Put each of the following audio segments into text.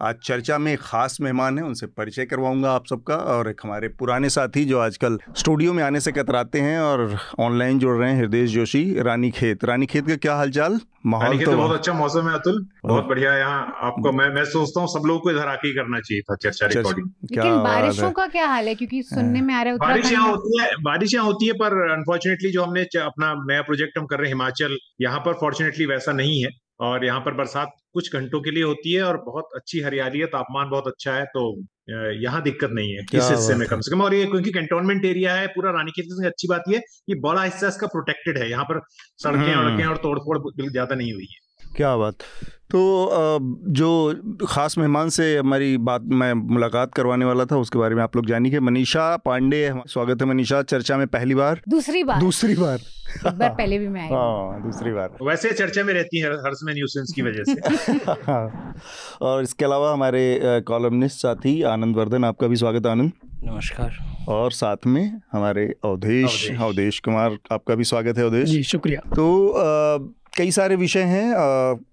आज चर्चा में खास मेहमान हैं उनसे परिचय करवाऊँगा आप सबका और एक हमारे पुराने साथी जो आजकल स्टूडियो में आने से कतराते हैं और ऑनलाइन जुड़ रहे हैं हृदय जोशी रानी खेत। रानी खेत का क्या हालचाल? माहौल तो, तो बहुत अच्छा मौसम है अतुल। बहुत बढ़िया यहाँ। आपको मैं मैं सोचता हूँ सब लोगों को इधर आके करना चाहिए था चर्चा रिकॉर्डिंग लेकिन बारिशों का क्या हाल है? क्योंकि सुनने में आ रहा है बारिश यहाँ होती है बारिश यहाँ होती है पर अनफॉर्चुनेटली जो हमने अपना नया प्रोजेक्ट हम कर रहे हैं हिमाचल यहाँ पर फॉर्चुनेटली वैसा नहीं है। और यहाँ पर बरसात कुछ घंटों के लिए होती है और बहुत अच्छी हरियाली है तापमान बहुत अच्छा है तो यहाँ दिक्कत नहीं है इस हिस्से में कम से कम। और ये क्योंकि कंटोनमेंट एरिया है पूरा रानी खेत अच्छी बात ये कि बड़ा हिस्सा इसका प्रोटेक्टेड है यहाँ पर सड़कें हम्म। वड़कें और तोड़फोड़ ज़्यादा नहीं हुई है। क्या बात। तो जो ख़ास मेहमान से हमारी बात मैं मुलाकात करवाने वाला था उसके बारे में आप लोग जानिए मनीषा पांडे स्वागत है मनीषा चर्चा में पहली बार। दूसरी बार। दूसरी बार। बार पहले भी मैं आई हाँ। दूसरी बार। वैसे चर्चा में रहती है हर्ष में न्यूसेंस की वजह से। और इसके अलावा हमारे कॉलमनिस्ट साथी आनंद वर्धन आपका भी स्वागत है आनंद। नमस्कार। और साथ में हमारे अवधेश अवधेश। कुमार आपका भी स्वागत है अवधेश। जी शुक्रिया। तो आ, कई सारे विषय हैं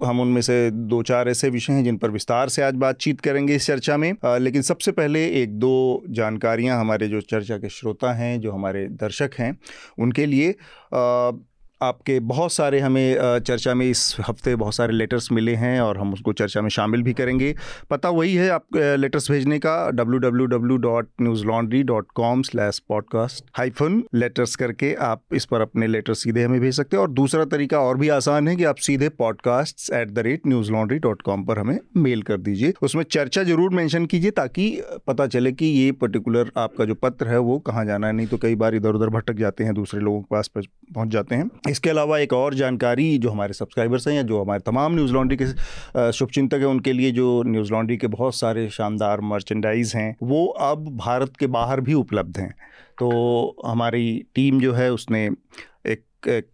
हम उनमें से दो चार ऐसे विषय हैं जिन पर विस्तार से आज बातचीत करेंगे इस चर्चा में। आ, लेकिन सबसे पहले एक दो जानकारियाँ हमारे जो चर्चा के श्रोता हैं जो हमारे दर्शक हैं उनके लिए आ, आपके बहुत सारे हमें चर्चा में इस हफ़्ते बहुत सारे लेटर्स मिले हैं और हम उसको चर्चा में शामिल भी करेंगे। पता वही है आप लेटर्स भेजने का W W W dot news laundry dot com slash podcast hyphen letters करके आप इस पर अपने लेटर सीधे हमें भेज सकते हैं। और दूसरा तरीका और भी आसान है कि आप सीधे podcast at the rate news laundry dot com पर हमें मेल कर दीजिए। उसमें चर्चा ज़रूर मैंशन कीजिए ताकि पता चले कि ये पर्टिकुलर आपका जो पत्र है वो कहाँ जाना है। नहीं तो कई बार इधर उधर भटक जाते हैं, दूसरे लोगों के पास पहुँच जाते हैं। इसके अलावा एक और जानकारी जो हमारे सब्सक्राइबर्स हैं या जो हमारे तमाम न्यूज़ लॉन्ड्री के शुभचिंतक हैं, उनके लिए जो न्यूज़ लॉन्ड्री के बहुत सारे शानदार मर्चेंडाइज़ हैं, वो अब भारत के बाहर भी उपलब्ध हैं। तो हमारी टीम जो है, उसने एक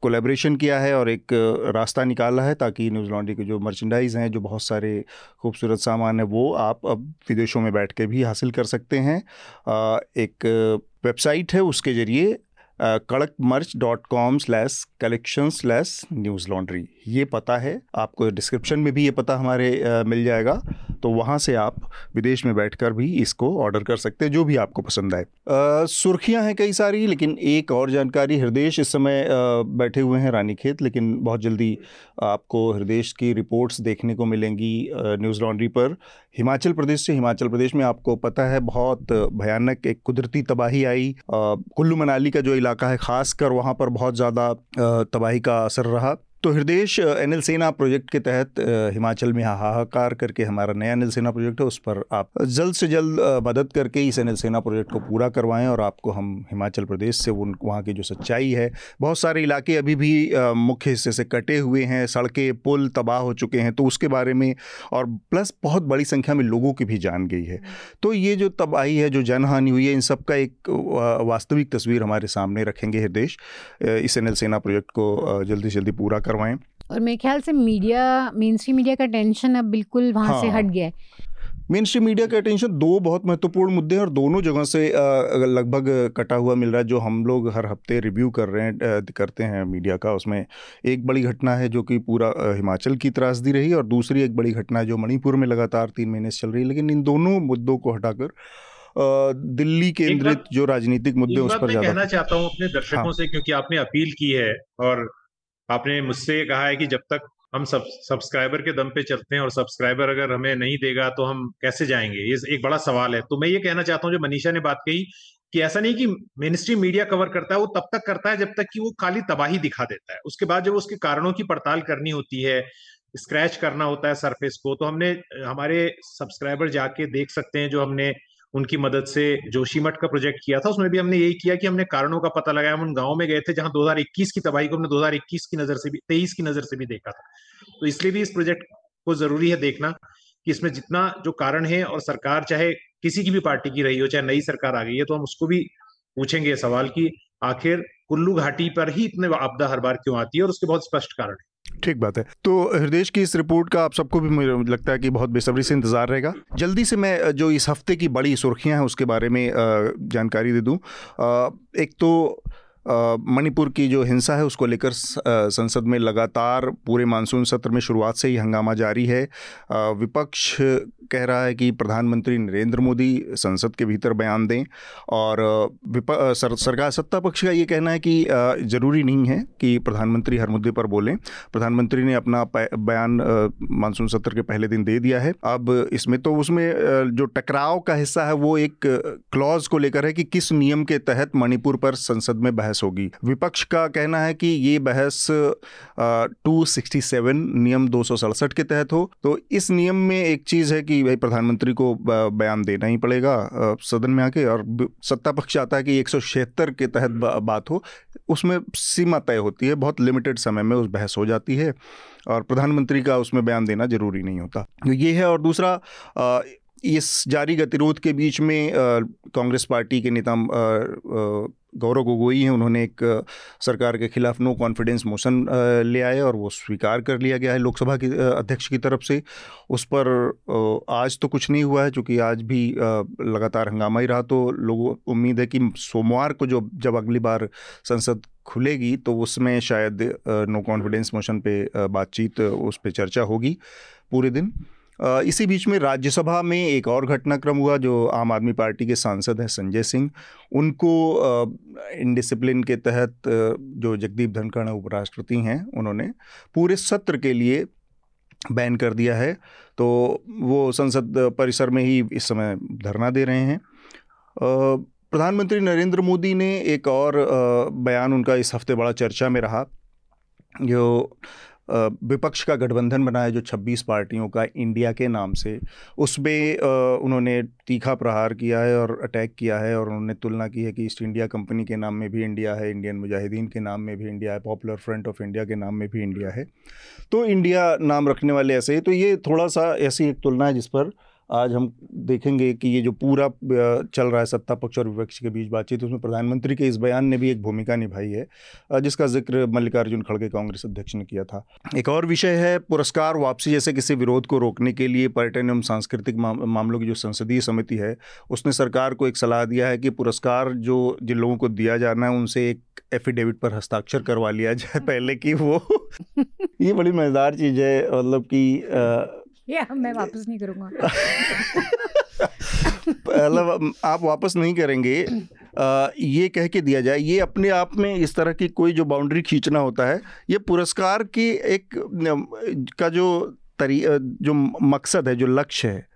कोलेब्रेशन किया है और एक रास्ता निकाला है ताकि न्यूज़ लॉन्ड्री के जो मर्चेंडाइज़ हैं, जो बहुत सारे खूबसूरत सामान है, वो आप अब विदेशों में बैठ के भी हासिल कर सकते हैं। एक वेबसाइट है, उसके ज़रिए Kadak merch dot com slash collection slash news laundry ये पता है आपको डिस्क्रिप्शन में भी ये पता हमारे आ, मिल जाएगा। तो वहाँ से आप विदेश में बैठकर भी इसको ऑर्डर कर सकते हैं जो भी आपको पसंद आए। सुर्खियाँ हैं कई सारी लेकिन एक और जानकारी हृदय इस समय आ, बैठे हुए हैं रानी खेत लेकिन बहुत जल्दी आपको हृदय की रिपोर्ट्स देखने को मिलेंगी न्यूज़ लॉन्ड्री पर। हिमाचल प्रदेश से हिमाचल प्रदेश में आपको पता है बहुत भयानक एक कुदरती तबाही आई। कुल्लू मनाली का जो इलाका है ख़ास कर वहाँ पर बहुत ज़्यादा तबाही का असर रहा। तो हृदय एन एल सेना प्रोजेक्ट के तहत हिमाचल में हाहाकार करके हमारा नया एन एल सेना प्रोजेक्ट है, उस पर आप जल्द से जल्द मदद करके इस एन एल सेना प्रोजेक्ट को पूरा करवाएँ और आपको हम हिमाचल प्रदेश से उन, वहाँ की जो सच्चाई है, बहुत सारे इलाके अभी भी मुख्य हिस्से से कटे हुए हैं, सड़कें, पुल तबाह हो चुके हैं तो उसके बारे में और प्लस बहुत बड़ी संख्या में लोगों की भी जान गई है। तो ये जो तबाही है, जो जनहानि हुई है, इन सब का एक वास्तविक तस्वीर हमारे सामने रखेंगे हृदय इस एन सेना प्रोजेक्ट को जल्दी से जल्दी पूरा करवाएँ और मेरे ख्याल से मीडिया मेन स्ट्रीम मीडिया का टेंशन अब बिल्कुल वहाँ हाँ। से हट गया है मेन स्ट्रीम मीडिया का अटेंशन दो बहुत महत्वपूर्ण मुद्दे हैं और दोनों जगह से लगभग कटा हुआ मिल रहा है जो हम लोग हर हफ़्ते रिव्यू कर रहे हैं करते हैं मीडिया का उसमें एक बड़ी घटना है जो कि पूरा हिमाचल की त्रासदी रही और दूसरी एक बड़ी घटना है जो मणिपुर में लगातार तीन महीने से चल रही है लेकिन इन दोनों मुद्दों को हटाकर दिल्ली केंद्रित जो राजनीतिक मुद्दे उस पर कहना चाहता हूँ अपने दर्शकों हाँ। से क्योंकि आपने अपील की है और आपने मुझसे ये कहा है कि जब तक हम सब सब्सक्राइबर के दम पे चलते हैं और सब्सक्राइबर अगर हमें नहीं देगा तो हम कैसे जाएँगे? ये एक बड़ा सवाल है। तो मैं ये कहना चाहता हूँ, जो मनीषा ने बात कही कि ऐसा नहीं कि मिनिस्ट्री मीडिया कवर करता है, वो तब तक करता है जब तक कि वो खाली तबाही दिखा देता है। उसके बाद जब उसके कारणों की पड़ताल करनी होती है स्क्रैच करना होता है सरफेस को तो हमने, हमारे सब्सक्राइबर जाके देख सकते हैं जो हमने उनकी मदद से जोशीमठ का प्रोजेक्ट किया था। उसमें भी हमने यही किया कि हमने कारणों का पता लगाया। हम उन गाँव में गए थे जहाँ 2021 की तबाही को हमने 2021 की नज़र से भी 23 की नज़र से भी देखा था। तो इसलिए भी इस प्रोजेक्ट को ज़रूरी है देखना कि इसमें जितना जो कारण है और सरकार चाहे किसी की भी पार्टी की रही हो, चाहे नई सरकार आ गई है तो हम उसको भी पूछेंगे सवाल की, आखिर कुल्लू घाटी पर ही इतने आपदा हर बार क्यों आती है? और उसके बहुत स्पष्ट कारण है। ठीक बात है। तो हृदय की इस रिपोर्ट का आप सबको भी मुझे लगता है कि बहुत बेसब्री से इंतज़ार रहेगा। जल्दी से मैं, जो इस हफ़्ते की बड़ी सुर्खियाँ हैं उसके बारे में जानकारी दे दूँ। एक तो मणिपुर की जो हिंसा है उसको लेकर संसद में लगातार पूरे मानसून सत्र में शुरुआत से ही हंगामा जारी है। विपक्ष कह रहा है कि प्रधानमंत्री नरेंद्र मोदी संसद के भीतर बयान दें और सर, सरकार सत्ता पक्ष का ये कहना है कि ज़रूरी नहीं है कि प्रधानमंत्री हर मुद्दे पर बोलें। प्रधानमंत्री ने अपना बयान मानसून सत्र के पहले दिन दे दिया है। अब इसमें तो उसमें जो टकराव का हिस्सा है वो एक क्लॉज को लेकर है कि किस नियम के तहत मणिपुर पर संसद में बहस होगी। विपक्ष का कहना है कि ये बहस टू सिक्सटी सेवन नियम दो सौ सड़सठ के तहत हो। तो इस नियम में एक चीज़ है कि भाई प्रधानमंत्री को बयान देना ही पड़ेगा सदन में आके। और सत्ता पक्ष आता है कि एक सौ छिहत्तर के तहत बात हो। उसमें सीमा तय होती है, बहुत लिमिटेड समय में उस बहस हो जाती है। और प्रधानमंत्री का उसमें बयान देना ज़रूरी नहीं होता। ये है। और दूसरा इस जारी गतिरोध के बीच में कांग्रेस पार्टी के नेता गौरव गोगोई हैं, उन्होंने एक सरकार के खिलाफ नो कॉन्फिडेंस मोशन ले आए और वो स्वीकार कर लिया गया है लोकसभा की अध्यक्ष की तरफ़ से। उस पर आज तो कुछ नहीं हुआ है क्योंकि आज भी लगातार हंगामा ही रहा तो लोगों उम्मीद है कि सोमवार को जो, जब अगली बार संसद खुलेगी तो उसमें शायद नो कॉन्फिडेंस मोशन पे बातचीत, उस पर चर्चा होगी पूरे दिन। इसी बीच में राज्यसभा में एक और घटनाक्रम हुआ, जो आम आदमी पार्टी के सांसद हैं संजय सिंह। उनको इनडिसिप्लिन के तहत जो जगदीप धनखड़ उपराष्ट्रपति हैं, उन्होंने पूरे सत्र के लिए बैन कर दिया है। तो वो संसद परिसर में ही इस समय धरना दे रहे हैं। प्रधानमंत्री नरेंद्र मोदी ने एक और बयान उनका इस हफ़्ते बड़ा चर्चा में रहा, जो विपक्ष का गठबंधन बनाया जो 26 पार्टियों का इंडिया के नाम से उसमें उन्होंने तीखा प्रहार किया है और अटैक किया है और उन्होंने तुलना की है कि ईस्ट इंडिया कंपनी के नाम में भी इंडिया है, इंडियन मुजाहिदीन के नाम में भी इंडिया है, पॉपुलर फ्रंट ऑफ़ इंडिया के नाम में भी इंडिया है। तो इंडिया नाम रखने वाले ऐसे ही तो ये थोड़ा सा ऐसी एक तुलना है जिस पर आज हम देखेंगे कि ये जो पूरा चल रहा है सत्ता पक्ष और विपक्ष के बीच बातचीत उसमें प्रधानमंत्री के इस बयान ने भी एक भूमिका निभाई है जिसका ज़िक्र मल्लिकार्जुन खड़गे कांग्रेस अध्यक्ष ने किया था। एक और विषय है पुरस्कार वापसी जैसे किसी विरोध को रोकने के लिए पर्यटन एवं सांस्कृतिक मामलों की जो संसदीय समिति है उसने सरकार को एक सलाह दिया है कि पुरस्कार जो जिन लोगों को दिया जाना है उनसे एक एफिडेविट पर हस्ताक्षर करवा लिया जाए पहले कि वो ये बड़ी मज़ेदार चीज़ है मतलब कि या मैं वापस नहीं करूँगा। मतलब आप वापस नहीं करेंगे आ, ये कह के दिया जाए ये अपने आप में इस तरह की कोई जो बाउंड्री खींचना होता है ये पुरस्कार की एक का जो तरी जो मकसद है जो लक्ष्य है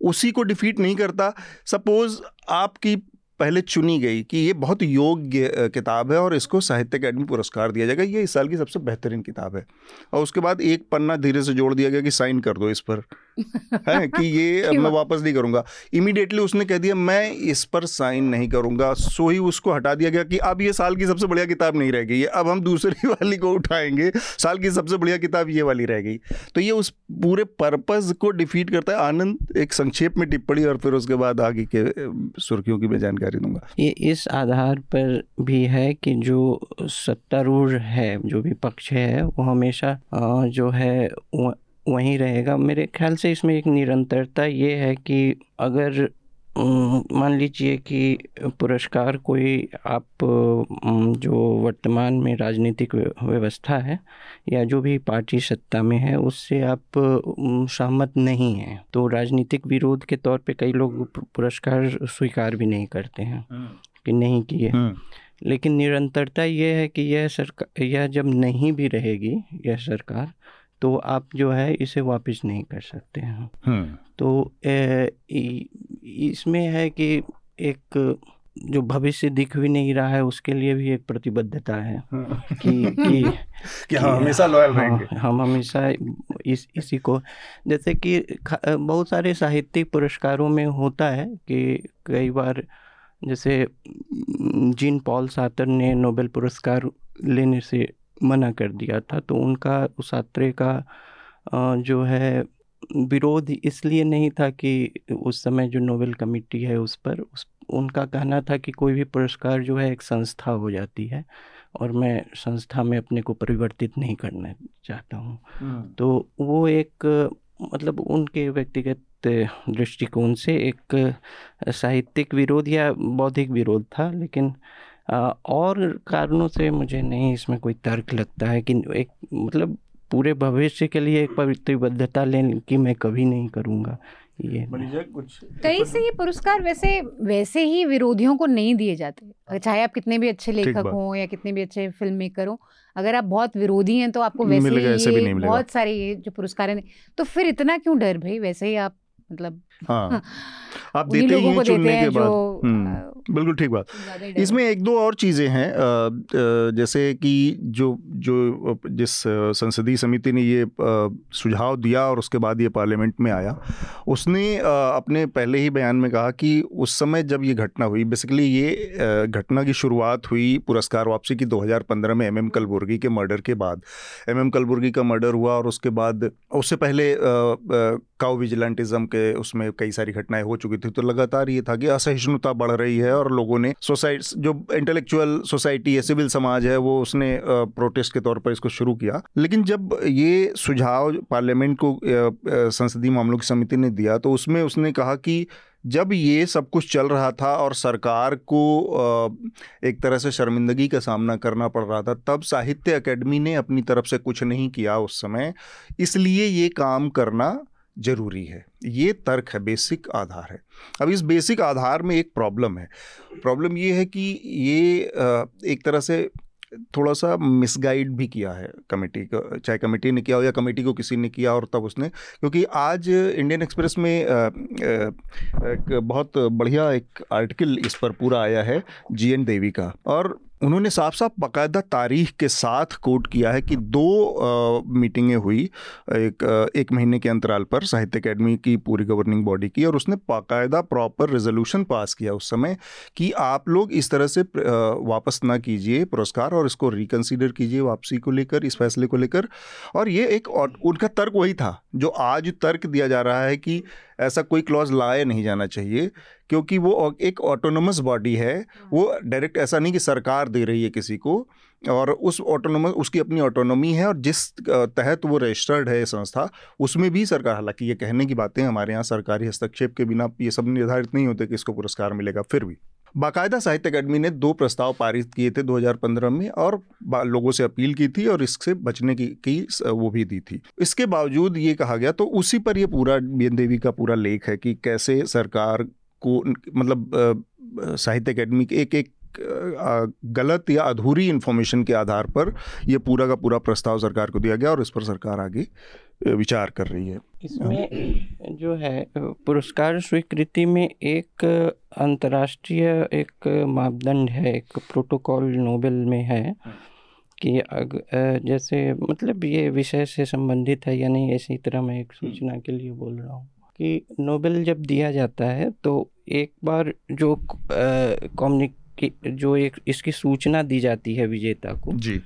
उसी को डिफीट नहीं करता। सपोज़ आपकी पहले चुनी गई कि ये बहुत योग्य किताब है और इसको साहित्य अकेडमी पुरस्कार दिया जाएगा। ये इस साल की सबसे बेहतरीन किताब है। और उसके बाद एक पन्ना धीरे से जोड़ दिया गया कि साइन कर दो इस पर। है कि ये मैं वापस नहीं करूँगा। इमीडिएटली उसने कह दिया मैं इस पर साइन नहीं करूँगा। सो ही उसको हटा दिया गया कि अब ये साल की सबसे बढ़िया किताब नहीं रह गई अब हम दूसरी वाली को उठाएँगे। साल की सबसे बढ़िया किताब ये वाली रह गई। तो ये उस पूरे पर्पज को डिफीट करता है। आनंद एक संक्षेप में टिप्पणी और फिर उसके बाद आगे के सुर्खियों की मैं जानकारी दूँगा। ये इस आधार पर भी है कि जो सत्तारूढ़ है जो विपक्ष है वो हमेशा जो है वहीं रहेगा मेरे ख्याल से इसमें एक निरंतरता ये है कि अगर मान लीजिए कि पुरस्कार कोई आप जो वर्तमान में राजनीतिक व्यवस्था है या जो भी पार्टी सत्ता में है उससे आप सहमत नहीं हैं तो राजनीतिक विरोध के तौर पे कई लोग पुरस्कार स्वीकार भी नहीं करते हैं हाँ। कि नहीं किए हाँ। लेकिन निरंतरता ये है कि यह सरकार यह जब नहीं भी रहेगी यह सरकार तो आप जो है इसे वापस नहीं कर सकते हैं हम्म। तो इसमें है कि एक जो भविष्य दिख भी नहीं रहा है उसके लिए भी एक प्रतिबद्धता है हाँ। कि कि, कि हम हमेशा लॉयल हाँ, रहेंगे हम हमेशा इस इसी को जैसे कि बहुत सारे साहित्यिक पुरस्कारों में होता है कि कई बार जैसे जीन पॉल सातर ने नोबेल पुरस्कार लेने से मना कर दिया था तो उनका उस यात्रे का जो है विरोध इसलिए नहीं था कि उस समय जो नोबेल कमेटी है उस पर उस उनका कहना था कि कोई भी पुरस्कार जो है एक संस्था हो जाती है और मैं संस्था में अपने को परिवर्तित नहीं करना चाहता हूँ हम्म। तो वो एक मतलब उनके व्यक्तिगत दृष्टिकोण से एक साहित्यिक विरोध या बौद्धिक विरोध था लेकिन और कारणों से मुझे नहीं इसमें कोई तर्क लगता है कि एक मतलब पूरे भविष्य के लिए एक प्रतिबद्धता लेने की मैं कभी नहीं करूँगा ये कुछ कई से ये पुरस्कार वैसे वैसे ही विरोधियों को नहीं दिए जाते। चाहे आप कितने भी अच्छे लेखक हों या कितने भी अच्छे फ़िल्म मेकर हों अगर आप बहुत विरोधी हैं तो आपको वैसे ही ये बहुत सारे ये जो पुरस्कार हैं तो फिर इतना क्यों डर भाई? वैसे ही आप मतलब हाँ। आप देते ही हैं चुनने के बाद। हम्म, बिल्कुल ठीक बात। इसमें एक दो और चीज़ें हैं जैसे कि जो जो जिस संसदीय समिति ने ये सुझाव दिया और उसके बाद ये पार्लियामेंट में आया उसने अपने पहले ही बयान में कहा कि उस समय जब ये घटना हुई बेसिकली ये घटना की शुरुआत हुई पुरस्कार वापसी की 2015 में एम एम कलबुर्गी के मर्डर के बाद। एम एम कलबुर्गी का मर्डर हुआ और उसके बाद उससे पहले काउ विजिलेंटिज्म के उसमें कई सारी घटनाएँ हो चुकी थी तो लगातार ये था कि असहिष्णुता बढ़ रही है और लोगों ने सोसाइटी, जो इंटेलेक्चुअल सोसाइटी है सिविल समाज है, वो उसने प्रोटेस्ट के तौर पर इसको शुरू किया। लेकिन जब ये सुझाव पार्लियामेंट को संसदीय मामलों की समिति ने दिया तो उसमें उसने कहा कि जब ये सब कुछ चल रहा था और सरकार को एक तरह से शर्मिंदगी का सामना करना पड़ रहा था, तब साहित्य अकेडमी ने अपनी तरफ़ से कुछ नहीं किया उस समय। इसलिए ये काम करना ज़रूरी है। ये तर्क है, बेसिक आधार है। अब इस बेसिक आधार में एक प्रॉब्लम है। प्रॉब्लम ये है कि ये एक तरह से थोड़ा सा मिसगाइड भी किया है कमेटी को, चाहे कमेटी ने किया हो या कमेटी को किसी ने किया और तब उसने, क्योंकि आज इंडियन एक्सप्रेस में एक बहुत बढ़िया एक आर्टिकल इस पर पूरा आया है जी एन देवी का। और उन्होंने साफ़ साफ़ बाकायदा तारीख के साथ कोट किया है कि दो मीटिंगें हुई, एक एक महीने के अंतराल पर साहित्य अकेडमी की पूरी गवर्निंग बॉडी की और उसने बाकायदा प्रॉपर रेजोल्यूशन पास किया उस समय कि आप लोग इस तरह से वापस ना कीजिए पुरस्कार और इसको रिकन्सिडर कीजिए वापसी को लेकर, इस फैसले को लेकर। और ये एक उनका तर्क वही था, जो आज तर्क दिया जा रहा है कि ऐसा कोई क्लॉज लाया नहीं जाना चाहिए। क्योंकि वो एक ऑटोनोमस बॉडी है वो डायरेक्ट ऐसा नहीं कि सरकार दे रही है किसी को और उस ऑटोनोमस उसकी अपनी ऑटोनोमी है और जिस तहत वो रजिस्टर्ड है संस्था उसमें भी सरकार हालाँकि ये कहने की बातें हमारे यहाँ सरकारी हस्तक्षेप के बिना ये सब निर्धारित नहीं होते कि इसको पुरस्कार मिलेगा फिर भी। बाकायदा साहित्य अकेडमी ने दो प्रस्ताव पारित किए थे 2015 में और लोगों से अपील की थी और इससे बचने की, की वो भी दी थी। इसके बावजूद ये कहा गया तो उसी पर ये पूरा बेन देवी का पूरा लेख है कि कैसे सरकार को मतलब साहित्य अकेडमी के एक एक गलत या अधूरी इन्फॉर्मेशन के आधार पर यह पूरा का पूरा प्रस्ताव सरकार को दिया गया और इस पर सरकार आगे विचार कर रही है। इसमें जो है पुरस्कार स्वीकृति में एक अंतर्राष्ट्रीय एक मापदंड है, एक प्रोटोकॉल नोबेल में है कि अग जैसे मतलब ये विषय से संबंधित है या नहीं, इसी तरह मैं एक सूचना के लिए बोल रहा हूँ। कि नोबेल जब दिया जाता है तो एक बार जो कम्युनिक जो एक इसकी सूचना दी जाती है विजेता को जी।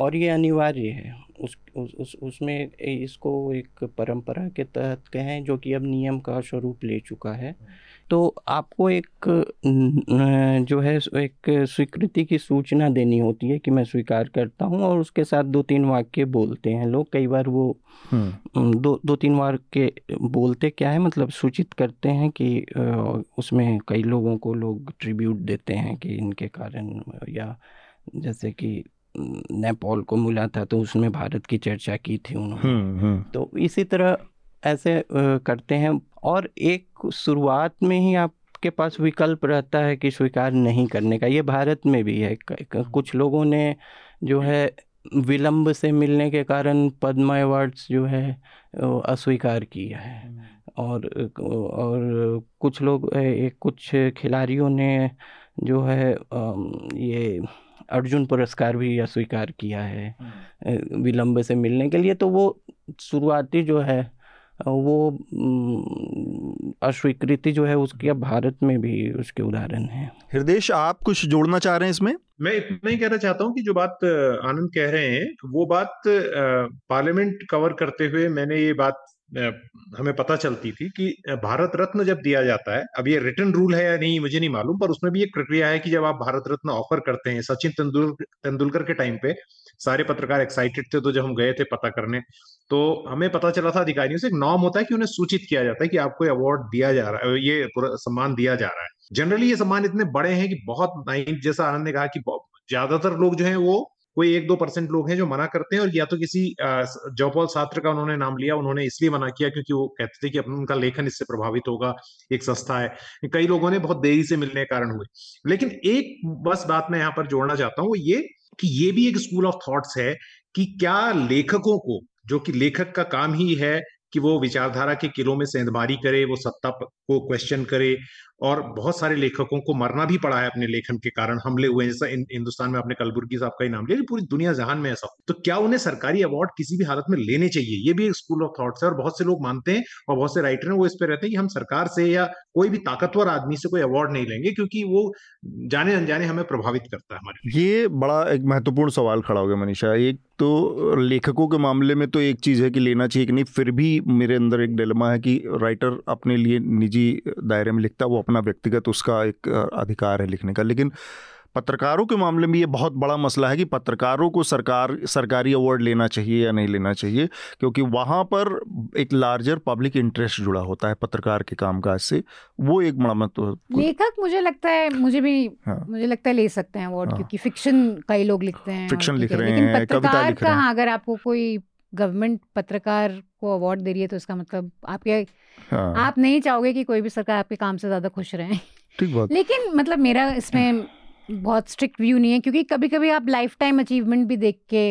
और ये अनिवार्य है। उस उस, उस उसमें इसको एक परंपरा के तहत कहें जो कि अब नियम का स्वरूप ले चुका है। तो आपको एक जो है एक स्वीकृति की सूचना देनी होती है कि मैं स्वीकार करता हूँ और उसके साथ दो तीन वाक्य बोलते हैं लोग कई बार वो हम्म। दो दो तीन वाक्य बोलते क्या है मतलब सूचित करते हैं कि उसमें कई लोगों को लोग ट्रिब्यूट देते हैं कि इनके कारण या जैसे कि नेपाल को मिला था तो उसमें भारत की चर्चा की थी उन्होंने हम्म, हम्म। तो इसी तरह ऐसे करते हैं। और एक शुरुआत में ही आपके पास विकल्प रहता है कि स्वीकार नहीं करने का। ये भारत में भी है। कुछ लोगों ने जो है विलंब से मिलने के कारण पद्म अवार्ड्स जो है अस्वीकार किया है। और और कुछ लोग एक कुछ खिलाड़ियों ने जो है ये अर्जुन पुरस्कार भी अस्वीकार किया है। विलंब से मिलने के लिए। तो वो शुरुआती जो है वो अस्वीकृति जो है उसकी अब भारत में भी उसके उदाहरण है। हृदय आप कुछ जोड़ना चाह रहे हैं इसमें? मैं इतना ही कहना चाहता हूँ कि जो बात आनंद कह रहे हैं वो बात पार्लियामेंट कवर करते हुए मैंने ये बात हमें पता चलती थी कि भारत रत्न जब दिया जाता है अब ये रिटर्न रूल है या नहीं मुझे नहीं मालूम पर उसमें भी एक प्रक्रिया है कि जब आप भारत रत्न ऑफ़र करते हैं सचिन तेंदुलकर तेंदुलकर के टाइम पे सारे पत्रकार एक्साइटेड थे तो जब हम गए थे पता करने तो हमें पता चला था अधिकारियों से, एक नॉर्म होता है कि उन्हें सूचित किया जाता है कि आपको अवार्ड दिया जा रहा है, ये सम्मान दिया जा रहा है। जनरली ये सम्मान इतने बड़े हैं कि बहुत जैसा आनंद ने कहा कि ज़्यादातर लोग जो है वो कोई एक दो परसेंट लोग हैं जो मना करते हैं और या तो किसी जौपॉल छात्र का उन्होंने नाम लिया, उन्होंने इसलिए मना किया क्योंकि वो कहते थे कि उनका लेखन इससे प्रभावित होगा, एक संस्था है। कई लोगों ने बहुत देरी से मिलने के कारण हुए। लेकिन एक बस बात मैं यहाँ पर जोड़ना चाहता हूँ, वो ये कि ये भी एक स्कूल ऑफ़ थॉट्स है कि क्या लेखकों को, जो कि लेखक का काम ही है कि वो विचारधारा के किलों में सेंधमारी करे, वो सत्ता को क्वेश्चन करे और बहुत सारे लेखकों को मरना भी पड़ा है अपने लेखन के कारण, हमले हुए जैसा हिंदुस्तान में आपने कलबुर्गी साहब का ही नाम लिया पूरी दुनिया जहान में ऐसा तो क्या उन्हें सरकारी अवार्ड किसी भी हालत में लेने चाहिए? ये भी एक स्कूल ऑफ़ थॉट्स है और बहुत से लोग मानते हैं और बहुत से राइटर हैं, वो इस पर रहते हैं कि हम सरकार से या कोई भी ताकतवर आदमी से कोई अवार्ड नहीं लेंगे क्योंकि वो जाने अनजाने हमें प्रभावित करता है हमारे ये बड़ा एक महत्वपूर्ण सवाल खड़ा हो गया मनीषा। एक तो लेखकों के मामले में तो एक चीज़ है कि लेना चाहिए कि नहीं, फिर भी मेरे अंदर एक डिलमा है कि राइटर अपने लिए निजी दायरे में लिखता है, वो अपना व्यक्तिगत उसका एक अधिकार है लिखने का लेकिन पत्रकारों के मामले में ये बहुत बड़ा मसला है कि पत्रकारों को सरकार सरकारी अवार्ड लेना चाहिए या नहीं लेना चाहिए क्योंकि वहाँ पर एक लार्जर पब्लिक इंटरेस्ट जुड़ा होता है पत्रकार के कामकाज से वो एक बड़ा महत्व लेखक मुझे लगता है मुझे भी हाँ। मुझे लगता है ले सकते हैं अवार्ड हाँ। क्योंकि फिक्शन कई लोग लिखते हैं फिक्शन लिख रहे हैं कविता लिख रहे हैं अगर आपको कोई गवर्नमेंट पत्रकार को अवार्ड दे रही है तो इसका मतलब आपके हाँ। आप नहीं चाहोगे कि कोई भी सरकार आपके काम से ज़्यादा खुश रहे ठीक बात लेकिन मतलब मेरा इसमें बहुत स्ट्रिक्ट व्यू नहीं है क्योंकि कभी कभी आप लाइफ टाइम अचीवमेंट भी देख के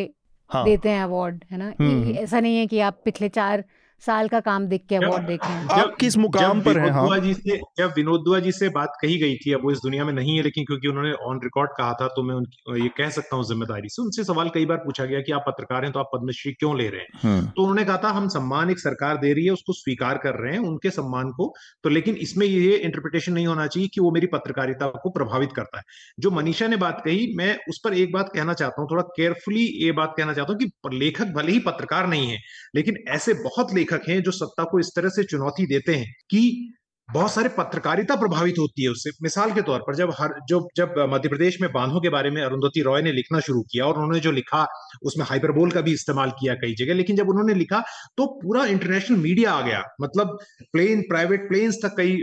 हाँ. देते हैं अवार्ड है ना हम्म, हम्म। ऐसा नहीं है कि आप पिछले चार साल का काम देख के अवार्ड देख रहे हैं। आप किस मुकाम पर हैं हाँ? जी से जब विनोद दुआ जी से बात कही गई थी अब वो इस दुनिया में नहीं है लेकिन क्योंकि उन्होंने ऑन रिकॉर्ड कहा था तो मैं उनकी ये कह सकता हूँ ज़िम्मेदारी से। उनसे सवाल कई बार पूछा गया कि आप पत्रकार हैं तो आप पद्मश्री क्यों ले रहे हैं? हम्म। तो उन्होंने कहा था हम सम्मान एक सरकार दे रही है उसको स्वीकार कर रहे हैं उनके सम्मान को तो लेकिन इसमें ये इंटरप्रिटेशन नहीं होना चाहिए कि वो मेरी पत्रकारिता को प्रभावित करता है। जो मनीषा ने बात कही मैं उस पर एक बात कहना चाहता हूँ थोड़ा केयरफुली ये बात कहना चाहता हूँ कि लेखक भले ही पत्रकार नहीं है लेकिन ऐसे बहुत लेखक हैं जो सत्ता को इस तरह से चुनौती देते हैं कि बहुत सारे पत्रकारिता प्रभावित होती है उससे। मिसाल के तौर पर जब हर जो जब मध्य प्रदेश में बांधों के बारे में अरुंधति रॉय ने लिखना शुरू किया और उन्होंने जो लिखा, उसमें हाइपरबोल का भी इस्तेमाल किया कई जगह, लेकिन जब उन्होंने लिखा तो पूरा इंटरनेशनल मीडिया आ गया। मतलब प्लेन, प्राइवेट प्लेन्स तक कई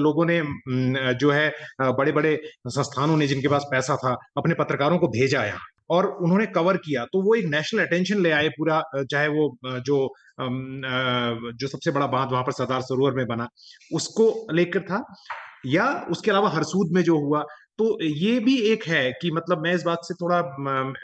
लोगों ने जो है बड़े बड़े संस्थानों ने जिनके पास पैसा था, अपने पत्रकारों को भेजा यहाँ। और उन्होंने कवर किया। तो वो एक नेशनल अटेंशन ले आए पूरा चाहे वो जो जो सबसे बड़ा बाँध वहाँ पर सरदार सरोवर में बना उसको लेकर था या उसके अलावा हरसूद में जो हुआ। तो ये भी एक है कि मतलब मैं इस बात से थोड़ा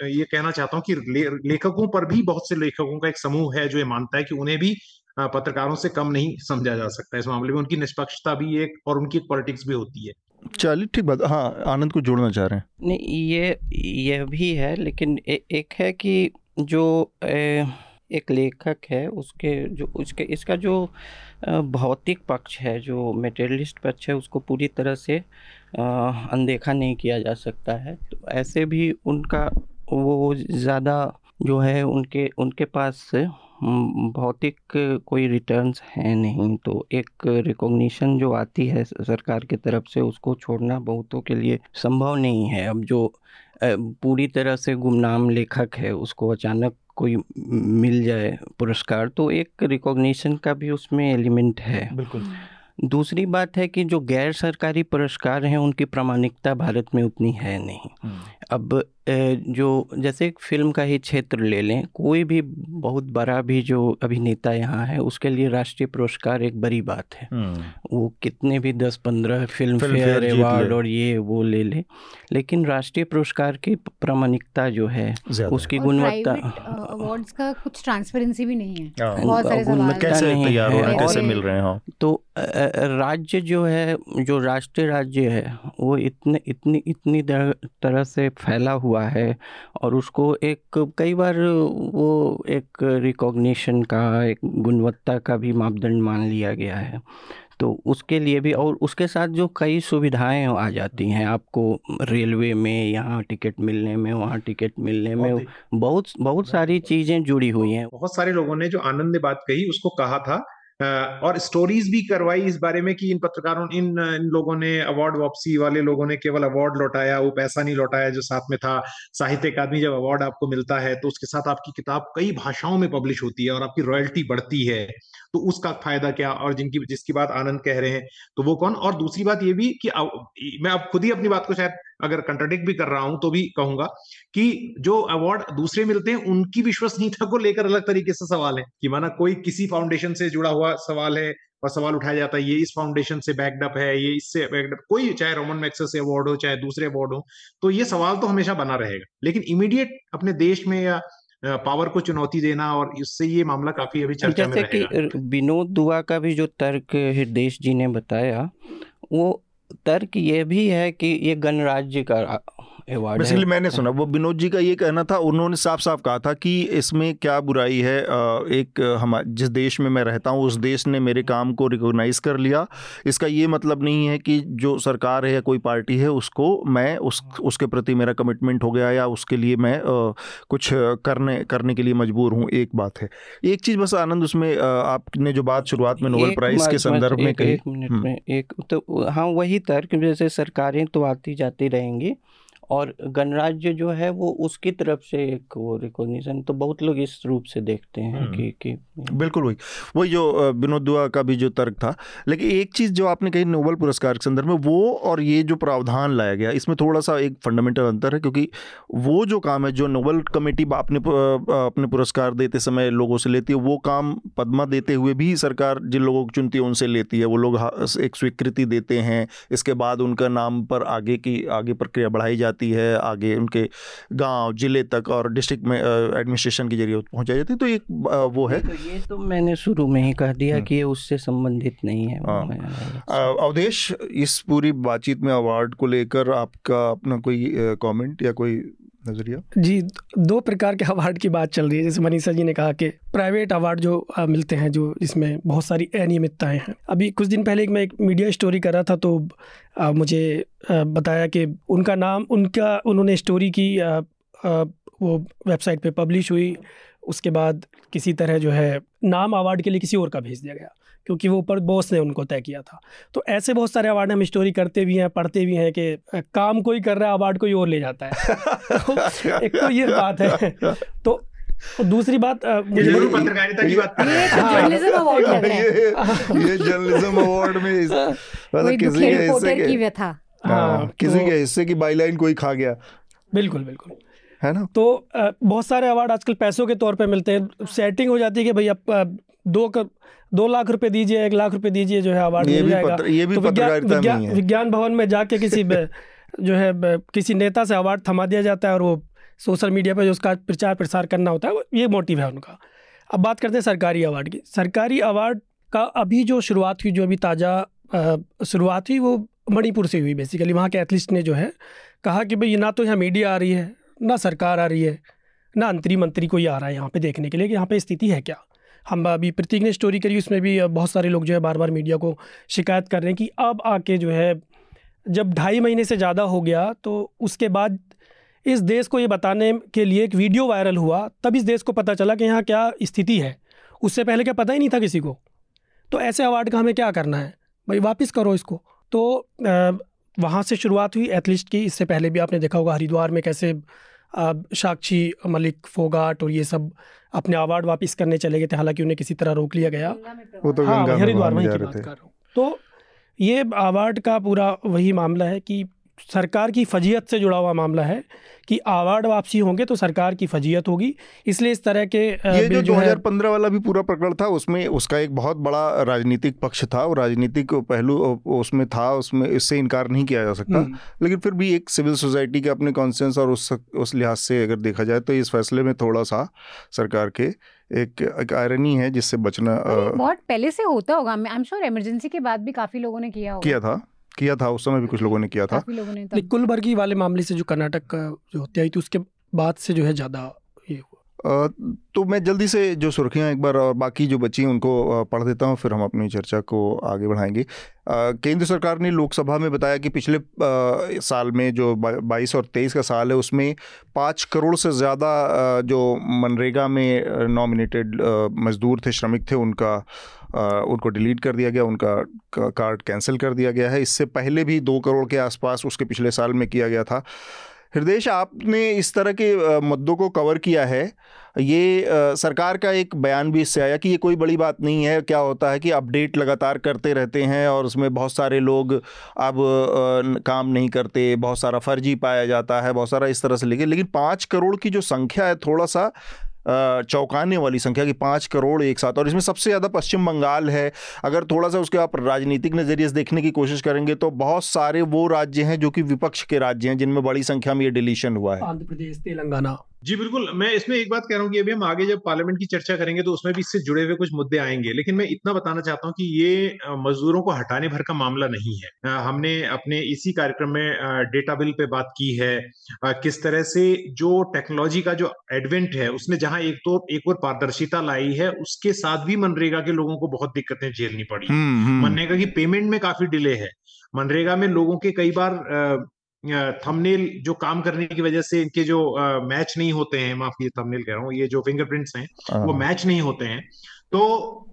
ये कहना चाहता हूँ कि ले, लेखकों पर भी बहुत से लेखकों का एक समूह है जो ये मानता है कि उन्हें भी पत्रकारों से कम नहीं समझा जा सकता। इस मामले में उनकी निष्पक्षता भी एक और उनकी पॉलिटिक्स भी होती है। चलिए ठीक बात। हाँ आनंद को जोड़ना चाह रहे हैं। नहीं ये ये भी है लेकिन ए, एक है कि जो ए, एक लेखक है उसके जो उसके इसका जो भौतिक पक्ष है जो मेटेरियलिस्ट पक्ष है उसको पूरी तरह से अनदेखा नहीं किया जा सकता है। तो ऐसे भी उनका वो ज़्यादा जो है उनके उनके पास भौतिक कोई रिटर्न्स हैं नहीं तो एक रिकॉग्निशन जो आती है सरकार की तरफ़ से उसको छोड़ना बहुतों के लिए संभव नहीं है। अब जो पूरी तरह से गुमनाम लेखक है उसको अचानक कोई मिल जाए पुरस्कार तो एक रिकॉग्निशन का भी उसमें एलिमेंट है। बिल्कुल। दूसरी बात है कि जो गैर सरकारी पुरस्कार हैं उनकी प्रामाणिकता भारत में उतनी है नहीं। हम्म। अब जो जैसे एक फ़िल्म का ही क्षेत्र ले लें कोई भी बहुत बड़ा भी जो अभिनेता यहाँ है उसके लिए राष्ट्रीय पुरस्कार एक बड़ी बात है। हम्म। वो कितने भी दस पंद्रह फ़िल्म फेयर अवार्ड और ये वो ले ले लेकिन राष्ट्रीय पुरस्कार की प्रामाणिकता जो है उसकी गुणवत्ता अवार्ड्स का कुछ ट्रांसपेरेंसी भी नहीं है। हाँ। गुणवत्ता नहीं है कैसे मिल रहे हैं तो राज्य जो है जो राष्ट्रीय राज्य है वो इतने इतनी इतनी तरह से फैला हुआ है और उसको एक कई बार वो एक रिकॉग्निशन का एक गुणवत्ता का भी मापदंड मान लिया गया है। तो उसके लिए भी और उसके साथ जो कई सुविधाएँ आ जाती हैं आपको रेलवे में यहाँ टिकट मिलने में वहाँ टिकट मिलने में बहुत बहुत सारी चीज़ें जुड़ी हुई हैं। बहुत सारे लोगों ने जो आनंद ने बात कही उसको कहा था और स्टोरीज भी करवाई इस बारे में कि इन पत्रकारों, इन इन लोगों ने अवार्ड वापसी वाले लोगों ने केवल अवार्ड लौटाया, वो पैसा नहीं लौटाया जो साथ में था। साहित्य अकादमी जब अवार्ड आपको मिलता है तो उसके साथ आपकी किताब कई भाषाओं में पब्लिश होती है और आपकी रॉयल्टी बढ़ती है। तो उसका फ़ायदा क्या? और जिनकी, जिसकी बात आनंद कह रहे हैं तो वो कौन? और दूसरी बात ये भी कि मैं अब खुद ही अपनी बात को शायद अगर कंट्राडिक्ट भी कर रहा हूँ तो भी कहूँगा कि जो अवार्ड दूसरे मिलते हैं उनकी विश्वसनीयता को लेकर अलग तरीके से सवाल है। कि माना कोई किसी फाउंडेशन से जुड़ा हुआ सवाल है और सवाल उठाया जाता है ये इस फाउंडेशन से बैकडअप है ये इससे बैकडअप कोई चाहे रोमन मैक्सेस से अवार्ड हो चाहे दूसरे अवार्ड हो तो ये सवाल तो हमेशा बना रहेगा। लेकिन इमीडिएट अपने देश में या पावर को चुनौती देना और इससे ये मामला काफ़ी अभी चर्चा में रहेगा कि विनोद दुआ का भी जो तर्क हृदय जी ने बताया वो तर्क ये भी है कि ये गणराज्य का अवार्ड बेसिकली मैंने सुना वो विनोद जी का ये कहना था उन्होंने साफ़ साफ़ कहा था कि इसमें क्या बुराई है एक हम जिस देश में मैं रहता हूँ उस देश ने मेरे काम को रिकोगनाइज़ कर लिया। इसका ये मतलब नहीं है कि जो सरकार है या कोई पार्टी है उसको मैं उस उसके प्रति मेरा कमिटमेंट हो गया या उसके लिए मैं कुछ करने करने के लिए मजबूर हूँ एक बात है। एक चीज़ बस आनंद उसमें आपने जो बात शुरुआत में नोबेल प्राइज़ के संदर्भ में कही एक मिनट हम्म। में एक तो हाँ वही तर्क जैसे सरकारें तो आती जाती रहेंगी और गणराज्य जो है वो उसकी तरफ़ से एक वो रिकॉग्निशन तो बहुत लोग इस रूप से देखते हैं हम्म। कि कि बिल्कुल वही वही जो विनोद दुआ का भी जो तर्क था लेकिन एक चीज़ जो आपने कही नोबल पुरस्कार के संदर्भ में वो और ये जो प्रावधान लाया गया इसमें थोड़ा सा एक फंडामेंटल अंतर है क्योंकि वो जो काम है जो नोबल कमेटी अपने अपने पुरस्कार देते समय लोगों से लेती है वो काम पद्मा देते हुए भी सरकार जिन लोगों को चुनती है उनसे लेती है वो लोग एक स्वीकृति देते हैं इसके बाद उनका नाम पर आगे की आगे प्रक्रिया बढ़ाई जाती जाती है आगे उनके गाँव ज़िले तक और डिस्ट्रिक्ट में एडमिनिस्ट्रेशन के ज़रिए पहुंचाई जाती है तो एक वो है तो ये तो मैंने शुरू में ही कह दिया हम्म। कि ये उससे संबंधित नहीं है हाँ। अवधेश इस पूरी बातचीत में अवार्ड को लेकर आपका अपना कोई कॉमेंट या कोई नज़रिया? जी दो प्रकार के अवार्ड की बात चल रही है। जैसे मनीषा जी ने कहा कि प्राइवेट अवार्ड जो मिलते हैं जो इसमें बहुत सारी अनियमितताएँ हैं। अभी कुछ दिन पहले मैं एक मीडिया स्टोरी कर रहा था तो आ, मुझे आ, बताया कि उनका नाम उनका उन्होंने स्टोरी की आ, आ, वो वेबसाइट पे पब्लिश हुई। उसके बाद किसी तरह जो है नाम अवार्ड के लिए किसी और का भेज दिया गया क्योंकि वो ऊपर बॉस ने उनको तय किया था। तो ऐसे बहुत सारे अवार्ड हम स्टोरी करते भी हैं पढ़ते भी हैं कि काम कोई कर रहा है अवार्ड कोई और ले जाता है। तो एक तो ये बात है। तो दूसरी बात मुझे पत्रकारिता की बात जर्नलिज्म अवार्ड लग रहा है। ये जर्नलिज्म अवार्ड में मतलब किसी के हिस्से की व्यथा। हाँ, किसी तो के हिस्से की बाईलाइन कोई खा गया। बिल्कुल बिल्कुल। है ना? तो बहुत सारे अवार्ड आजकल पैसों के तौर पे मिलते हैं। सेटिंग हो जाती है कि भाई अब दो कर, दो लाख रुपए दीजिए एक लाख रुपए दीजिए जो है अवार्ड मिल जाएगा। ये भी तो विज्ञान विज्ञान भवन में जाके किसी जो है किसी नेता से अवार्ड थमा दिया जाता है और वो सोशल मीडिया पर जो उसका प्रचार प्रसार करना होता है ये मोटिव है उनका। अब बात करते हैं सरकारी अवार्ड की। सरकारी अवार्ड का अभी जो शुरुआत हुई जो अभी ताज़ा शुरुआत हुई वो मणिपुर से हुई बेसिकली वहाँ के एथलीस्ट ने जो है कहा कि भाई ना तो यहाँ मीडिया आ रही है ना सरकार आ रही है, ना अंतरी मंत्री कोई आ रहा है यहाँ पे देखने के लिए कि यहाँ पे स्थिति है क्या? हम अभी प्रतीक ने स्टोरी करी, उसमें भी बहुत सारे लोग जो है बार बार मीडिया को शिकायत कर रहे हैं कि अब आके जो है, जब ढाई महीने से ज़्यादा हो गया तो उसके बाद इस देश को ये बताने के लिए एक वीडियो वायरल हुआ, तब इस देश को पता चला कि यहाँ क्या स्थिति है। उससे पहले क्या पता ही नहीं था किसी को। तो ऐसे अवार्ड का हमें क्या करना है? भाई वापस करो इसको। तो वहाँ से शुरुआत हुई एथलीस्ट की इससे पहले भी आपने देखा होगा हरिद्वार में कैसे साक्षी मलिक फोगाट और ये सब अपने अवार्ड वापस करने चले गए थे हालाँकि उन्हें किसी तरह रोक लिया गया। वो तो हाँ हरिद्वार वहीं की बात कर रहा हूँ। तो ये अवार्ड का पूरा वही मामला है कि सरकार की फजीयत से जुड़ा हुआ मामला है कि अवार्ड वापसी होंगे तो सरकार की फजीयत होगी। इसलिए इस तरह के ये जो, जो 2015 वाला भी पूरा प्रकरण था उसमें उसका एक बहुत बड़ा राजनीतिक पक्ष था और राजनीतिक पहलू उसमें था उसमें इससे इनकार नहीं किया जा सकता। हम्म। लेकिन फिर भी एक सिविल सोसाइटी के अपने कॉन्सेंस और उस उस लिहाज से अगर देखा जाए तो इस फैसले में थोड़ा सा सरकार के एक एक आयरनी है जिससे बचना बहुत पहले से होता होगा। आई एम श्योर इमरजेंसी के बाद भी काफ़ी लोगों ने किया होगा। किया था। किया था उस समय भी कुछ लोगों ने किया था। कुलबर्गी वाले मामले से जो कर्नाटक का जो हत्या हुई थी उसके बाद से जो है ज़्यादा ये हुआ। तो मैं जल्दी से जो सुर्खियाँ एक बार और बाकी जो बची उनको पढ़ देता हूँ फिर हम अपनी चर्चा को आगे बढ़ाएँगे। केंद्र सरकार ने लोकसभा में बताया कि पिछले साल में जो 22 और 23 का साल है उसमें पाँच करोड़ से ज़्यादा जो मनरेगा में नॉमिनेटेड मज़दूर थे श्रमिक थे उनका उनको डिलीट कर दिया गया, उनका कार्ड कैंसिल कर दिया गया है। इससे पहले भी दो करोड़ के आसपास उसके पिछले साल में किया गया था। हृदय आपने इस तरह के मुद्दों को कवर किया है। ये सरकार का एक बयान भी इससे आया कि ये कोई बड़ी बात नहीं है। क्या होता है कि अपडेट लगातार करते रहते हैं और उसमें बहुत सारे लोग अब काम नहीं करते, बहुत सारा फर्जी पाया जाता है, बहुत सारा इस तरह से लेके। लेकिन पाँच करोड़ की जो संख्या है, थोड़ा सा चौंकाने वाली संख्या की पाँच करोड़ एक साथ, और इसमें सबसे ज़्यादा पश्चिम बंगाल है। अगर थोड़ा सा उसके आप राजनीतिक नज़रिए देखने की कोशिश करेंगे तो बहुत सारे वो राज्य हैं जो कि विपक्ष के राज्य हैं, जिनमें बड़ी संख्या में ये डिलीशन हुआ है। आंध्र प्रदेश, तेलंगाना। जी बिल्कुल। मैं इसमें एक बात कह रहा हूँ कि अभी हम आगे जब पार्लियामेंट की चर्चा करेंगे तो उसमें भी इससे जुड़े हुए कुछ मुद्दे आएँगे। लेकिन मैं इतना बताना चाहता हूँ कि ये मजदूरों को हटाने भर का मामला नहीं है। हमने अपने इसी कार्यक्रम में डेटा बिल पे बात की है। किस तरह से जो टेक्नोलॉजी का जो एडवेंट है उसने जहाँ एक तो एक और पारदर्शिता लाई है उसके साथ भी मनरेगा के लोगों को बहुत दिक्कतें झेलनी पड़ी। हम्म, हम्म। मनरेगा की पेमेंट में काफ़ी डिले है। मनरेगा में लोगों के कई बार थंबनेल जो काम करने की वजह से इनके जो मैच नहीं होते हैं माफ़ कीजिए थंबनेल कह रहा हूँ ये जो फिंगरप्रिंट्स हैं वो मैच हाँ। नहीं होते हैं। तो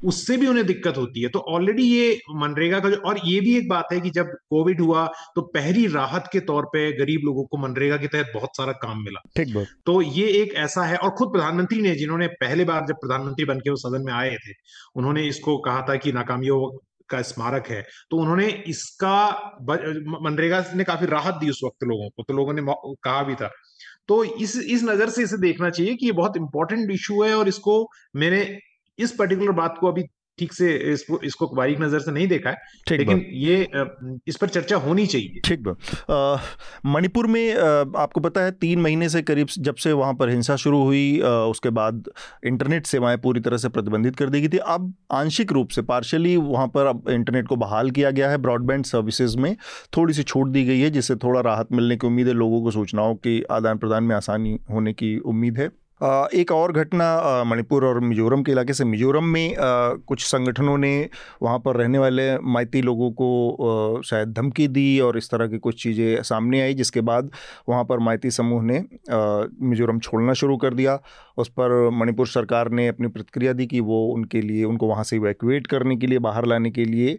उससे भी उन्हें दिक्कत होती है। तो ऑलरेडी ये मनरेगा का जो और ये भी एक बात है कि जब कोविड हुआ तो पहली राहत के तौर पे गरीब लोगों को मनरेगा के तहत बहुत सारा काम मिला। ठीक बात। तो ये एक ऐसा है और खुद प्रधानमंत्री ने जिन्होंने पहले बार जब प्रधानमंत्री बनके वो सदन में आए थे उन्होंने इसको कहा था कि नाकामियों का स्मारक है। तो उन्होंने इसका मनरेगा ने काफ़ी राहत दी उस वक्त लोगों को तो लोगों ने कहा भी था। तो इस इस नज़र से इसे देखना चाहिए कि ये बहुत इंपॉर्टेंट इशू है और इसको मैंने इस पर्टिकुलर बात को अभी ठीक से इसको इसको बारीक नज़र से नहीं देखा है लेकिन ये इस पर चर्चा होनी चाहिए। ठीक मणिपुर में आपको पता है तीन महीने से करीब जब से वहाँ पर हिंसा शुरू हुई उसके बाद इंटरनेट सेवाएँ पूरी तरह से प्रतिबंधित कर दी गई थी। अब आंशिक रूप से पार्शली वहाँ पर अब इंटरनेट को बहाल किया गया है ब्रॉडबैंड सर्विसेज़ में थोड़ी सी छूट दी गई है जिससे थोड़ा राहत मिलने की उम्मीद है लोगों को सूचनाओं के आदान प्रदान में आसानी होने की उम्मीद है। एक और घटना मणिपुर और मिजोरम के इलाके से, मिजोरम में कुछ संगठनों ने वहाँ पर रहने वाले माइती लोगों को शायद धमकी दी और इस तरह की कुछ चीज़ें सामने आई, जिसके बाद वहाँ पर माइती समूह ने मिजोरम छोड़ना शुरू कर दिया। उस पर मणिपुर सरकार ने अपनी प्रतिक्रिया दी कि वो उनके लिए, उनको वहाँ से इवैक्यूएट करने के लिए, बाहर लाने के लिए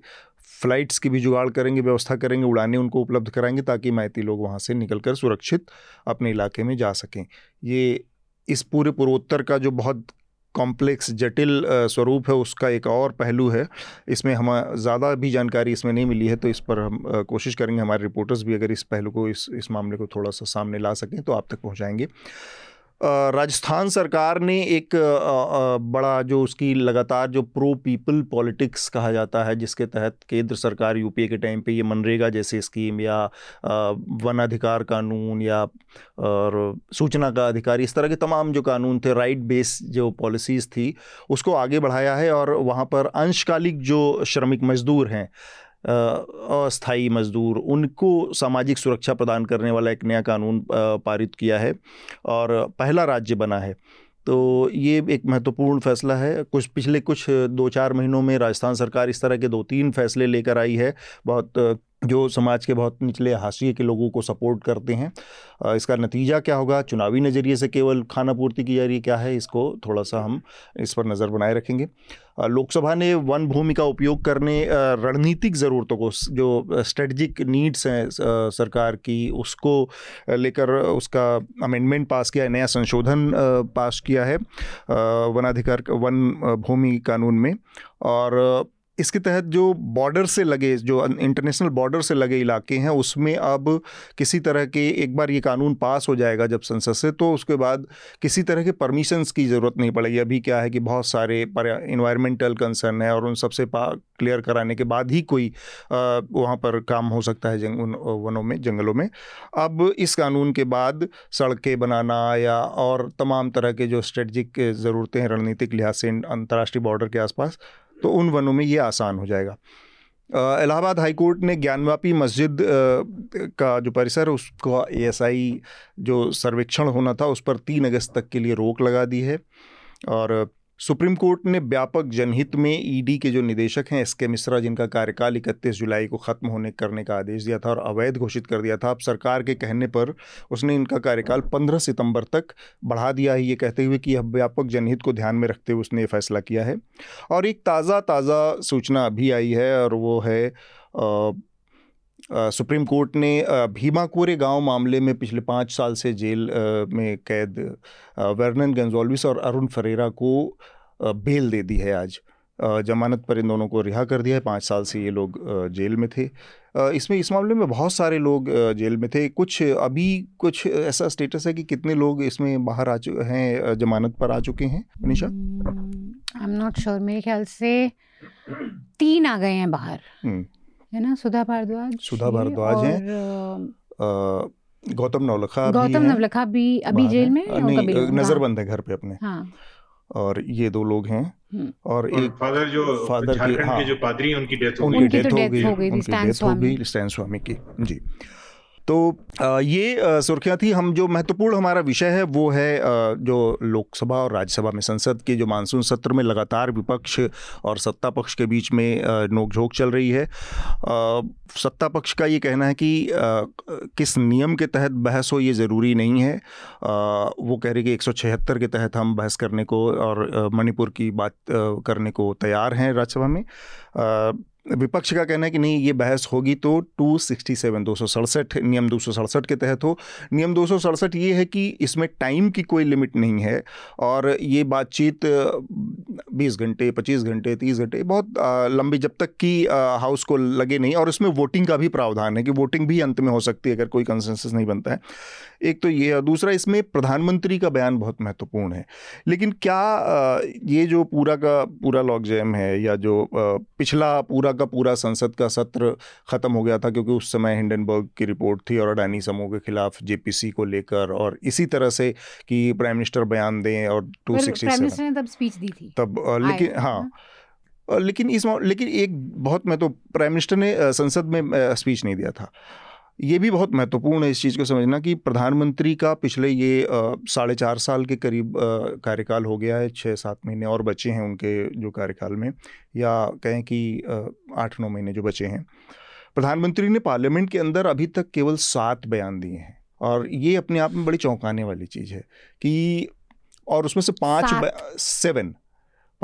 फ़्लाइट्स की भी जुगाड़ करेंगे, व्यवस्था करेंगे, उड़ाने उनको उपलब्ध कराएँगे, ताकि माइती लोग वहाँ से निकल कर सुरक्षित अपने इलाके में जा सकें। ये इस पूरे पूर्वोत्तर का जो बहुत कॉम्प्लेक्स जटिल स्वरूप है, उसका एक और पहलू है। इसमें हम ज़्यादा भी जानकारी इसमें नहीं मिली है तो इस पर हम कोशिश करेंगे, हमारे रिपोर्टर्स भी अगर इस पहलू को, इस इस मामले को थोड़ा सा सामने ला सकें तो आप तक पहुंचाएँगे। राजस्थान सरकार ने एक बड़ा जो उसकी लगातार जो प्रो पीपल पॉलिटिक्स कहा जाता है, जिसके तहत केंद्र सरकार यूपीए के टाइम पे ये मनरेगा जैसे स्कीम या वन अधिकार कानून या, और सूचना का अधिकार, इस तरह के तमाम जो कानून थे राइट बेस जो पॉलिसीज़ थी, उसको आगे बढ़ाया है और वहाँ पर अंशकालिक जो श्रमिक मजदूर हैं अस्थाई मजदूर, उनको सामाजिक सुरक्षा प्रदान करने वाला एक नया कानून पारित किया है और पहला राज्य बना है। तो ये एक महत्वपूर्ण फैसला है। कुछ पिछले कुछ दो चार महीनों में राजस्थान सरकार इस तरह के दो तीन फैसले लेकर आई है। बहुत जो समाज के बहुत निचले हाशिए के लोगों को सपोर्ट करते हैं। इसका नतीजा क्या होगा? चुनावी नज़रिए से केवल खाना पूर्ति की जा रही क्या है? इसको थोड़ा सा हम इस पर नज़र बनाए रखेंगे। लोकसभा ने वन भूमि का उपयोग करने रणनीतिक ज़रूरतों को जो स्ट्रेटजिक नीड्स हैं सरकार की, उसको लेकर उसका अमेंडमेंट पास किया है नया संशोधन पास किया है वनाधिकार, वन भूमि कानून में। और इसके तहत जो बॉर्डर से लगे, जो इंटरनेशनल बॉर्डर से लगे इलाके हैं, उसमें अब किसी तरह के, एक बार ये कानून पास हो जाएगा जब संसद से तो उसके बाद किसी तरह के परमिशंस की ज़रूरत नहीं पड़ेगी। अभी क्या है कि बहुत सारे इन्वायरमेंटल कंसर्न है और उन सबसे पा क्लियर कराने के बाद ही कोई वहाँ पर काम हो सकता है जंग वनों में, जंगलों में। अब इस कानून के बाद सड़कें बनाना या और तमाम तरह के जो स्ट्रेटजिक ज़रूरतें हैं, रणनीतिक लिहाज से, अंतर्राष्ट्रीय बॉर्डर के आसपास तो उन वनों में ये आसान हो जाएगा। इलाहाबाद हाईकोर्ट ने ज्ञानवापी मस्जिद का जो परिसर है, उसका एएसआई जो सर्वेक्षण होना था, उस पर तीन अगस्त तक के लिए रोक लगा दी है। और सुप्रीम कोर्ट ने व्यापक जनहित में ईडी के जो निदेशक हैं एस के मिश्रा जिनका कार्यकाल इकतीस जुलाई को ख़त्म होने करने का आदेश दिया था और अवैध घोषित कर दिया था अब सरकार के कहने पर उसने इनका कार्यकाल 15 सितंबर तक बढ़ा दिया है। ये कहते हुए कि अब व्यापक जनहित को ध्यान में रखते हुए उसने ये फैसला किया है। और एक ताज़ा ताज़ा सूचना अभी आई है और वो है आ, सुप्रीम कोर्ट ने भीमा कोरे गाँव मामले में पिछले पाँच साल से जेल में कैद वर्नन गंजोल्विस और अरुण फरेरा को बेल दे दी है आज। जमानत पर इन दोनों को रिहा कर दिया है। पाँच साल से ये लोग जेल में थे। इसमें इस मामले में बहुत सारे लोग जेल में थे। कुछ अभी कुछ ऐसा स्टेटस है कि कितने लोग इसमें बाहर आ चुके हैं जमानत पर आ चुके हैं? Manisha? I am not sure मेरे ख्याल से तीन आ गए हैं बाहर। हम्म। है ना? सुधा भारद्वाज सुधा भारद्वाज हैं। गौतम नवलखा गौतम नवलखा भी अभी जेल में नहीं नजरबंद है घर पे अपने। हाँ। और ये दो लोग हैं। हम्म। और एक फादर जो फादर के, हाँ, के जो पादरी हैं उनकी डेथ हो गई उनकी डेथ हो गई। उनकी डेथ हो गई स्टैन स्वामी की जी। तो ये सुर्खियाँ थी। हम जो महत्वपूर्ण हमारा विषय है, वो है जो लोकसभा और राज्यसभा में संसद के जो मानसून सत्र में लगातार विपक्ष और सत्ता पक्ष के बीच में नोकझोंक चल रही है। सत्ता पक्ष का ये कहना है कि किस नियम के तहत बहस हो, ये ज़रूरी नहीं है। वो कह रहे कि एक सौ छिहत्तर के तहत हम बहस करने को और मणिपुर की बात करने को तैयार हैं राज्यसभा में। विपक्ष का कहना है कि नहीं, ये बहस होगी तो टू सिक्सटी सेवन दो सौ सड़सठ नियम दो सौ सड़सठ के तहत हो। नियम दो सौ सड़सठ ये है कि इसमें टाइम की कोई लिमिट नहीं है और ये बातचीत, बीस घंटे, पच्चीस घंटे, तीस घंटे, बहुत लंबी जब तक कि हाउस को लगे नहीं और इसमें वोटिंग का भी प्रावधान है कि वोटिंग भी अंत में हो सकती है अगर कोई कंसेंसस नहीं बनता है। एक तो ये है, दूसरा इसमें प्रधानमंत्री का बयान बहुत महत्वपूर्ण है। लेकिन क्या ये जो पूरा का, पूरा लॉक जैम है या जो पिछला पूरा का पूरा संसद का सत्र ख़त्म हो गया था क्योंकि उस समय हिंडनबर्ग की रिपोर्ट थी और अडानी समूह के खिलाफ जेपीसी को लेकर और इसी तरह से कि प्राइम मिनिस्टर बयान दें और टू सिक्सटी तब स्पीच दी थी। तब लेकिन हाँ। लेकिन इस लेकिन एक बहुत मैं तो प्राइम मिनिस्टर ने संसद में स्पीच नहीं दिया था। ये भी बहुत महत्वपूर्ण है इस चीज़ को समझना कि प्रधानमंत्री का पिछले ये साढ़े चार साल के करीब कार्यकाल हो गया है छः सात महीने और बचे हैं उनके जो कार्यकाल में या कहें कि आठ नौ महीने जो बचे हैं। प्रधानमंत्री ने पार्लियामेंट के अंदर अभी तक केवल सात बयान दिए हैं और ये अपने आप में बड़ी चौंकाने वाली चीज़ है कि और उसमें से पाँच सेवन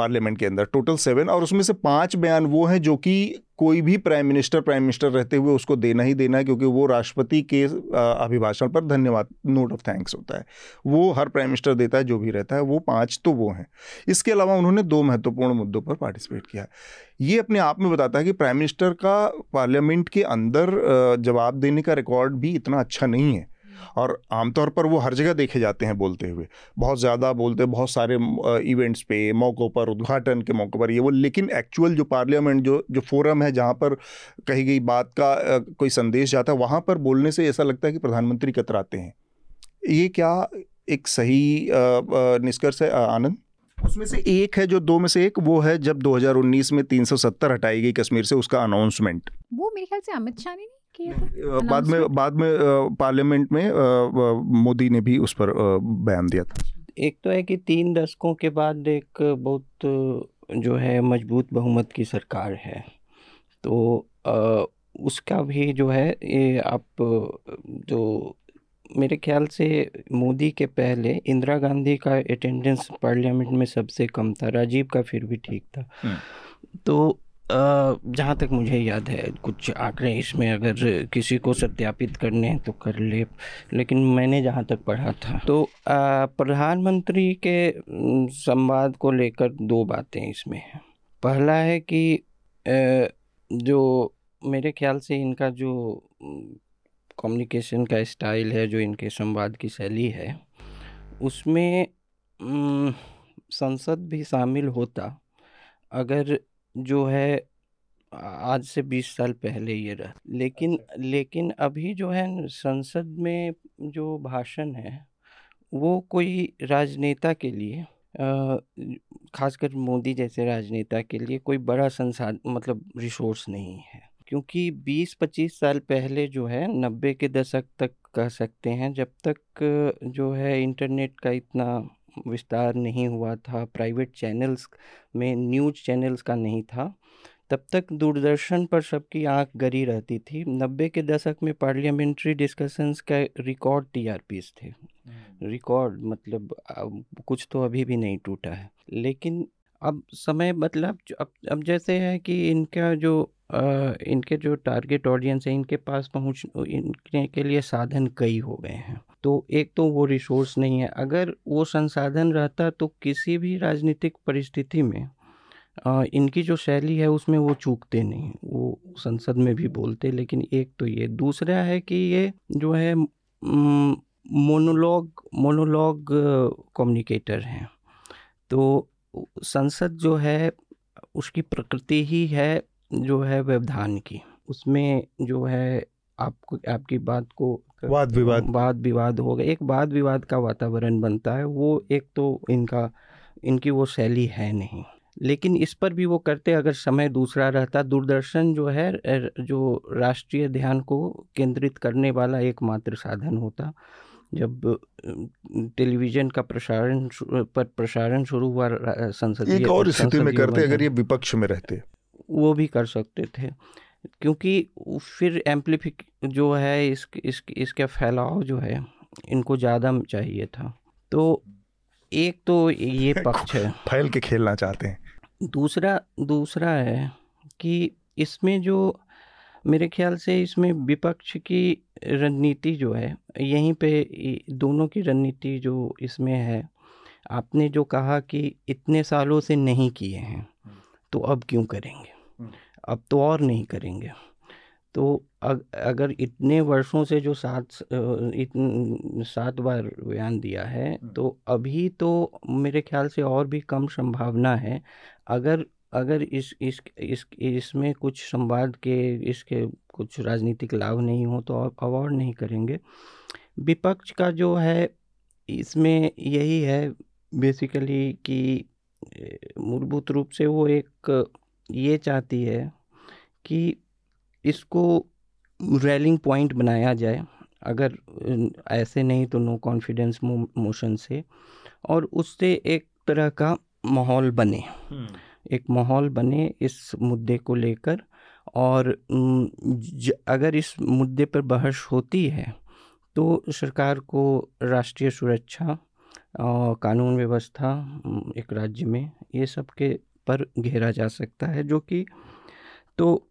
पार्लियामेंट के अंदर, टोटल सेवन, और उसमें से पाँच बयान वो हैं जो कि कोई भी प्राइम मिनिस्टर प्राइम मिनिस्टर रहते हुए उसको देना ही देना है, क्योंकि वो राष्ट्रपति के अभिभाषण पर धन्यवाद नोट ऑफ़ थैंक्स होता है। वो हर प्राइम मिनिस्टर देता है, जो भी रहता है, वो पाँच तो वो हैं। इसके अलावा उन्होंने दो महत्वपूर्ण मुद्दों पर पार्टिसिपेट किया। ये अपने आप में बताता है कि प्राइम मिनिस्टर का पार्लियामेंट के अंदर जवाब देने का रिकॉर्ड भी इतना अच्छा नहीं है। और आमतौर पर वो हर जगह देखे जाते हैं बोलते हुए। बहुत ज़्यादा बोलते हैं बहुत सारे इवेंट्स पे, मौक़ों पर, उद्घाटन के मौक़ों पर ये वो, लेकिन एक्चुअल जो पार्लियामेंट जो जो फोरम है जहाँ पर कही गई बात का कोई संदेश जाता है, वहाँ पर बोलने से ऐसा लगता है कि प्रधानमंत्री कतराते हैं। ये क्या एक सही निष्कर्ष है आनंद? उसमें से एक है, जो दो में से एक, वो है जब 2019 में 370 हटाई गई कश्मीर से उसका अनाउंसमेंट वो मेरे ख्याल से अमित शाह ने बाद में बाद में पार्लियामेंट में मोदी ने भी उस पर बयान दिया था। एक तो है कि तीन दशकों के बाद एक बहुत जो है मज़बूत बहुमत की सरकार है। तो उसका भी जो है ये आप जो मेरे ख्याल से मोदी के पहले इंदिरा गांधी का अटेंडेंस पार्लियामेंट में सबसे कम था राजीव का फिर भी ठीक था। हम्म। तो जहाँ तक मुझे याद है, कुछ आंकड़े इसमें अगर किसी को सत्यापित करने हैं तो कर ले। लेकिन मैंने जहाँ तक पढ़ा था। तो प्रधानमंत्री के संवाद को लेकर दो बातें इसमें हैं। पहला है कि जो मेरे ख्याल से इनका जो कम्युनिकेशन का स्टाइल है, जो इनके संवाद की शैली है, उसमें संसद भी शामिल होता। अगर जो है आज से बीस साल पहले ये रहा। लेकिन लेकिन अभी जो है संसद में जो भाषण है वो कोई राजनेता के लिए खासकर मोदी जैसे राजनेता के लिए कोई बड़ा संसाधन मतलब रिसोर्स नहीं है। क्योंकि 20-25 साल पहले जो है नब्बे के दशक तक कह सकते हैं जब तक जो है इंटरनेट का इतना विस्तार नहीं हुआ था प्राइवेट चैनल्स में न्यूज़ चैनल्स का नहीं था। तब तक दूरदर्शन पर सबकी आँख गरी रहती थी। नब्बे के दशक में पार्लियामेंट्री डिस्कशंस का रिकॉर्ड टीआरपीस थे। रिकॉर्ड मतलब कुछ तो अभी भी नहीं टूटा है। लेकिन अब समय मतलब अब अब जैसे है कि इनका जो आ, इनके जो टारगेट ऑडियंस है इनके पास पहुँच इनके के लिए साधन कई हो गए हैं। तो एक तो वो रिसोर्स नहीं है। अगर वो संसाधन रहता तो किसी भी राजनीतिक परिस्थिति में आ, इनकी जो शैली है उसमें वो चूकते नहीं। वो संसद में भी बोलते लेकिन एक तो ये। दूसरा है कि ये जो है मोनोलॉग मोनोलॉग कम्युनिकेटर हैं। तो संसद जो है उसकी प्रकृति ही है जो है व्यवधान की। उसमें जो है आपको आपकी बात को वाद विवाद। वाद विवाद होगा एक वाद विवाद का वातावरण बनता है वो एक तो इनका इनकी वो शैली है नहीं। लेकिन इस पर भी वो करते अगर समय दूसरा रहता दूरदर्शन जो है जो राष्ट्रीय ध्यान को केंद्रित करने वाला एकमात्र साधन होता। जब टेलीविज़न का प्रसारण पर प्रसारण शुरू हुआ संसदीय एक और स्थिति में करते अगर ये विपक्ष में रहते। वो भी कर सकते थे क्योंकि फिर एम्पलीफिक जो है इस, इस इसका फैलाव जो है इनको ज़्यादा चाहिए था। तो एक तो ये पक्ष है। फैल के खेलना चाहते हैं। दूसरा दूसरा है कि इसमें जो मेरे ख्याल से इसमें विपक्ष की रणनीति जो है, यहीं पे दोनों की रणनीति जो इसमें है, आपने जो कहा कि इतने सालों से नहीं किए हैं तो अब क्यों करेंगे? अब तो और नहीं करेंगे। तो अगर इतने वर्षों से जो सात सात बार बयान दिया है तो अभी तो मेरे ख्याल से और भी कम संभावना है, अगर अगर इस इस इस, इसमें कुछ संवाद के, इसके कुछ राजनीतिक लाभ नहीं हो तो अवॉर्ड नहीं करेंगे। विपक्ष का जो है, इसमें यही है बेसिकली कि मूलभूत रूप से वो एक ये चाहती है कि इसको रैलिंग पॉइंट बनाया जाए। अगर ऐसे नहीं तो नो कॉन्फिडेंस मोशन से और उससे एक तरह का माहौल बने। हम्म। एक माहौल बने इस मुद्दे को लेकर। और अगर इस मुद्दे पर बहस होती है तो सरकार को राष्ट्रीय सुरक्षा कानून व्यवस्था एक राज्य में ये सब के पर घेरा जा सकता है, जो कि तो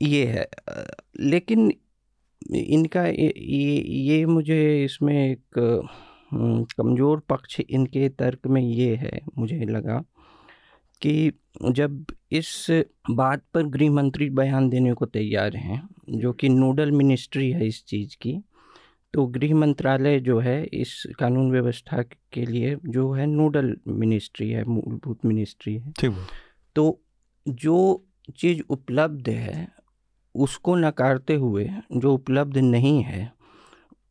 ये है। लेकिन इनका ये ये मुझे इसमें एक कमज़ोर पक्ष इनके तर्क में ये है, मुझे लगा कि जब इस बात पर गृह मंत्री बयान देने को तैयार हैं जो कि नोडल मिनिस्ट्री है इस चीज़ की तो गृह मंत्रालय जो है इस कानून व्यवस्था के लिए जो है नोडल मिनिस्ट्री है मूलभूत मिनिस्ट्री है। ठीक तो जो चीज़ उपलब्ध है उसको नकारते हुए जो उपलब्ध नहीं है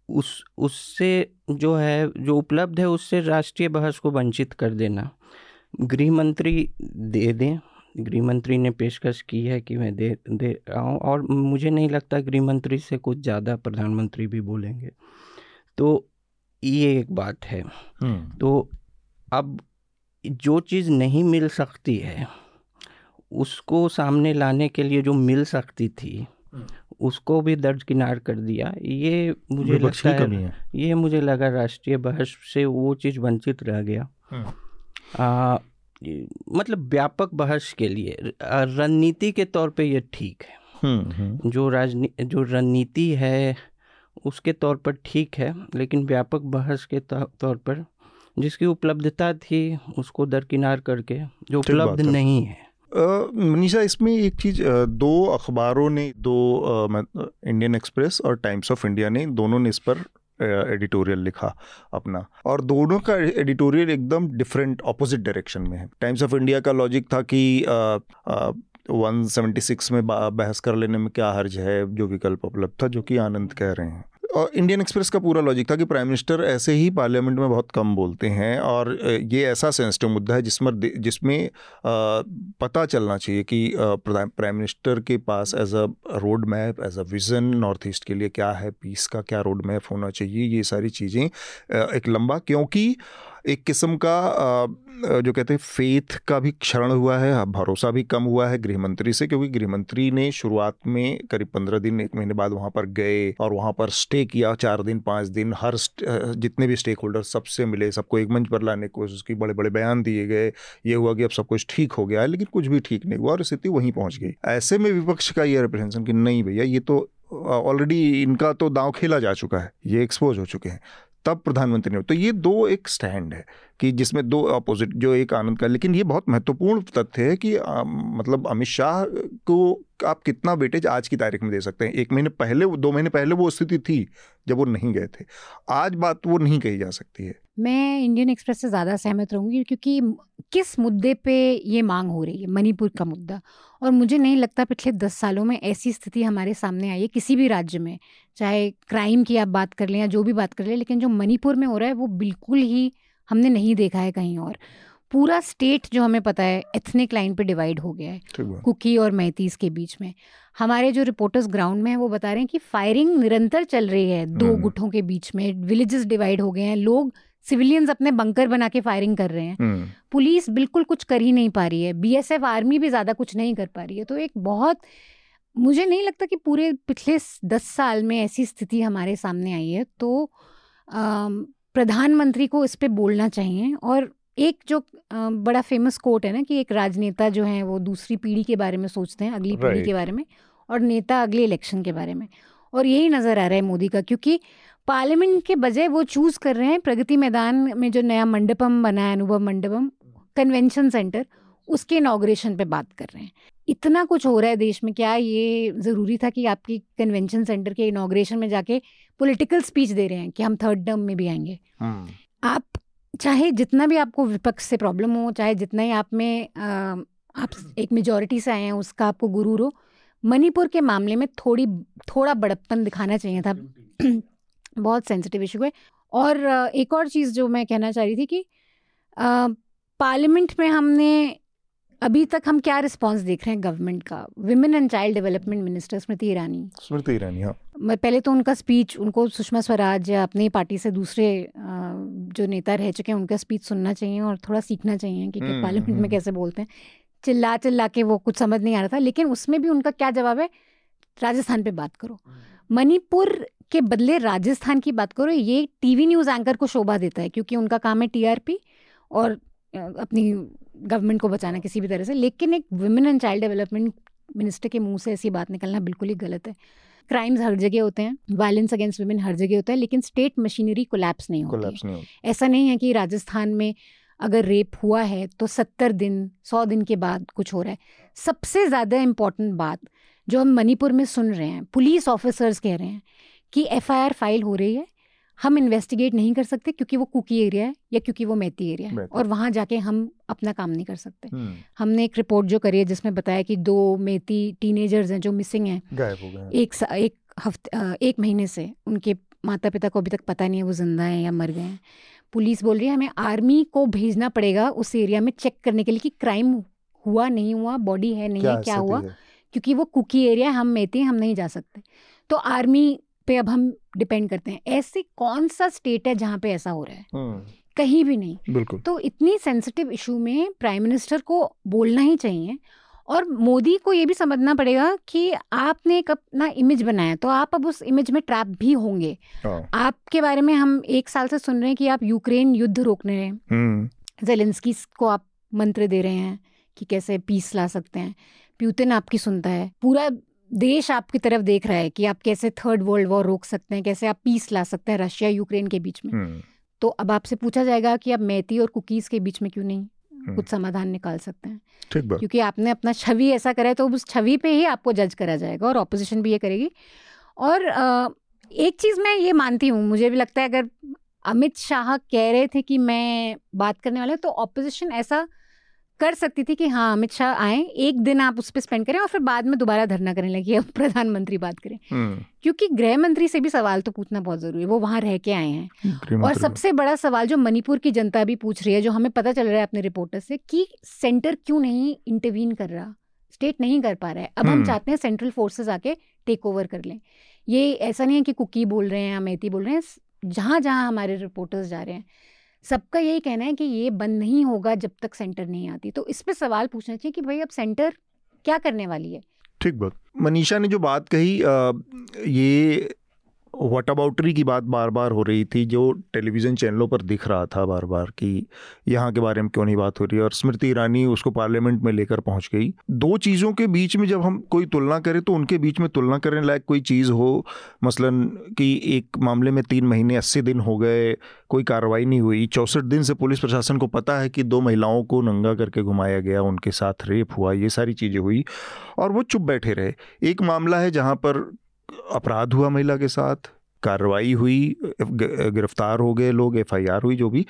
उस उससे जो है जो उपलब्ध है उससे राष्ट्रीय बहस को वंचित कर देना। गृह मंत्री दे दें गृह मंत्री ने पेशकश की है कि मैं दे दे रहा हूँ और मुझे नहीं लगता गृह मंत्री से कुछ ज़्यादा प्रधानमंत्री भी बोलेंगे तो ये एक बात है हम्म। तो अब जो चीज़ नहीं मिल सकती है उसको सामने लाने के लिए जो मिल सकती थी हम्म। उसको भी दर्ज किनार कर दिया ये मुझे लगता है, है ये मुझे लगा राष्ट्रीय बहस से वो चीज़ वंचित रह गया हम्म। आ, मतलब व्यापक बहस के लिए रणनीति के तौर पे ये ठीक है। हम्म, हम्म। जो राजनी जो रणनीति है उसके तौर पर ठीक है लेकिन व्यापक बहस के तौर पर जिसकी उपलब्धता थी उसको दरकिनार करके जो उपलब्ध नहीं है। मनीषा इसमें एक चीज़ दो अखबारों ने दो इंडियन एक्सप्रेस और टाइम्स ऑफ़ इंडिया ने दोनों ने इस पर एडिटोरियल लिखा अपना। और दोनों का एडिटोरियल एकदम डिफरेंट ऑपोजिट डायरेक्शन में है। टाइम्स ऑफ़ इंडिया का लॉजिक था कि वन सेवेंटी सिक्स में बहस कर लेने में क्या हर्ज है, जो विकल्प उपलब्ध था, जो कि आनंद कह रहे हैं। और इंडियन एक्सप्रेस का पूरा लॉजिक था कि प्राइम मिनिस्टर ऐसे ही पार्लियामेंट में बहुत कम बोलते हैं और ये ऐसा सेंसिटिव मुद्दा है जिसमें जिसमें पता चलना चाहिए कि प्राइम मिनिस्टर के पास as a road map as a vision north east के लिए क्या है पीस का क्या रोड मैप होना चाहिए, ये सारी चीज़ें एक लंबा, क्योंकि एक किस्म का जो कहते हैं फेथ का भी क्षरण हुआ है भरोसा भी कम हुआ है गृह मंत्री से, क्योंकि गृह मंत्री ने शुरुआत में करीब पंद्रह दिन, एक महीने बाद वहाँ पर गए और वहाँ पर स्टे किया, चार दिन, पाँच दिन, हर जितने भी स्टेक होल्डर सबसे मिले, सबको एक मंच पर लाने की कोशिश की बड़े बड़े बयान दिए गए, ये हुआ कि अब सब कुछ ठीक हो गया है लेकिन कुछ भी ठीक नहीं हुआ और स्थिति वहीं पहुँच गई। ऐसे में विपक्ष का ये रिप्रेजेंटेशन कि नहीं भैया, ये तो ऑलरेडी इनका तो दांव खेला जा चुका है, ये एक्सपोज हो चुके हैं। तब प्रधानमंत्री ने तो ये दो एक स्टैंड है कि जिसमें दो अपोजिट जो एक आनंद का लेकिन ये बहुत महत्वपूर्ण तथ्य है कि आ, मतलब अमित शाह को आप कितना वेटेज आज की तारीख में दे सकते हैं। एक महीने पहले दो महीने पहले वो स्थिति थी जब वो नहीं गए थे। आज बात वो नहीं कही जा सकती है। मैं इंडियन एक्सप्रेस से ज़्यादा सहमत रहूँगी क्योंकि किस मुद्दे पे ये मांग हो रही है? मणिपुर का मुद्दा। और मुझे नहीं लगता पिछले दस सालों में ऐसी स्थिति हमारे सामने आई है किसी भी राज्य में। चाहे क्राइम की आप बात कर लें या जो भी बात कर लें लेकिन जो मणिपुर में हो रहा है वो बिल्कुल ही हमने नहीं देखा है कहीं और। पूरा स्टेट जो हमें पता है एथनिक लाइन पे डिवाइड हो गया है कुकी और मैतीस के बीच में। हमारे जो रिपोर्टर्स ग्राउंड में हैं वो बता रहे हैं कि फायरिंग निरंतर चल रही है। दो हम्म। गुटों के बीच में विलेजेस डिवाइड हो गए हैं लोग सिविलियंस अपने बंकर बना के फायरिंग कर रहे हैं। हम्म। पुलिस बिल्कुल कुछ कर ही नहीं पा रही है। बीएसएफ आर्मी भी ज़्यादा कुछ नहीं कर पा रही है। तो एक बहुत मुझे नहीं लगता कि पूरे पिछले दस साल में ऐसी स्थिति हमारे सामने आई है। तो प्रधानमंत्री को इस पर बोलना चाहिए और एक जो बड़ा फ़ेमस कोट है ना कि एक राजनेता जो है वो दूसरी पीढ़ी के बारे में सोचते हैं अगली पीढ़ी के बारे में और नेता अगले इलेक्शन के बारे में। और यही नज़र आ रहा है मोदी का क्योंकि पार्लियामेंट के बजाय वो चूज़ कर रहे हैं प्रगति मैदान में जो नया मंडपम बना है अनुभव मंडपम कन्वेंशन सेंटर उसके इनाग्रेशन पे बात कर रहे हैं इतना कुछ हो रहा है देश में क्या ये ज़रूरी था कि आपकी कन्वेंशन सेंटर के इनाग्रेशन में जाके पॉलिटिकल स्पीच दे रहे हैं कि हम थर्ड टर्म में भी आएँगे हम्म। आप चाहे जितना भी आपको विपक्ष से प्रॉब्लम हो चाहे जितना ही आप में आ, आप एक मेजोरिटी से आए हैं उसका आपको गुरूर हो मणिपुर के मामले में थोड़ी थोड़ा बड़प्पन दिखाना चाहिए था। बहुत सेंसिटिव इशू है। और एक और चीज़ जो मैं कहना चाह रही थी कि पार्लियामेंट में हमने अभी तक हम क्या रिस्पांस देख रहे हैं गवर्नमेंट का? Women and child development minister Smriti Irani Smriti Irani हाँ। पहले तो उनका स्पीच उनको सुषमा स्वराज या अपनी पार्टी से दूसरे जो नेता रह चुके हैं उनका स्पीच सुनना चाहिए और थोड़ा सीखना चाहिए कि, कि पार्लियामेंट हम्म, में हम्म। कैसे बोलते हैं। चिल्ला चिल्ला के वो कुछ समझ नहीं आ रहा था लेकिन उसमें भी उनका क्या जवाब है? राजस्थान पे बात करो। हम्म। मणिपुर के बदले राजस्थान की बात करो ये टीवी न्यूज़ एंकर को शोभा देता है क्योंकि उनका काम है टीआरपी और अपनी गवर्नमेंट को बचाना किसी भी तरह से। लेकिन एक women and child development minister के मुँह से ऐसी बात निकलना बिल्कुल ही गलत है। क्राइम्स हर जगह होते हैं वायलेंस अगेंस्ट वुमेन हर जगह होता है लेकिन स्टेट मशीनरी कोलैप्स नहीं होती नहीं ऐसा नहीं है कि राजस्थान में अगर रेप हुआ है तो सत्तर दिन सौ दिन के बाद कुछ हो रहा है। सबसे ज़्यादा इंपॉर्टेंट बात जो हम मणिपुर में सुन रहे हैं पुलिस ऑफिसर्स कह रहे हैं कि एफआईआर फ़ाइल हो रही है हम इन्वेस्टिगेट नहीं कर सकते क्योंकि वो कुकी एरिया है या क्योंकि वो मैती एरिया है और वहाँ जाके हम अपना काम नहीं कर सकते। हम्म। हमने एक रिपोर्ट जो करी है जिसमें बताया कि दो मेती टीनेजर्स हैं जो मिसिंग हैं। एक एक हफ़्ते एक महीने से उनके माता पिता को अभी तक पता नहीं है वो ज़िंदा हैं या मर गए हैं। पुलिस बोल रही है हमें आर्मी को भेजना पड़ेगा उस एरिया में चेक करने के लिए कि क्राइम हुआ नहीं हुआ बॉडी है नहीं क्या है क्या हुआ? क्योंकि वो कुकी एरिया हम मेती हम नहीं जा सकते। तो आर्मी पे अब हम डिपेंड करते हैं। ऐसे कौन सा स्टेट है जहाँ पे ऐसा हो रहा है? हम्म। कहीं भी नहीं। बिल्कुल। तो इतनी सेंसिटिव इशू में प्राइम मिनिस्टर को बोलना ही चाहिए और मोदी को ये भी समझना पड़ेगा कि आपने एक अपना इमेज बनाया तो आप अब उस इमेज में ट्रैप भी होंगे हाँ। आपके बारे में हम एक साल से सुन रहे हैं कि आप यूक्रेन युद्ध रोकने रहे हम्म। जेलेंस्की को आप मंत्र दे रहे हैं कि कैसे पीस ला सकते हैं प्यूतिन आपकी सुनता है पूरा देश आपकी तरफ़ देख रहा है कि आप कैसे थर्ड वर्ल्ड वॉर रोक सकते हैं कैसे आप पीस ला सकते हैं रशिया यूक्रेन के बीच में हम्म। तो अब आपसे पूछा जाएगा कि आप मैती और कुकीज के बीच में क्यों नहीं। कुछ समाधान निकाल सकते हैं। ठीक बात। क्योंकि आपने अपना छवि ऐसा करा है तो उस छवि पे ही आपको जज करा जाएगा और ऑपोजिशन भी ये करेगी। और एक चीज़ मैं ये मानती हूँ मुझे भी लगता है अगर अमित शाह कह रहे थे कि मैं बात करने वाला तो ऑपोजिशन ऐसा कर सकती थी कि हाँ अमित शाह आए एक दिन आप उस पर स्पेंड करें और फिर बाद में दोबारा धरना करने लगी अब प्रधानमंत्री बात करें। हम्म। क्योंकि गृह मंत्री से भी सवाल तो पूछना बहुत ज़रूरी है वो वहाँ रह के आए हैं। और सबसे बड़ा सवाल जो मणिपुर की जनता भी पूछ रही है जो हमें पता चल रहा है अपने रिपोर्टर से कि सेंटर क्यों नहीं इंटरवीन कर रहा? स्टेट नहीं कर पा रहा है। अब हम हम्म। चाहते हैं सेंट्रल फोर्सेज आके टेक ओवर कर लें। ये ऐसा नहीं है कि कुकी बोल रहे हैं या मेती बोल रहे हैं जहाँ जहाँ हमारे रिपोर्टर्स जा रहे हैं। सबका यही कहना है कि ये बंद नहीं होगा जब तक सेंटर नहीं आती। तो इस पर सवाल पूछना चाहिए कि भाई अब सेंटर क्या करने वाली है? ठीक बात। मनीषा ने जो बात कही आ, ये वट अबाउटरी की बात बार बार हो रही थी, जो टेलीविज़न चैनलों पर दिख रहा था बार बार कि यहाँ के बारे में क्यों नहीं बात हो रही और स्मृति ईरानी उसको पार्लियामेंट में लेकर पहुँच गई। दो चीज़ों के बीच में जब हम कोई तुलना करें तो उनके बीच में तुलना करने लायक कोई चीज़ हो, मसलन कि एक मामले में तीन महीने अस्सी दिन हो गए, कोई कार्रवाई नहीं हुई। चौंसठ दिन से पुलिस प्रशासन को पता है कि दो महिलाओं को नंगा करके घुमाया गया, उनके साथ रेप हुआ, ये सारी चीज़ें हुई, और वो चुप बैठे रहे। एक मामला है जहाँ पर अपराध हुआ महिला के साथ, कार्रवाई हुई गिरफ़्तार हो गए लोग, एफआईआर हुई, जो भी।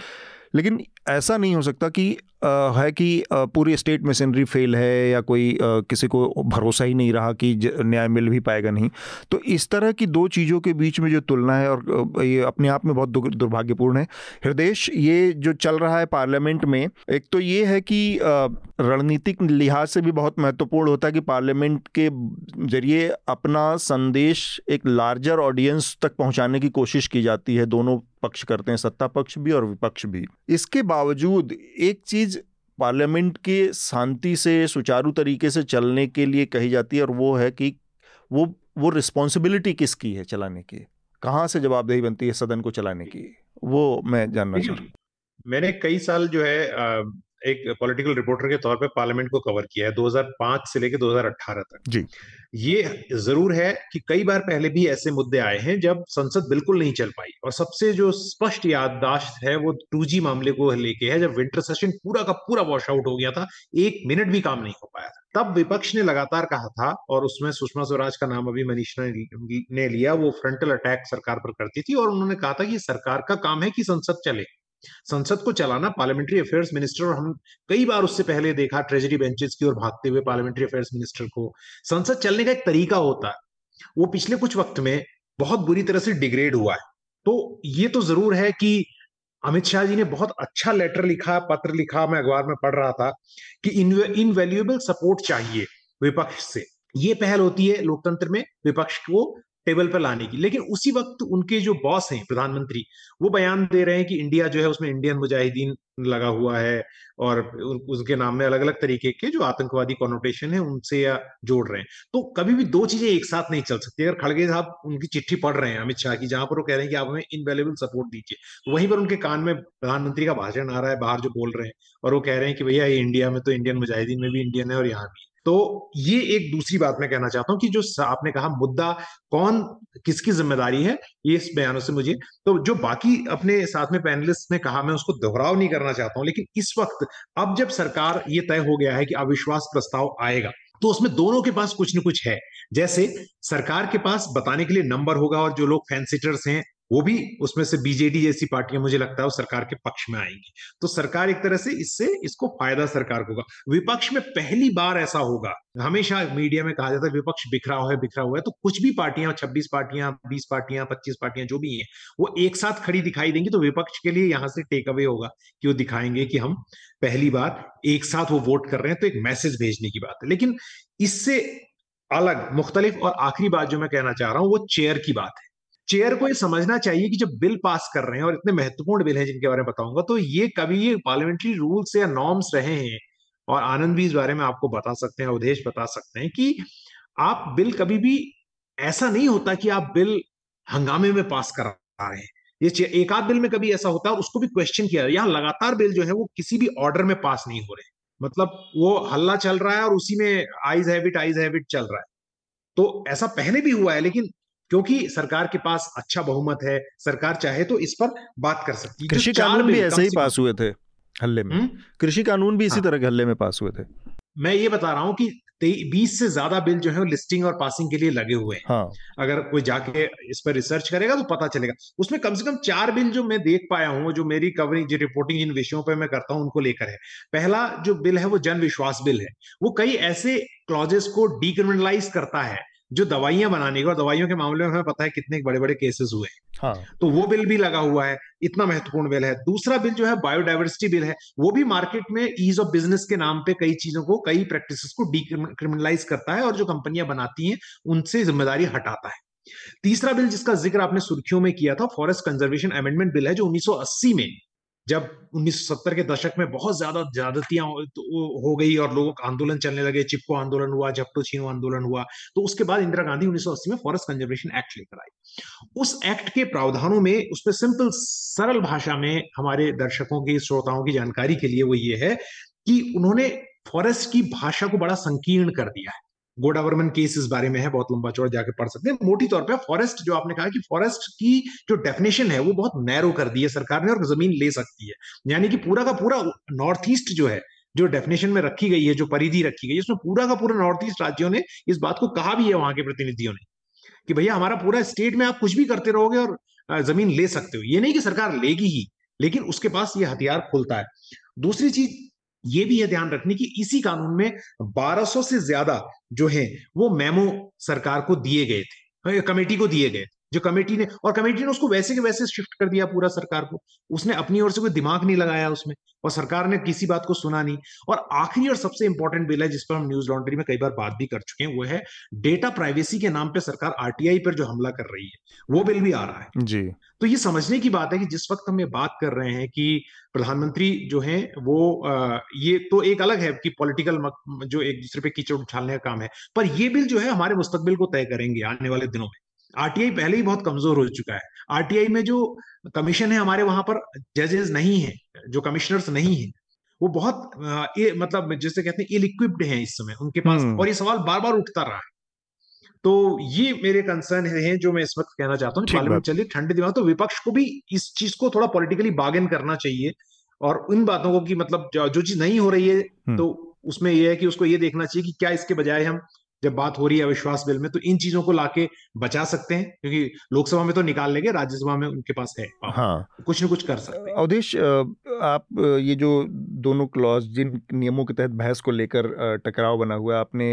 लेकिन ऐसा नहीं हो सकता कि आ, है कि आ, पूरी स्टेट मशीनरी फेल है या कोई आ, किसी को भरोसा ही नहीं रहा कि न्याय मिल भी पाएगा नहीं। तो इस तरह की दो चीज़ों के बीच में जो तुलना है और ये अपने आप में बहुत दुर्भाग्यपूर्ण है। हृदय ये जो चल रहा है पार्लियामेंट में एक तो ये है कि रणनीतिक लिहाज से भी बहुत महत्वपूर्ण होता है कि पार्लियामेंट के ज़रिए अपना संदेश एक लार्जर ऑडियंस तक पहुँचाने की कोशिश की जाती है। दोनों पक्ष करते हैं सत्ता पक्ष भी और विपक्ष भी। इसके बावजूद एक चीज़ पार्लियामेंट के शांति से सुचारू तरीके से चलने के लिए कही जाती है और वो है कि वो वो रिस्पॉन्सिबिलिटी किसकी है चलाने की? कहाँ से जवाबदेही बनती है सदन को चलाने की? वो मैं जानना चाहूँ मैंने कई साल जो है एक पॉलिटिकल रिपोर्टर के तौर पे पार्लियामेंट को कवर किया है 2005 से लेकर 2018 तक। जी। ये ज़रूर है कि कई बार पहले भी ऐसे मुद्दे आए हैं जब संसद बिल्कुल नहीं चल पाई। और सबसे जो स्पष्ट याददाश्त है वो टू मामले को लेके है, जब विंटर सेशन पूरा का पूरा वॉश आउट हो गया था, एक मिनट भी काम नहीं हो पाया था। तब विपक्ष ने लगातार कहा था और उसमें सुषमा स्वराज का नाम अभी मनीषा ने लिया, वो फ्रंटल अटैक सरकार पर करती थी और उन्होंने कहा था कि सरकार का काम है कि संसद चले। संसद को चलाना पार्लियामेंट्री अफेयर्स मिनिस्टर और हम कई बार उससे पहले देखा ट्रेजरी बेंचेस की ओर भागते हुए पार्लियामेंट्री अफेयर्स मिनिस्टर को। संसद चलने का एक तरीका होता है। वो पिछले कुछ वक्त में बहुत बुरी तरह से डिग्रेड हुआ है। तो ये तो ज़रूर है कि अमित शाह जी ने बहुत अच्छा लेटर लिखा, पत्र लिखा, मैं अखबार में पढ़ रहा था, कि इनवैल्यूएबल सपोर्ट चाहिए विपक्ष से। ये पहल होती है लोकतंत्र में, विपक्ष को टेबल पर लाने की। लेकिन उसी वक्त उनके जो बॉस हैं, प्रधानमंत्री, वो बयान दे रहे हैं कि इंडिया जो है, उसमें इंडियन मुजाहिदीन लगा हुआ है और उसके नाम में अलग अलग तरीके के जो आतंकवादी कॉनोटेशन है, उनसे या जोड़ रहे हैं। तो कभी भी दो चीज़ें एक साथ नहीं चल सकती। अगर खड़गे साहब उनकी चिट्ठी पढ़ रहे हैं, अमित शाह की, जहाँ पर वो कह रहे हैं कि आप हमें इनवेलेबल सपोर्ट दीजिए तो वहीं पर उनके कान में प्रधानमंत्री का भाषण आ रहा है, बाहर जो बोल रहे हैं और वो कह रहे हैं कि भैया, ये इंडिया में तो इंडियन मुजाहिदीन में भी इंडियन है और यहाँ भी तो ये एक दूसरी बात मैं कहना चाहता हूँ कि जो आपने कहा मुद्दा, कौन, किसकी ज़िम्मेदारी है, ये इस बयानों से मुझे तो जो बाकी अपने साथ में पैनलिस्ट ने कहा, मैं उसको दोहराव नहीं करना चाहता हूँ, लेकिन इस वक्त, अब जब सरकार ये तय हो गया है कि अविश्वास प्रस्ताव आएगा तो उसमें दोनों के पास कुछ न कुछ है। जैसे सरकार के पास बताने के लिए नंबर होगा और जो लोग फैंसिटर्स हैं वो भी उसमें से बीजेडी जैसी पार्टियाँ मुझे लगता है वो सरकार के पक्ष में आएँगी। तो सरकार एक तरह से इससे, इसको फ़ायदा सरकार को होगा। विपक्ष में पहली बार ऐसा होगा। हमेशा मीडिया में कहा जाता है, विपक्ष बिखरा हुआ है, बिखरा हुआ है। तो कुछ भी पार्टियाँ, छब्बीस पार्टियाँ, बीस पार्टियाँ, पच्चीस पार्टियाँ, जो भी हैं, वो एक साथ खड़ी दिखाई देंगी। तो विपक्ष के लिए यहाँ से टेक अवे होगा कि वो दिखाएँगे कि हम पहली बार एक साथ वो वोट कर रहे हैं। तो एक मैसेज भेजने की बात है। लेकिन इससे अलग, मुख्तलिफ़ और आखिरी बात जो मैं कहना चाह रहा हूँ, वो चेयर की बात है। चेयर को ये समझना चाहिए कि जब बिल पास कर रहे हैं और इतने महत्वपूर्ण बिल हैं जिनके बारे में बताऊँगा तो ये कभी ये पार्लियामेंट्री रूल्स या नॉर्म्स रहे हैं? और आनंद भी इस बारे में आपको बता सकते हैं, अवधेश बता सकते हैं कि आप बिल कभी भी ऐसा नहीं होता कि आप बिल हंगामे में पास करा रहे हैं। ये एक आध बिल में कभी ऐसा होता है उसको भी क्वेश्चन किया यहाँ लगातार बिल जो है वो किसी भी ऑर्डर में पास नहीं हो रहे मतलब वो हल्ला चल रहा है और उसी में आइज़ हैबिट आइज़ हैबिट चल रहा है। तो ऐसा पहले भी हुआ है, लेकिन क्योंकि सरकार के पास अच्छा बहुमत है सरकार चाहे तो इस पर बात कर सकती है। कृषि कानून भी ऐसे ही पास हुए थे हल्ले में। हम्म? कृषि कानून भी इसी हाँ। तरह के हल्ले में पास हुए थे। मैं ये बता रहा हूँ कि बीस से ज़्यादा बिल जो है वो लिस्टिंग और पासिंग के लिए लगे हुए हैं। हाँ। अगर कोई जाके इस पर रिसर्च करेगा तो पता चलेगा। उसमें कम से कम चार बिल जो मैं देख पाया हूँ जो मेरी कवरिंग जो रिपोर्टिंग इन विषयों पर मैं करता हूँ उनको लेकर है। पहला जो बिल है वो जन विश्वास बिल है। वो कई ऐसे क्लॉजेस को डिक्रिमिनलाइज करता है। जो दवाइयाँ बनाने का और दवाइयों के मामले में हमें पता है कितने बड़े बड़े केसेस हुए हाँ। तो वो बिल भी लगा हुआ है इतना महत्वपूर्ण बिल है। दूसरा बिल जो है बायोडाइवर्सिटी बिल है। वो भी मार्केट में ईज ऑफ़ बिज़नेस के नाम पे कई चीज़ों को कई प्रैक्टिस को डिक्रिमिनलाइज करता है और जो कंपनियाँ बनाती हैं उनसे ज़िम्मेदारी हटाता है। तीसरा बिल जिसका ज़िक्र आपने सुर्खियों में किया था फॉरेस्ट कंजर्वेशन अमेंडमेंट बिल है जो 1980 में जब 1970 के दशक में बहुत ज़्यादा ज्यादतियाँ तो हो गई और लोगों का आंदोलन चलने लगे। चिपको आंदोलन हुआ, झपटो छीनो आंदोलन हुआ। तो उसके बाद इंदिरा गांधी 1980 में फॉरेस्ट कंजर्वेशन एक्ट लेकर आई। उस एक्ट के प्रावधानों में उसमें सिंपल, सरल भाषा में हमारे दर्शकों की, श्रोताओं की जानकारी के लिए वो ये है कि उन्होंने फॉरेस्ट की भाषा को बड़ा संकीर्ण कर दिया है। गोडावरमन केस इस बारे में है, बहुत लंबा चौड़ा जाकर पढ़ सकते हैं। मोटी तौर पे फॉरेस्ट जो आपने कहा कि फॉरेस्ट की जो डेफिनेशन है, वो बहुत नैरो कर दी है सरकार ने और ज़मीन ले सकती है। यानी कि पूरा का पूरा नॉर्थ ईस्ट जो है, जो डेफिनेशन में रखी गई है, जो परिधि रखी गई है, उसमें पूरा का पूरा नॉर्थ ईस्ट राज्यों ने इस बात को कहा भी है वहाँ के प्रतिनिधियों ने कि भैया हमारा पूरा स्टेट में आप कुछ भी करते रहोगे और ज़मीन ले सकते हो। ये नहीं कि सरकार लेगी ही, लेकिन उसके पास ये हथियार खुलता है। दूसरी चीज़ ये भी है ध्यान रखने की इसी कानून में 1200 से ज़्यादा जो है, वो मेमो सरकार को दिए गए थे, कमेटी को दिए गए जो कमेटी ने और कमेटी ने उसको वैसे के वैसे शिफ्ट कर दिया पूरा सरकार को। उसने अपनी ओर से कोई दिमाग नहीं लगाया उसमें और सरकार ने किसी बात को सुना नहीं। और आखिरी और सबसे इंपॉर्टेंट बिल है जिस पर हम न्यूज़ लॉन्ड्री में कई बार बात भी कर चुके हैं वो है डेटा प्राइवेसी के नाम पे सरकार आरटीआई पर जो हमला कर रही है वो बिल भी आ रहा है। जी। तो ये समझने की बात है कि जिस वक्त हम ये बात कर रहे हैं कि प्रधानमंत्री जो है वो ये तो एक अलग है कि पॉलिटिकल जो एक दूसरे पे कीचड़ उछालने का काम है पर ये बिल जो है हमारे मुस्तकबिल को तय करेंगे आने वाले दिनों में। आरटीआई पहले ही बहुत कमज़ोर हो चुका है आरटीआई में जो कमीशन है हमारे वहाँ पर जजेस नहीं है जो कमिश्नर्स नहीं है वो बहुत ये मतलब जैसे कहते हैं इल इक्विप्ड है इस समय उनके पास हम्म। और ये सवाल बार बार उठता रहा है तो ये मेरे कंसर्न है जो मैं इस वक्त कहना चाहता हूँ पार्लियामेंट चलिए ठंडे दिमाग तो विपक्ष को भी इस चीज़ को थोड़ा पॉलिटिकली बागन करना चाहिए और उन बातों को कि मतलब जो चीज़ नहीं हो रही है हम्म। तो उसमें यह है कि उसको ये देखना चाहिए कि क्या इसके बजाय हम जब बात हो रही है अविश्वास बिल में तो इन चीज़ों को लाके बचा सकते हैं क्योंकि लोकसभा में तो निकाल लेंगे राज्यसभा में उनके पास है। हाँ। कुछ न कुछ कर सकते हैं। अवधेश आप ये जो दोनों क्लॉज जिन नियमों के तहत बहस को लेकर टकराव बना हुआ है आपने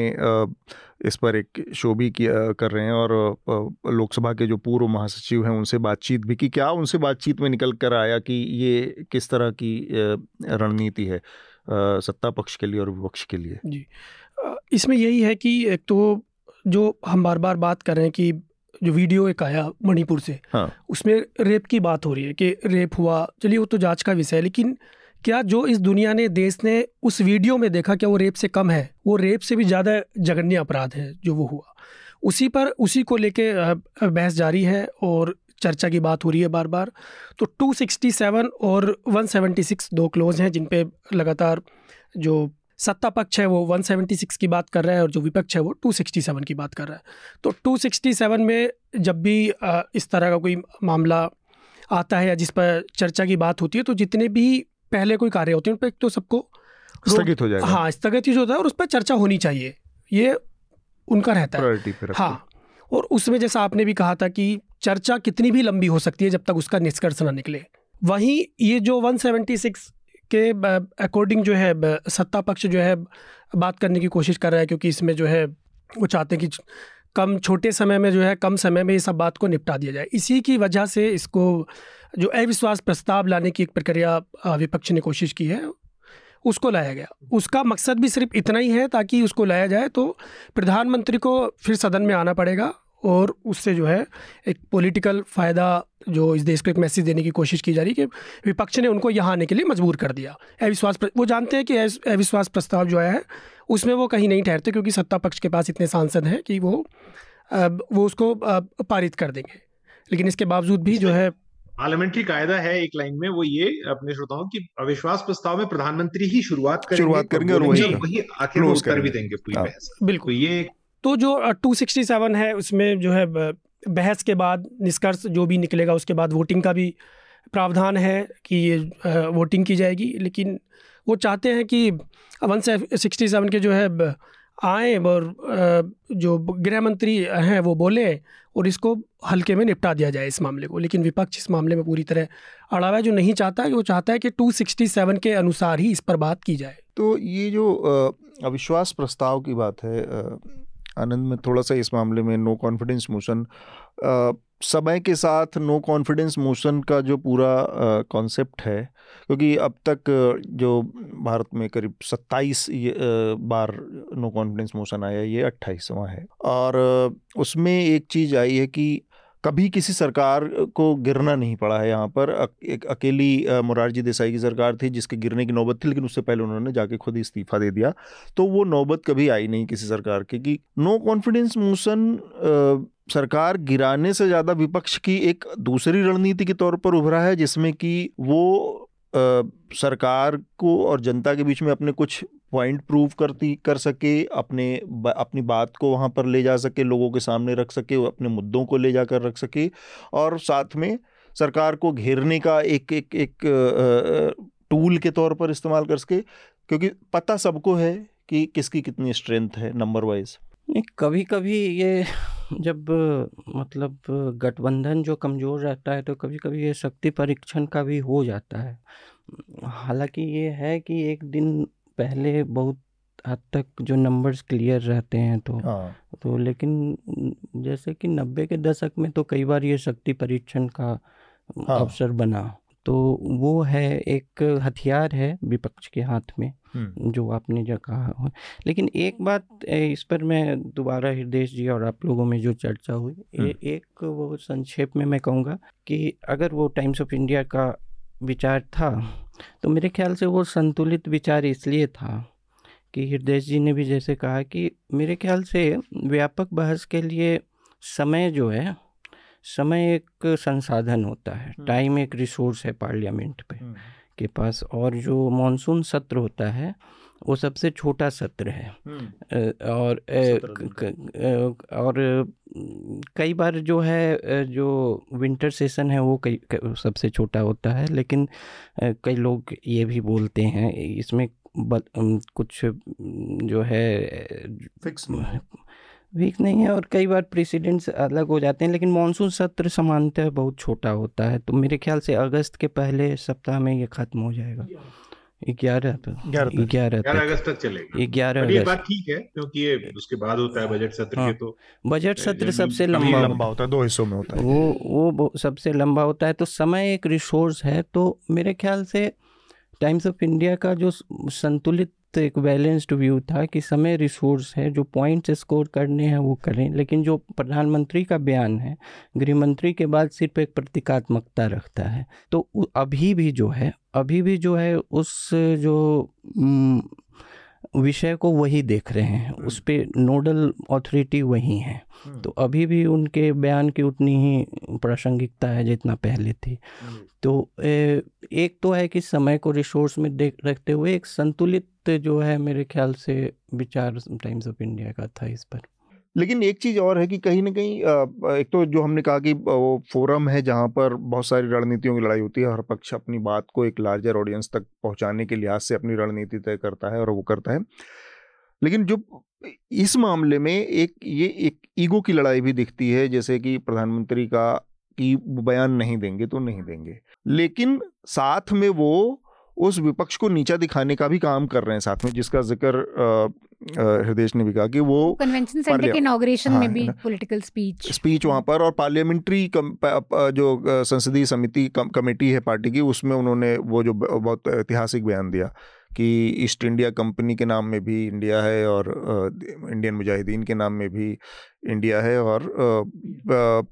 इस पर एक शो भी किया कर रहे हैं और लोकसभा के जो पूर्व महासचिव हैं उनसे बातचीत भी की। क्या उनसे बातचीत में निकल कर आया कि ये किस तरह की रणनीति है सत्ता पक्ष के लिए और विपक्ष के लिए? जी। इसमें यही है कि एक तो जो हम बार बार बात कर रहे हैं कि जो वीडियो एक आया मणिपुर से हाँ। उसमें रेप की बात हो रही है कि रेप हुआ। चलिए वो तो जाँच का विषय है लेकिन क्या जो इस दुनिया ने देश ने उस वीडियो में देखा क्या वो रेप से कम है? वो रेप से भी ज़्यादा जघन्य अपराध है जो वो हुआ। उसी पर उसी को लेके बहस जारी है और चर्चा की बात हो रही है बार बार तो 267 और 176 दो क्लोज हैं जिन पे लगातार जो सत्ता पक्ष है वो 176 की बात कर रहा है और जो विपक्ष है वो 267 की बात कर रहा है। तो 267 में जब भी इस तरह का कोई मामला आता है या जिस पर चर्चा की बात होती है तो जितने भी पहले कोई कार्य होते हैं उन पर तो सबको स्थगित हो जाएगा। हाँ स्थगित होता है और उस पर चर्चा होनी चाहिए। ये उनका रहता है। हाँ। और उसमें जैसा आपने भी कहा था कि चर्चा कितनी भी लंबी हो सकती है जब तक उसका निष्कर्ष ना निकले। वहीं ये जो 176 के अकॉर्डिंग जो है सत्ता पक्ष जो है, बात करने की कोशिश कर रहा है क्योंकि इसमें जो है, वो चाहते हैं कि कम, छोटे समय में जो है, कम समय में ये सब बात को निपटा दिया जाए। इसी की वजह से इसको जो अविश्वास प्रस्ताव लाने की एक प्रक्रिया विपक्ष ने कोशिश की है, उसको लाया गया। उसका मकसद भी सिर्फ़ इतना ही है ताकि उसको लाया जाए तो प्रधानमंत्री को फिर सदन में आना पड़ेगा। और उससे जो है एक पॉलिटिकल फ़ायदा जो इस देश को एक मैसेज देने की कोशिश की जा रही है कि विपक्ष ने उनको यहाँ आने के लिए मजबूर कर दिया। अविश्वास वो जानते हैं कि अविश्वास प्रस्ताव जो आया है उसमें वो कहीं नहीं ठहरते क्योंकि सत्ता पक्ष के पास इतने सांसद हैं कि वो वो उसको पारित कर देंगे। लेकिन इसके बावजूद भी जो है पार्लियामेंट्री कायदा है एक लाइन में वो ये अपने श्रोताओं की अविश्वास प्रस्ताव में प्रधानमंत्री ही शुरुआत करेंगे शुरुआत करेंगे और वही वही आखिर उत्तर भी देंगे पूरी हाँ। बहस। बिल्कुल। तो ये तो जो 267 है, उसमें जो है बहस के बाद, निष्कर्ष जो भी निकलेगा, उसके बाद वोटिंग का भी प्रावधान है कि ये वोटिंग की जाएगी। लेकिन वो चाहते हैं कि वन सिक्सटी सेवन के जो है आए और जो गृह मंत्री हैं, वो बोले और इसको हल्के में निपटा दिया जाए इस मामले को। लेकिन विपक्ष इस मामले में पूरी तरह अड़ावा जो नहीं चाहता है, वो चाहता है कि 267 के अनुसार ही इस पर बात की जाए। तो ये जो अविश्वास प्रस्ताव की बात है आनंद, में थोड़ा सा इस मामले में नो कॉन्फिडेंस मोशन समय के साथ नो कॉन्फिडेंस मोशन का जो पूरा कॉन्सेप्ट है, क्योंकि अब तक जो भारत में करीब 27 बार नो कॉन्फिडेंस मोशन आया, ये अट्ठाईसवां है। और उसमें एक चीज़ आई है कि कभी किसी सरकार को गिरना नहीं पड़ा है यहाँ पर। एक अकेली मुरारजी देसाई की सरकार थी जिसके गिरने की नौबत थी लेकिन उससे पहले उन्होंने जाके खुद ही इस्तीफा दे दिया। तो वो नौबत कभी आई नहीं किसी सरकार की कि नो कॉन्फिडेंस मोशन सरकार गिराने से ज़्यादा विपक्ष की एक दूसरी रणनीति के तौर पर उभरा है जिसमें कि वो आ, सरकार को और जनता के बीच में अपने कुछ पॉइंट प्रूव करती, कर सके, अपने अपनी बात को वहाँ पर ले जा सके, लोगों के सामने रख सके अपने मुद्दों को ले जाकर रख सके और साथ में सरकार को घेरने का एक एक एक टूल के तौर पर इस्तेमाल कर सके, क्योंकि पता सबको है कि किसकी कितनी स्ट्रेंथ है नंबर वाइज कभी कभी ये जब मतलब गठबंधन जो कमज़ोर रहता है तो कभी कभी ये शक्ति परीक्षण का भी हो जाता है। हालाँकि ये है कि एक दिन पहले बहुत हद तक जो नंबर्स क्लियर रहते हैं तो हाँ। तो लेकिन जैसे कि नब्बे के दशक में तो कई बार ये शक्ति परीक्षण का हाँ। अवसर बना तो वो है एक हथियार है विपक्ष के हाथ में जो आपने जो कहा लेकिन एक बात इस पर मैं दोबारा हृदय जी और आप लोगों में जो चर्चा हुई ए, एक वो संक्षेप में मैं कहूँगा कि अगर वो टाइम्स ऑफ़ इंडिया का विचार था तो मेरे ख्याल से वो संतुलित विचार इसलिए था कि हृदय जी ने भी जैसे कहा कि मेरे ख्याल से व्यापक बहस के लिए समय जो है समय एक संसाधन होता है। टाइम एक रिसोर्स है पार्लियामेंट पे के पास और जो मानसून सत्र होता है वो सबसे छोटा सत्र है। और और कई बार जो है जो विंटर सेशन है वो कई सबसे छोटा होता है। लेकिन कई लोग ये भी बोलते हैं इसमें कुछ जो है फिक्स वीक नहीं है। और कई बार प्रेसिडेंट्स अलग हो जाते हैं लेकिन मानसून सत्र सामान्यतः बहुत छोटा होता है। तो मेरे ख्याल से अगस्त के पहले सप्ताह में ये खत्म हो जाएगा। ग्यारह ग्यारह अगस्त तक चलेगा। ग्यारह अगस्त। बात ठीक है क्योंकि ये उसके बाद होता है बजट सत्र हाँ, के तो। बजट सत्र सबसे लंबा लंबा होता है दो हिस्सों में होता है। वो वो सबसे लंबा होता है। तो समय एक रिसोर्स है। तो मेरे ख्याल से टाइम्स ऑफ़ इंडिया का जो संतुलित तो एक बैलेंस्ड व्यू था कि समय रिसोर्स है, जो पॉइंट्स स्कोर करने हैं, वो करें। लेकिन जो प्रधानमंत्री का बयान है, गृहमंत्री के बाद सिर्फ़ एक प्रतीकात्मकता रखता है। तो अभी भी जो है, अभी भी जो है, उस जो विषय को वही देख रहे हैं हम्म। उस पर नोडल अथॉरिटी वही है हम्म। तो अभी भी उनके बयान की उतनी ही प्रासंगिकता है जितना पहले थी तो तो एक तो है कि समय को रिसोर्स में देख रखते हुए एक संतुलित जो है मेरे ख्याल से विचार टाइम्स ऑफ़ इंडिया का था इस पर लेकिन एक चीज़ और है कि कहीं ना कहीं एक तो जो हमने कहा कि वो फोरम है जहाँ पर बहुत सारी रणनीतियों की लड़ाई होती है, हर पक्ष अपनी बात को एक लार्जर ऑडियंस तक पहुँचाने के लिहाज से अपनी रणनीति तय करता है और वो करता है। लेकिन जो इस मामले में एक, ये एक ईगो की लड़ाई भी दिखती है, जैसे कि प्रधानमंत्री का कि बयान नहीं देंगे तो नहीं देंगे। लेकिन साथ में वो उस विपक्ष को नीचा दिखाने का भी काम कर रहे हैं साथ में जिसका ज़िक्र हृदय ने भी कहा कि वो कन्वेंशन सेंटर के इनॉग्रेशन हाँ, में भी पॉलिटिकल स्पीच स्पीच वहाँ पर और पार्लियामेंट्री जो संसदीय समिति कमेटी है पार्टी की उसमें उन्होंने वो जो बहुत ऐतिहासिक बयान दिया। कि ईस्ट इंडिया कंपनी के नाम में भी इंडिया है और इंडियन मुजाहिदीन के नाम में भी इंडिया है और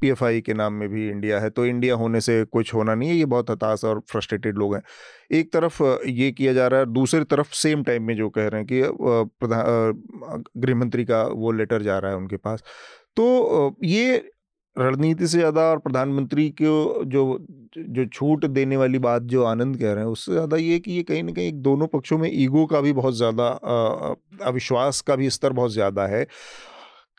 पीएफआई के नाम में भी इंडिया है। तो इंडिया होने से कुछ होना नहीं है, ये बहुत हताश और फ्रस्ट्रेटेड लोग हैं। एक तरफ़ ये किया जा रहा है, दूसरी तरफ़ सेम टाइम में जो कह रहे हैं कि प्रधान गृह मंत्री का वो लेटर जा रहा है उनके पास। तो ये रणनीति से ज़्यादा और प्रधानमंत्री को जो जो छूट देने वाली बात जो आनंद कह रहे हैं, उससे ज़्यादा ये कि ये कहीं ना कहीं दोनों पक्षों में ईगो का भी बहुत ज़्यादा अविश्वास का भी स्तर बहुत ज़्यादा है।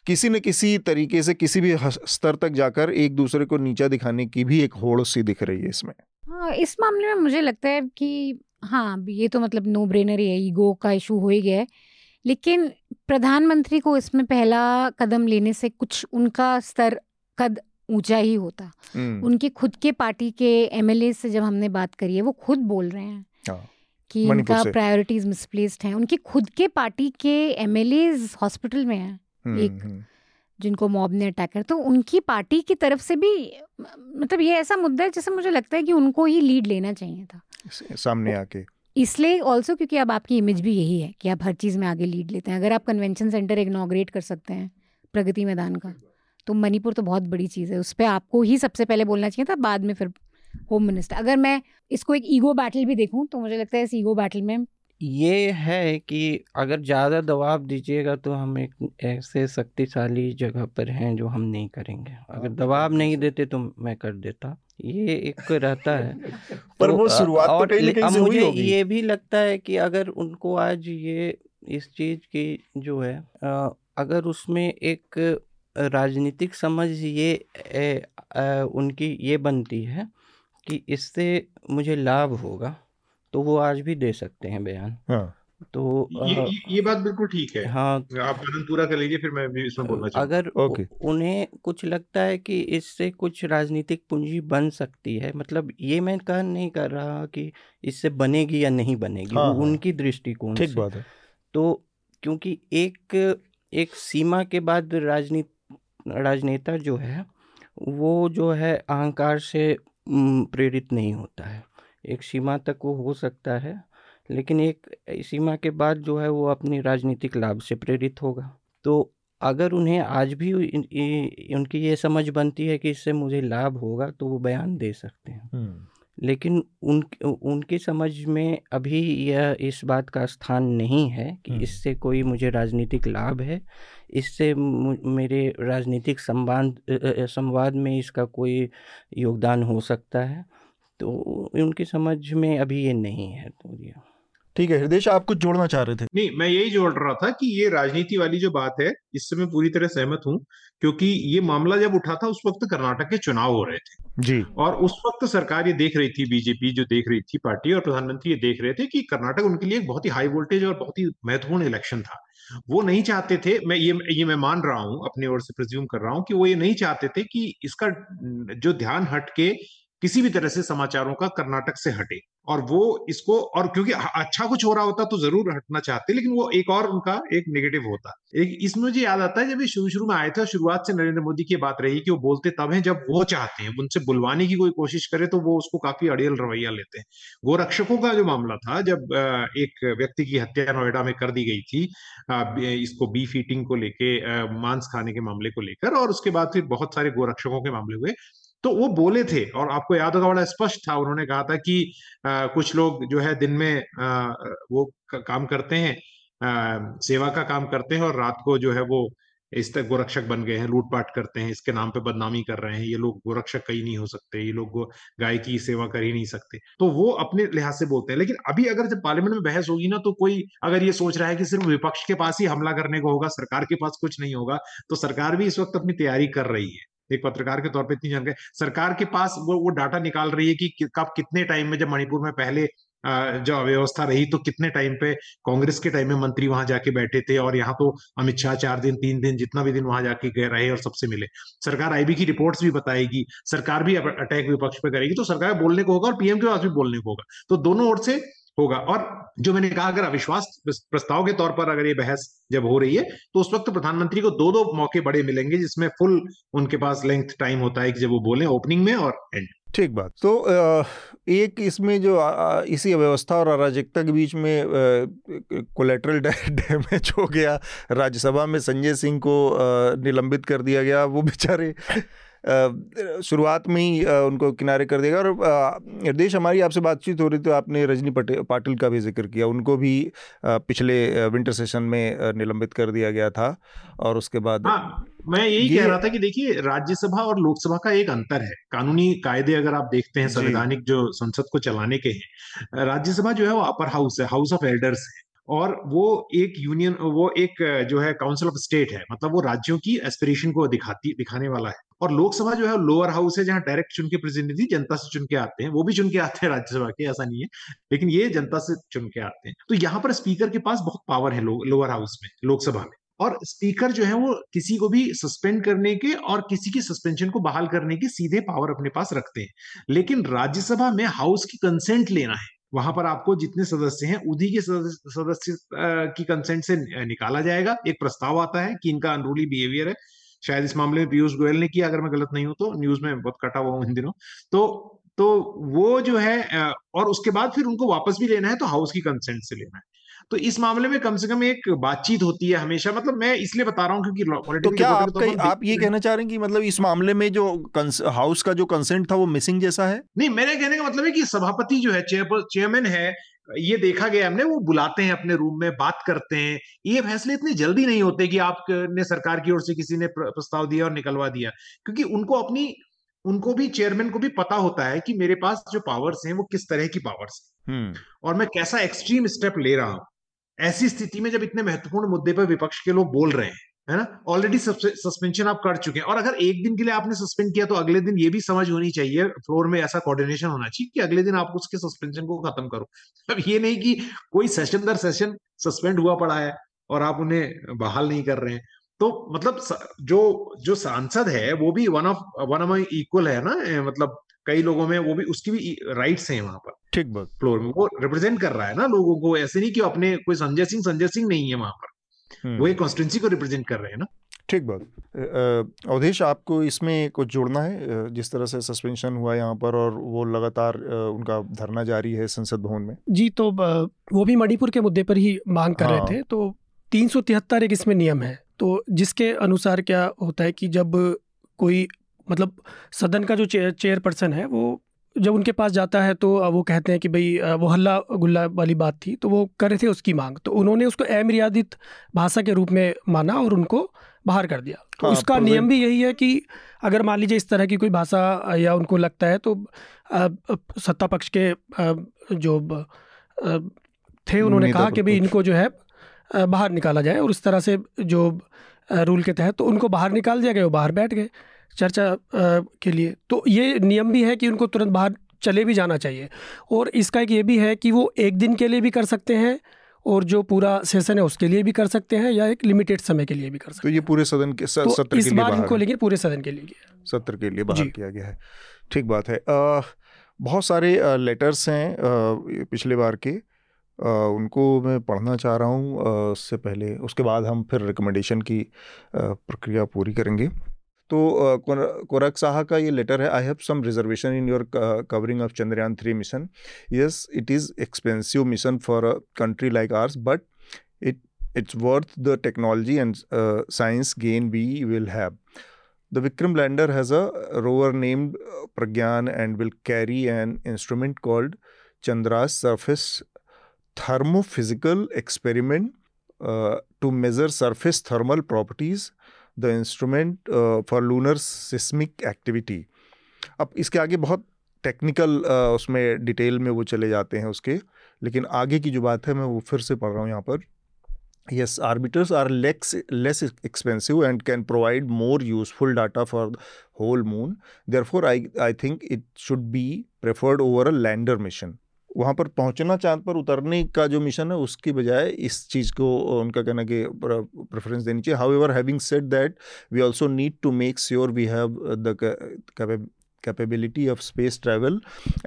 किसी न किसी तरीके से किसी भी स्तर तक जाकर एक दूसरे को नीचा दिखाने की भी एक होड़ सी दिख रही है इसमें। हाँ इस मामले में मुझे लगता है कि हाँ ये तो मतलब नो ब्रेनर ही है, ईगो का इशू हो ही गया है। लेकिन प्रधानमंत्री को इसमें पहला कदम लेने से कुछ उनका स्तर कद ऊँचा ही होता। उनके खुद के पार्टी के एमएलए से जब हमने बात करी है वो खुद बोल रहे हैं हाँ, कि उनका प्रायोरिटीज मिसप्लेस्ड हैं। उनके खुद के पार्टी के एमएलए हॉस्पिटल में हैं एक जिनको मॉब ने अटैक कर तो उनकी पार्टी की तरफ़ से भी मतलब ये ऐसा मुद्दा है जैसे मुझे लगता है कि उनको ही लीड लेना चाहिए था। सामने आके। इसलिए ऑल्सो क्योंकि अब आपकी इमेज भी यही है कि आप हर चीज़ में आगे लीड लेते हैं। अगर आप कन्वेंशन सेंटर इग्नोग्रेट कर सकते हैं प्रगति मैदान का। तो मणिपुर तो बहुत बड़ी चीज़ है उस पर आपको ही सबसे पहले बोलना चाहिए था बाद में फिर होम मिनिस्टर अगर मैं इसको एक ईगो बैटल भी देखूँ तो मुझे लगता है इस ईगो बैटल में ये है कि अगर ज़्यादा दबाव दीजिएगा तो हम एक ऐसे शक्तिशाली जगह पर हैं जो हम नहीं करेंगे। अगर दबाव नहीं देते तो मैं कर देता। ये एक रहता है। पर तो, वो शुरुआत तो और तो से मुझे ये भी लगता है कि अगर उनको आज ये इस चीज़ की जो है अगर उसमें एक राजनीतिक समझ ये ए, आ, उनकी ये बनती है कि इससे मुझे लाभ होगा तो वो आज भी दे सकते हैं बयान हाँ। तो ये, आ, ये बात बिल्कुल ठीक है हाँ आप पूरा कर लीजिए फिर मैं भी इसमें बोलना अगर ओके। उन्हें कुछ लगता है कि इससे कुछ राजनीतिक पूंजी बन सकती है मतलब ये मैं कह नहीं कर रहा कि इससे बनेगी या नहीं बनेगी हाँ, वो हाँ। उनकी दृष्टिकोण ठीक बात है तो क्योंकि एक एक सीमा के बाद राजनीति राजनेता जो है, वो जो है अहंकार से प्रेरित नहीं होता है। एक सीमा तक वो हो सकता है, लेकिन एक सीमा के बाद जो है वो अपनी राजनीतिक लाभ से प्रेरित होगा। तो अगर उन्हें आज भी उनकी ये समझ बनती है कि इससे मुझे लाभ होगा तो वो बयान दे सकते हैं। लेकिन उन उनकी समझ में अभी यह इस बात का स्थान नहीं है कि इससे कोई मुझे राजनीतिक लाभ है। इससे मेरे राजनीतिक संवाद संवाद में इसका कोई योगदान हो सकता है। तो उनकी समझ में अभी ये नहीं है तो ठीक है हृदय आप कुछ जोड़ना चाह रहे थे? नहीं मैं यही जोड़ रहा था कि ये राजनीति वाली जो बात है इससे मैं पूरी तरह सहमत हूँ क्योंकि ये मामला जब उठा था उस वक्त कर्नाटक के चुनाव हो रहे थे। जी। और उस वक्त सरकार ये देख रही थी बीजेपी जो देख रही थी पार्टी और प्रधानमंत्री ये देख रहे थे कि कर्नाटक उनके लिए एक बहुत ही हाई वोल्टेज और बहुत ही महत्वपूर्ण इलेक्शन था। वो नहीं चाहते थे मैं ये ये मैं मान रहा हूँ अपनी ओर से प्रज्यूम कर रहा हूँ कि वो ये नहीं चाहते थे कि इसका जो ध्यान हट के किसी भी तरह से समाचारों का कर्नाटक से हटे। और वो इसको, और क्योंकि अच्छा कुछ हो रहा होता तो ज़रूर हटना चाहते, लेकिन वो एक और उनका एक नेगेटिव होता। एक, इसमें मुझे याद आता है, जब ये शुरू शुरू में आए थे शुरुआत से नरेंद्र मोदी की बात रही कि वो बोलते तब हैं जब वो चाहते हैं, उनसे बुलवाने की कोई कोशिश करे तो वो उसको काफ़ी अड़ियल रवैया लेते हैं। गोरक्षकों का जो मामला था, जब एक व्यक्ति की हत्या नोएडा में कर दी गई थी इसको बीफ ईटिंग को लेके मांस खाने के मामले को लेकर, और उसके बाद फिर बहुत सारे गोरक्षकों के मामले हुए तो वो बोले थे और आपको याद होगा बड़ा स्पष्ट था उन्होंने कहा था कि आ, कुछ लोग जो है दिन में आ, वो काम करते हैं आ, सेवा का काम करते हैं और रात को जो है वो इस तक गोरक्षक बन गए हैं लूटपाट करते हैं इसके नाम पे बदनामी कर रहे हैं ये लोग गोरक्षक कहीं नहीं हो सकते ये लोग गाय की सेवा कर ही नहीं सकते। तो वो अपने लिहाज से बोलते हैं लेकिन अभी अगर जब पार्लियामेंट में बहस होगी ना तो कोई अगर ये सोच रहा है कि सिर्फ़ विपक्ष के पास ही हमला करने को होगा सरकार के पास कुछ नहीं होगा तो सरकार भी इस वक्त अपनी तैयारी कर रही है। एक पत्रकार के तौर पे इतनी जानकारी। सरकार के पास वो वो डाटा निकाल रही है कि कब, कितने टाइम में जब मणिपुर में पहले जो अव्यवस्था रही तो कितने टाइम पे कांग्रेस के टाइम में मंत्री वहाँ जाके बैठे थे और यहाँ तो अमित शाह चार दिन, तीन दिन, जितना भी दिन वहाँ जाके गए रहे और सबसे मिले। सरकार आईबी की रिपोर्ट्स भी बताएगी, सरकार भी अटैक विपक्ष पे करेगी तो सरकार बोलने को होगा और पीएम के पास भी बोलने को होगा। तो दोनों ओर से होगा। और जो मैंने कहा, अगर अविश्वास प्रस्ताव के तौर पर अगर ये बहस जब हो रही है तो उस वक्त प्रधानमंत्री को दो दो मौके बड़े मिलेंगे, जिसमें फुल उनके पास लेंथ टाइम होता है कि जब वो बोले ओपनिंग में और एंड ठीक बात। तो एक इसमें जो इसी अव्यवस्था और अराजकता के बीच में कोलेट्रल डैमेज हो गया, राज्यसभा में संजय सिंह को निलंबित कर दिया गया, वो बेचारे शुरुआत में ही उनको किनारे कर देगा और निर्देश हमारी आपसे बातचीत हो रही तो आपने रजनी पटेल पाटिल का भी ज़िक्र किया। उनको भी पिछले विंटर सेशन में निलंबित कर दिया गया था और उसके बाद हाँ, मैं यही कह रहा था कि देखिए राज्यसभा और लोकसभा का एक अंतर है। कानूनी कायदे अगर आप देखते हैं संवैधानिक जो संसद को चलाने के हैं राज्यसभा जो है वो अपर हाउस है हाउस ऑफ़ एल्डर्स है और वो एक यूनियन वो एक जो है काउंसिल ऑफ़ स्टेट है। मतलब वो राज्यों की एस्पिरेशन को दिखाती दिखाने वाला है। और लोकसभा जो है लोअर हाउस है, जहाँ डायरेक्ट चुन के प्रतिनिधि जनता से चुन के आते हैं। वो भी चुन के आते हैं राज्यसभा के, ऐसा नहीं है। लेकिन ये जनता से चुन के आते हैं। तो यहाँ पर स्पीकर के पास बहुत पावर है लोअर हाउस में, लोकसभा में। और स्पीकर जो है वो किसी को भी सस्पेंड करने के और किसी की सस्पेंशन को बहाल करने के सीधे पावर अपने पास रखते हैं। लेकिन राज्यसभा में हाउस की कंसेंट लेना है। वहाँ पर आपको जितने सदस्य हैं, उन्हीं के सदस्य की कंसेंट से निकाला जाएगा। एक प्रस्ताव आता है कि इनका अनरूली बिहेवियर है। शायद इस मामले में पीयूष गोयल ने किया अगर मैं गलत नहीं हूँ तो। न्यूज़ में बहुत कटा हुआ हूँ इन दिनों। तो तो वो जो है और उसके बाद फिर उनको वापस भी लेना है तो हाउस की कंसेंट से लेना है। तो इस मामले में कम से कम एक बातचीत होती है हमेशा। मतलब मैं इसलिए बता रहा हूँ क्योंकि तो क्या आप, तो आप ये कहना चाह रहे हैं कि मतलब इस मामले में जो हाउस का जो कंसेंट था वो मिसिंग जैसा है? नहीं मेरे कहने का मतलब है कि सभापति जो है चेयरमैन है ये देखा गया हमने वो बुलाते हैं अपने रूम में बात करते हैं। ये फैसले इतने जल्दी नहीं होते कि आपने सरकार की ओर से किसी ने प्रस्ताव दिया और निकलवा दिया। क्योंकि उनको अपनी उनको भी चेयरमैन को भी पता होता है कि मेरे पास जो पावर्स हैं वो किस तरह की पावर्स हैं। हम्म। और मैं कैसा एक्सट्रीम स्टेप ले रहा हूँ। ऐसी स्थिति में जब इतने महत्वपूर्ण मुद्दे पर विपक्ष के लोग बोल रहे हैं है ना? ऑलरेडी सस्पेंशन आप कर चुके हैं। और अगर एक दिन के लिए आपने सस्पेंड किया तो अगले दिन ये भी समझ होनी चाहिए फ्लोर में ऐसा कोऑर्डिनेशन होना चाहिए कि अगले दिन आप उसके सस्पेंशन को खत्म करो। अब ये नहीं कि कोई सेशन दर सेशन सस्पेंड हुआ पड़ा है और आप उन्हें बहाल नहीं कर रहे हैं। तो मतलब जो जो सांसद है वो भी one of one of equal है ना? मतलब कई लोगों में वो भी उसकी भी राइट्स हैं वहाँ पर। ठीक बात। फ्लोर में वो रिप्रेजेंट कर रहा है ना लोगों को। ऐसे नहीं कि अपने कोई संजय सिंह संजय सिंह नहीं है वहाँ पर। वो एक कॉन्स्टिट्यूंसी को रिप्रेजेंट कर रहे हैं ना? ठीक बात। अवधेश आपको इसमें कुछ जोड़ना है? जिस तरह से सस्पेंशन हुआ यहाँ पर और वो लगातार उनका धरना जारी है संसद भवन में? जी तो वो भी मणिपुर के मुद्दे पर ही मांग कर हाँ। रहे थे तो तीन सौ तिहत्तर एक इसमें नियम है। तो जिसके अनुसार क्या होता है कि जब कोई मतलब सदन का जो चेयर चेयरपर्सन है वो जब उनके पास जाता है तो वो कहते हैं कि भाई वो हल्ला गुल्ला वाली बात थी तो वो कर रहे थे उसकी मांग। तो उन्होंने उसको अमर्यादित भाषा के रूप में माना और उनको बाहर कर दिया। तो हाँ, उसका नियम भी यही है कि अगर मान लीजिए इस तरह की कोई भाषा या उनको लगता है तो सत्ता पक्ष के जो थे उन्होंने कहा कि भाई इनको जो है बाहर निकाला जाए और उस तरह से जो रूल के तहत तो उनको बाहर निकाल दिया गया वो बाहर बैठ गए। चर्चा के लिए। तो ये नियम भी है कि उनको तुरंत बाहर चले भी जाना चाहिए। और इसका एक ये भी है कि वो एक दिन के लिए भी कर सकते हैं और जो पूरा सेशन है उसके लिए भी कर सकते हैं या एक लिमिटेड समय के लिए भी कर सकते हैं। तो ये पूरे सदन के तो सत्र इस बार इनको लेकिन पूरे सदन के लिए। सत्र के लिए बाहर किया गया है। ठीक बात है। आ, बहुत सारे लेटर्स हैं पिछले बार के। आ, उनको मैं पढ़ना चाह रहा हूँ। उससे पहले उसके बाद हम फिर रिकमेंडेशन की प्रक्रिया पूरी करेंगे। तो कोरक साहा का ये लेटर है I have some reservation in your covering of Chandrayaan three mission yes it is expensive mission for a country like ours but it it's worth the technology and science gain we will have the Vikram lander has a rover named Pragyan and will carry an instrument called Chandra's surface thermophysical experiment to measure surface thermal properties the instrument for lunar seismic activity अब इसके आगे बहुत technical uh, उसमें detail में वो चले जाते हैं उसके, लेकिन आगे की जो बात है, मैं वो फिर से पढ़ रहा हूँ यहाँ पर। Yes orbiters are less less expensive and can provide more useful data for whole moon therefore I I think it should be preferred over a lander mission वहाँ पर पहुँचना, चाँद पर उतरने का जो मिशन है, उसकी बजाय इस चीज़ को उनका कहना कि प्रेफरेंस देनी चाहिए। However having set that we also need to make sure we have the capability of space travel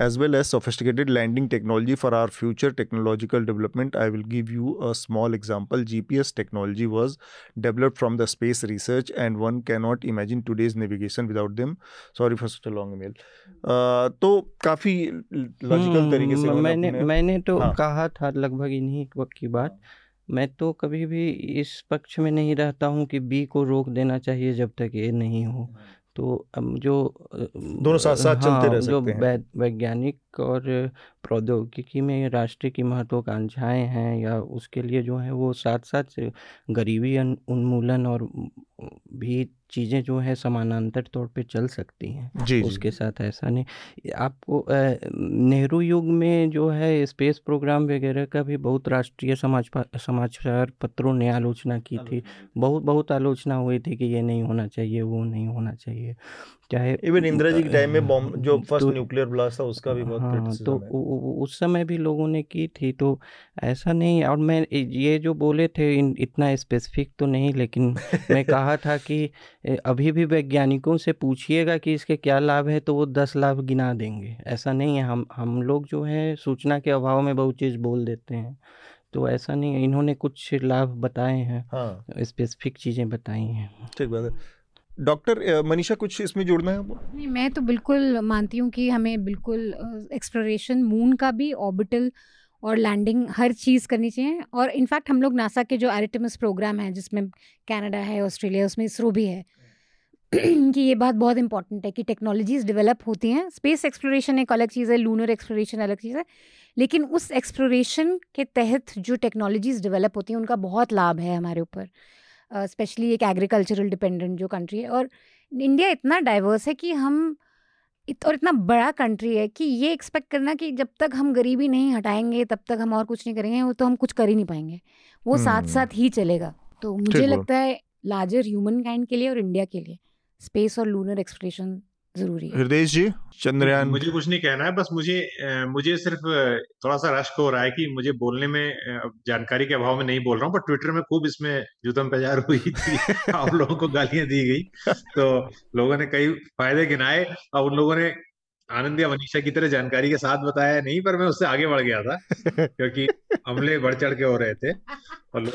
as well as sophisticated landing technology for our future technological development. I will give you a small example. GPS technology was developed from the space research, and one cannot imagine today's navigation without them. Sorry for such a long email. Uh, तो काफ़ी logical तरीके से मैंने मैंने तो हाँ. कहा था लगभग इन्हीं वक्त की बात मैं तो कभी भी इस पक्ष में नहीं रहता हूँ कि बी को रोक देना चाहिए जब तक ये नहीं हो तो जो दोनों साथ साथ हाँ, चलते रह सकते हैं। जो वैज्ञानिक और प्रौद्योगिकी में राष्ट्र की महत्वाकांक्षाएँ हैं या उसके लिए जो है वो साथ साथ गरीबी उन्मूलन और भी चीज़ें जो है समानांतर तौर पे चल सकती हैं। जी उसके जी। साथ ऐसा नहीं। आपको नेहरू युग में जो है स्पेस प्रोग्राम वगैरह का भी बहुत राष्ट्रीय समाज समाचार पत्रों ने आलोचना की थी। बहुत बहुत आलोचना हुई थी कि ये नहीं होना चाहिए वो नहीं होना चाहिए। चाहे इवन इंदिरा जी के टाइम में बॉम्ब जो फ़र्स्ट तो, न्यूक्लियर ब्लास्ट था उसका भी बहुत हाँ, तो है। उस समय भी लोगों ने की थी तो ऐसा नहीं और मैं ये जो बोले थे इतना स्पेसिफिक तो नहीं लेकिन मैं कहा था कि अभी भी वैज्ञानिकों से पूछिएगा कि इसके क्या लाभ है तो वो दस लाभ गिना देंगे। ऐसा नहीं है हम हम लोग जो है सूचना के अभाव में बहुत चीज़ बोल देते हैं। तो ऐसा नहीं है इन्होंने कुछ लाभ बताए हैं हाँ। स्पेसिफिक चीज़ें बताई हैं। ठीक बात है। डॉक्टर मनीषा, कुछ इसमें जोड़ना है नहीं, मैं तो बिल्कुल मानती हूँ कि हमें बिल्कुल एक्सप्लोरेशन मून का भी ऑर्बिटल और लैंडिंग हर चीज़ करनी चाहिए। और इनफैक्ट हम लोग नासा के जो एरिटमस प्रोग्राम है, जिसमें कनाडा है ऑस्ट्रेलिया उसमें इसरो भी है, कि ये बात बहुत इंपॉर्टेंट है कि टेक्नोलॉजीज़ डेवलप होती हैं। स्पेस एक्सप्लोरेशन एक अलग चीज़ है लूनर एक्सप्लोरेशन अलग चीज़ है, लेकिन उस एक्सप्लोरेशन के तहत जो टेक्नोलॉजीज़ डेवलप होती हैं, उनका बहुत लाभ है हमारे ऊपर। स्पेशली एक एग्रीकल्चरल डिपेंडेंट जो कंट्री है और इंडिया इतना डाइवर्स है कि हम इत, और इतना बड़ा कंट्री है कि ये एक्सपेक्ट करना कि जब तक हम गरीबी नहीं हटाएँगे तब तक हम और कुछ नहीं करेंगे वो तो हम कुछ कर ही नहीं पाएँगे। वो साथ साथ ही चलेगा। तो मुझे लगता है लार्जर ह्यूमन काइंड के लिए और इंडिया के लिए स्पेस और लूनर एक्सप्लोरेशन ज़रूरी है। हृदय जी चंद्रयान मुझे कुछ नहीं कहना है बस मुझे मुझे सिर्फ़ थोड़ा सा रश्क हो रहा है कि मुझे बोलने में जानकारी के अभाव में नहीं बोल रहा हूँ पर ट्विटर में खूब इसमें जुतम पजार हुई थी आप लोगों को गालियाँ दी गई। तो लोगों ने कई फ़ायदे गिनाए और उन लोगों ने आनंद या मनीषा की तरह जानकारी के साथ बताया नहीं पर मैं उससे आगे बढ़ गया था क्योंकि हमले बढ़ चढ़ के हो रहे थे। और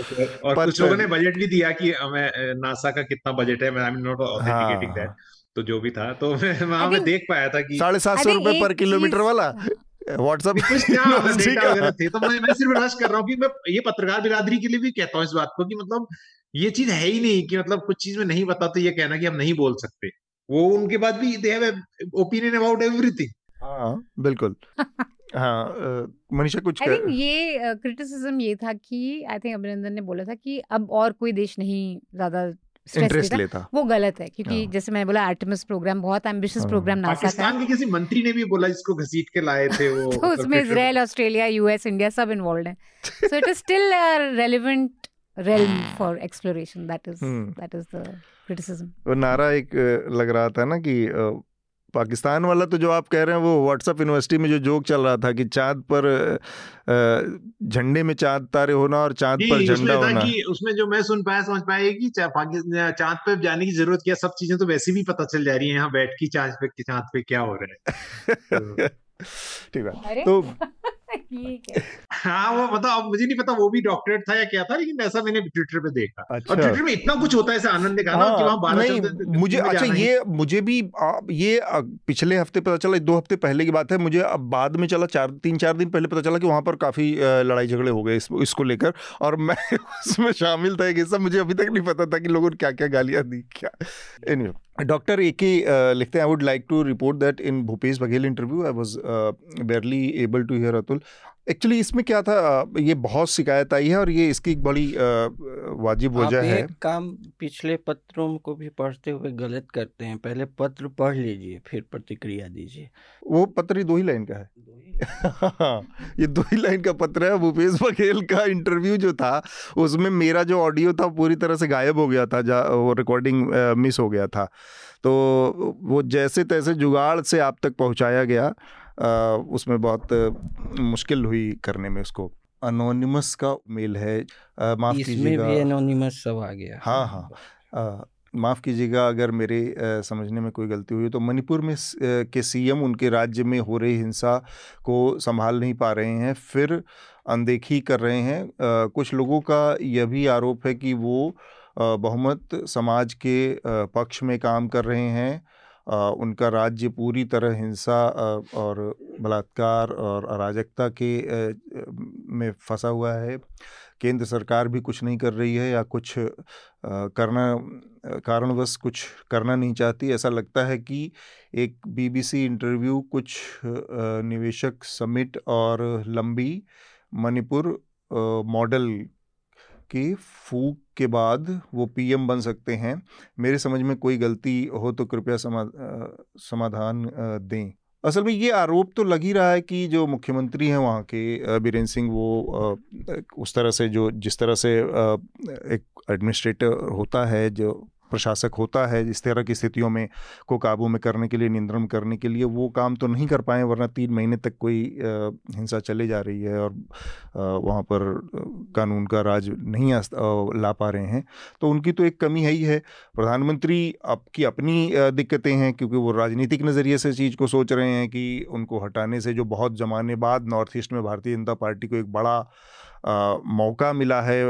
और कुछ लोगों ने बजट भी दिया कि हमें नासा का कितना बजट है मैं I am not authenticating that तो जो भी था तो मैं वहाँ में देख पाया था कि साढ़े सात सौ रुपए पर किलोमीटर वाला? व्हाट्सएप थे तो मैं मैं सिर्फ़ रश कर रहा हूँ कि मैं ये पत्रकार बिरादरी के लिए भी कहता हूँ इस बात को कि मतलब ये चीज़ है ही नहीं कि मतलब कुछ चीज़ में नहीं बता तो ये कहना कि हम नहीं बोल सकते। वो उनके बाद भी they have opinion about everything हाँ बिल्कुल। हाँ मनीषा कुछ आई थिंक ये क्रिटिसिज्म ये था कि आई थिंक अभिनंदन ने बोला था कि अब और कोई देश नहीं ज़्यादा इंटरेस्ट लेता वो गलत है क्योंकि हाँ। जैसे मैंने बोला आर्टिमस प्रोग्राम बहुत एम्बिशियस। प्रोग्राम नासा का। पाकिस्तान के किसी मंत्री ने भी बोला जिसको घसीट के लाए थे वो तो उसमें इजराइल ऑस्ट्रेलिया यूएस इंडिया सब इन्वॉल्व है। So it is still relevant realm for exploration. That is hmm. that is the criticism. वो नारा एक लग रहा था ना कि पाकिस्तान वाला तो जो आप कह रहे हैं वो व्हाट्सएप यूनिवर्सिटी में जो जोक चल रहा था कि चाँद पर झंडे में चाँद तारे होना और चाँद पर झंडा होना। कि उसमें जो मैं सुन पाया समझ पाया कि चाँद पर जाने की ज़रूरत क्या सब चीज़ें तो वैसे भी पता चल जा रही है यहाँ बैठ की चाँद पे चाँद पे क्या हो रहा है। ठीक है तो हाँ। वो मतलब अब मुझे नहीं पता वो भी डॉक्टरेट था या क्या था लेकिन ऐसा मैंने ट्विटर पे देखा। अच्छा। और ट्विटर में इतना कुछ होता है ऐसा आनंद ने कहा हाँ, कि वहाँ बारह नहीं मुझे अच्छा ये मुझे भी ये पिछले हफ़्ते पता चला दो हफ़्ते पहले की बात है मुझे अब बाद में चला चार तीन चार दिन पहले पता चला कि वहाँ पर काफ़ी लड़ाई झगड़े हो गए इस, इसको लेकर और मैं उसमें शामिल था कि सब मुझे अभी तक नहीं पता था कि लोगों ने क्या क्या गालियाँ दी क्या। एनीवे डॉक्टर ए के लिखते हैं I would like to report that in Bhupesh Baghel interview I was barely able to hear Atul. Actually इसमें क्या था ये बहुत शिकायत आई है और ये इसकी एक बड़ी वाजिब वजह है। काम पिछले पत्रों को भी पढ़ते हुए गलत करते हैं। पहले पत्र पढ़ लीजिए फिर प्रतिक्रिया दीजिए। वो पत्र दो ही लाइन का है ये दो ही लाइन का पत्र है भूपेश बघेल का इंटरव्यू जो था उसमें मेरा जो ऑडियो था पूरी तरह से गायब हो गया था जा वो रिकॉर्डिंग मिस हो गया था। तो वो जैसे तैसे जुगाड़ से आप तक पहुँचाया गया आ, उसमें बहुत मुश्किल हुई करने में उसको। अनोनिमस का मेल है माफ़ कीजिएगा। एनोनिमस सब आ गया। हाँ हाँ। माफ़ कीजिएगा अगर मेरे आ, समझने में कोई गलती हुई तो मणिपुर में स, आ, के सीएम उनके राज्य में हो रही हिंसा को संभाल नहीं पा रहे हैं फिर अनदेखी कर रहे हैं। आ, कुछ लोगों का यह भी आरोप है कि वो बहुमत समाज के पक्ष में काम कर रहे हैं। आ, उनका राज्य पूरी तरह हिंसा और बलात्कार और अराजकता के में फंसा हुआ है। केंद्र सरकार भी कुछ नहीं कर रही है या कुछ करना कारणवश कुछ करना नहीं चाहती। ऐसा लगता है कि एक बीबीसी इंटरव्यू कुछ निवेशक समिट और लंबी मणिपुर मॉडल की फूक के बाद वो पीएम बन सकते हैं। मेरे समझ में कोई गलती हो तो कृपया समा समाधान दें। असल में ये आरोप तो लग ही रहा है कि जो मुख्यमंत्री हैं वहाँ के बीरेंद्र सिंह वो उस तरह से जो, जिस तरह से एक एडमिनिस्ट्रेटर होता है, जो प्रशासक होता है इस तरह की स्थितियों में, को काबू में करने के लिए, नियंत्रण करने के लिए, वो काम तो नहीं कर पाए, वरना तीन महीने तक कोई हिंसा चले जा रही है और वहाँ पर कानून का राज नहीं ला पा रहे हैं। तो उनकी तो एक कमी है ही है। प्रधानमंत्री आपकी अपनी दिक्कतें हैं, क्योंकि वो राजनीतिक नज़रिए से चीज़ को सोच रहे हैं कि उनको हटाने से जो बहुत ज़माने बाद नॉर्थ ईस्ट में भारतीय जनता पार्टी को एक बड़ा आ, मौका मिला है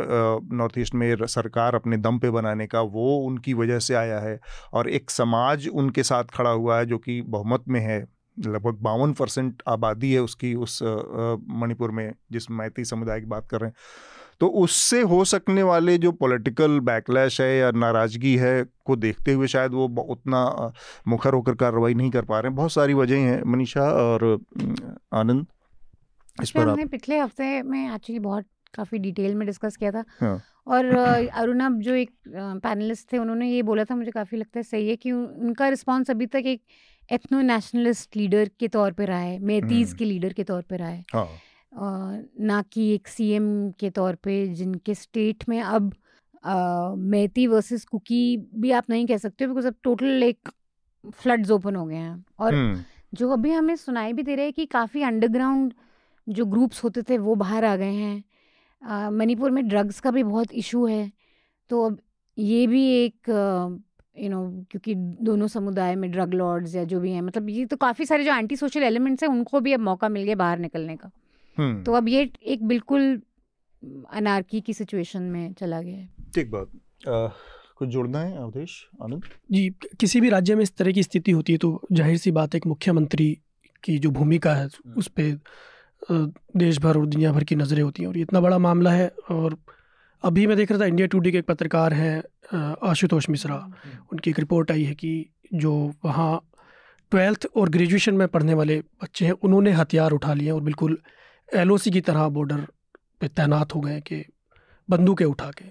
नॉर्थ ईस्ट में सरकार अपने दम पे बनाने का वो उनकी वजह से आया है। और एक समाज उनके साथ खड़ा हुआ है जो कि बहुमत में है लगभग बावन परसेंट आबादी है उसकी उस मणिपुर में जिस मैती समुदाय की बात कर रहे हैं। तो उससे हो सकने वाले जो पॉलिटिकल बैकलैश है या नाराज़गी है को देखते हुए शायद वो उतना मुखर होकर कार्रवाई नहीं कर पा रहे हैं। बहुत सारी वजह हैं मनीषा और आनंद। इस पर हमने पिछले हफ़्ते में एक्चुअली बहुत काफ़ी डिटेल में डिस्कस किया था हाँ। और अरुणा जो एक पैनलिस्ट थे उन्होंने ये बोला था मुझे काफ़ी लगता है सही है कि उनका रिस्पॉन्स अभी तक एक एथनो नेशनलिस्ट लीडर के तौर पर रहा है मेतीज हम्म। के लीडर के तौर पर रहा है हाँ। ना कि एक सीएम के तौर पे जिनके स्टेट में अब मेती वर्सेस कुकी भी आप नहीं कह सकते बिकॉज़ अब टोटल एक फ्लड्स ओपन हो गए हैं और हम्म। जो अभी हमें सुनाई भी दे रहे हैं कि काफ़ी अंडरग्राउंड जो ग्रुप्स होते थे वो बाहर आ गए हैं। मणिपुर में ड्रग्स का भी बहुत इशू है। तो अब ये भी एक यू नो क्योंकि दोनों समुदाय में ड्रग लॉर्ड्स या जो भी हैं मतलब ये तो काफ़ी सारे जो एंटी सोशल एलिमेंट्स हैं उनको भी अब मौका मिल गया बाहर निकलने का। हम्म। तो अब ये एक बिल्कुल अनारकी की सिचुएशन में चला गया है। ठीक बात। कुछ जोड़ना है अवधेश आनंद? जी किसी भी राज्य में इस तरह की स्थिति होती है तो ज़ाहिर सी बात है एक मुख्यमंत्री की जो भूमिका है। उस पर देश भर और दुनिया भर की नज़रें होती हैं और ये इतना बड़ा मामला है और अभी मैं देख रहा था इंडिया टूडे के एक पत्रकार हैं आशुतोष मिश्रा हम्म। उनकी एक रिपोर्ट आई है कि जो वहाँ ट्वेल्थ और ग्रेजुएशन में पढ़ने वाले बच्चे हैं उन्होंने हथियार उठा लिए और बिल्कुल एलओसी की तरह बॉर्डर पे तैनात हो गए कि बंदूकें उठा के।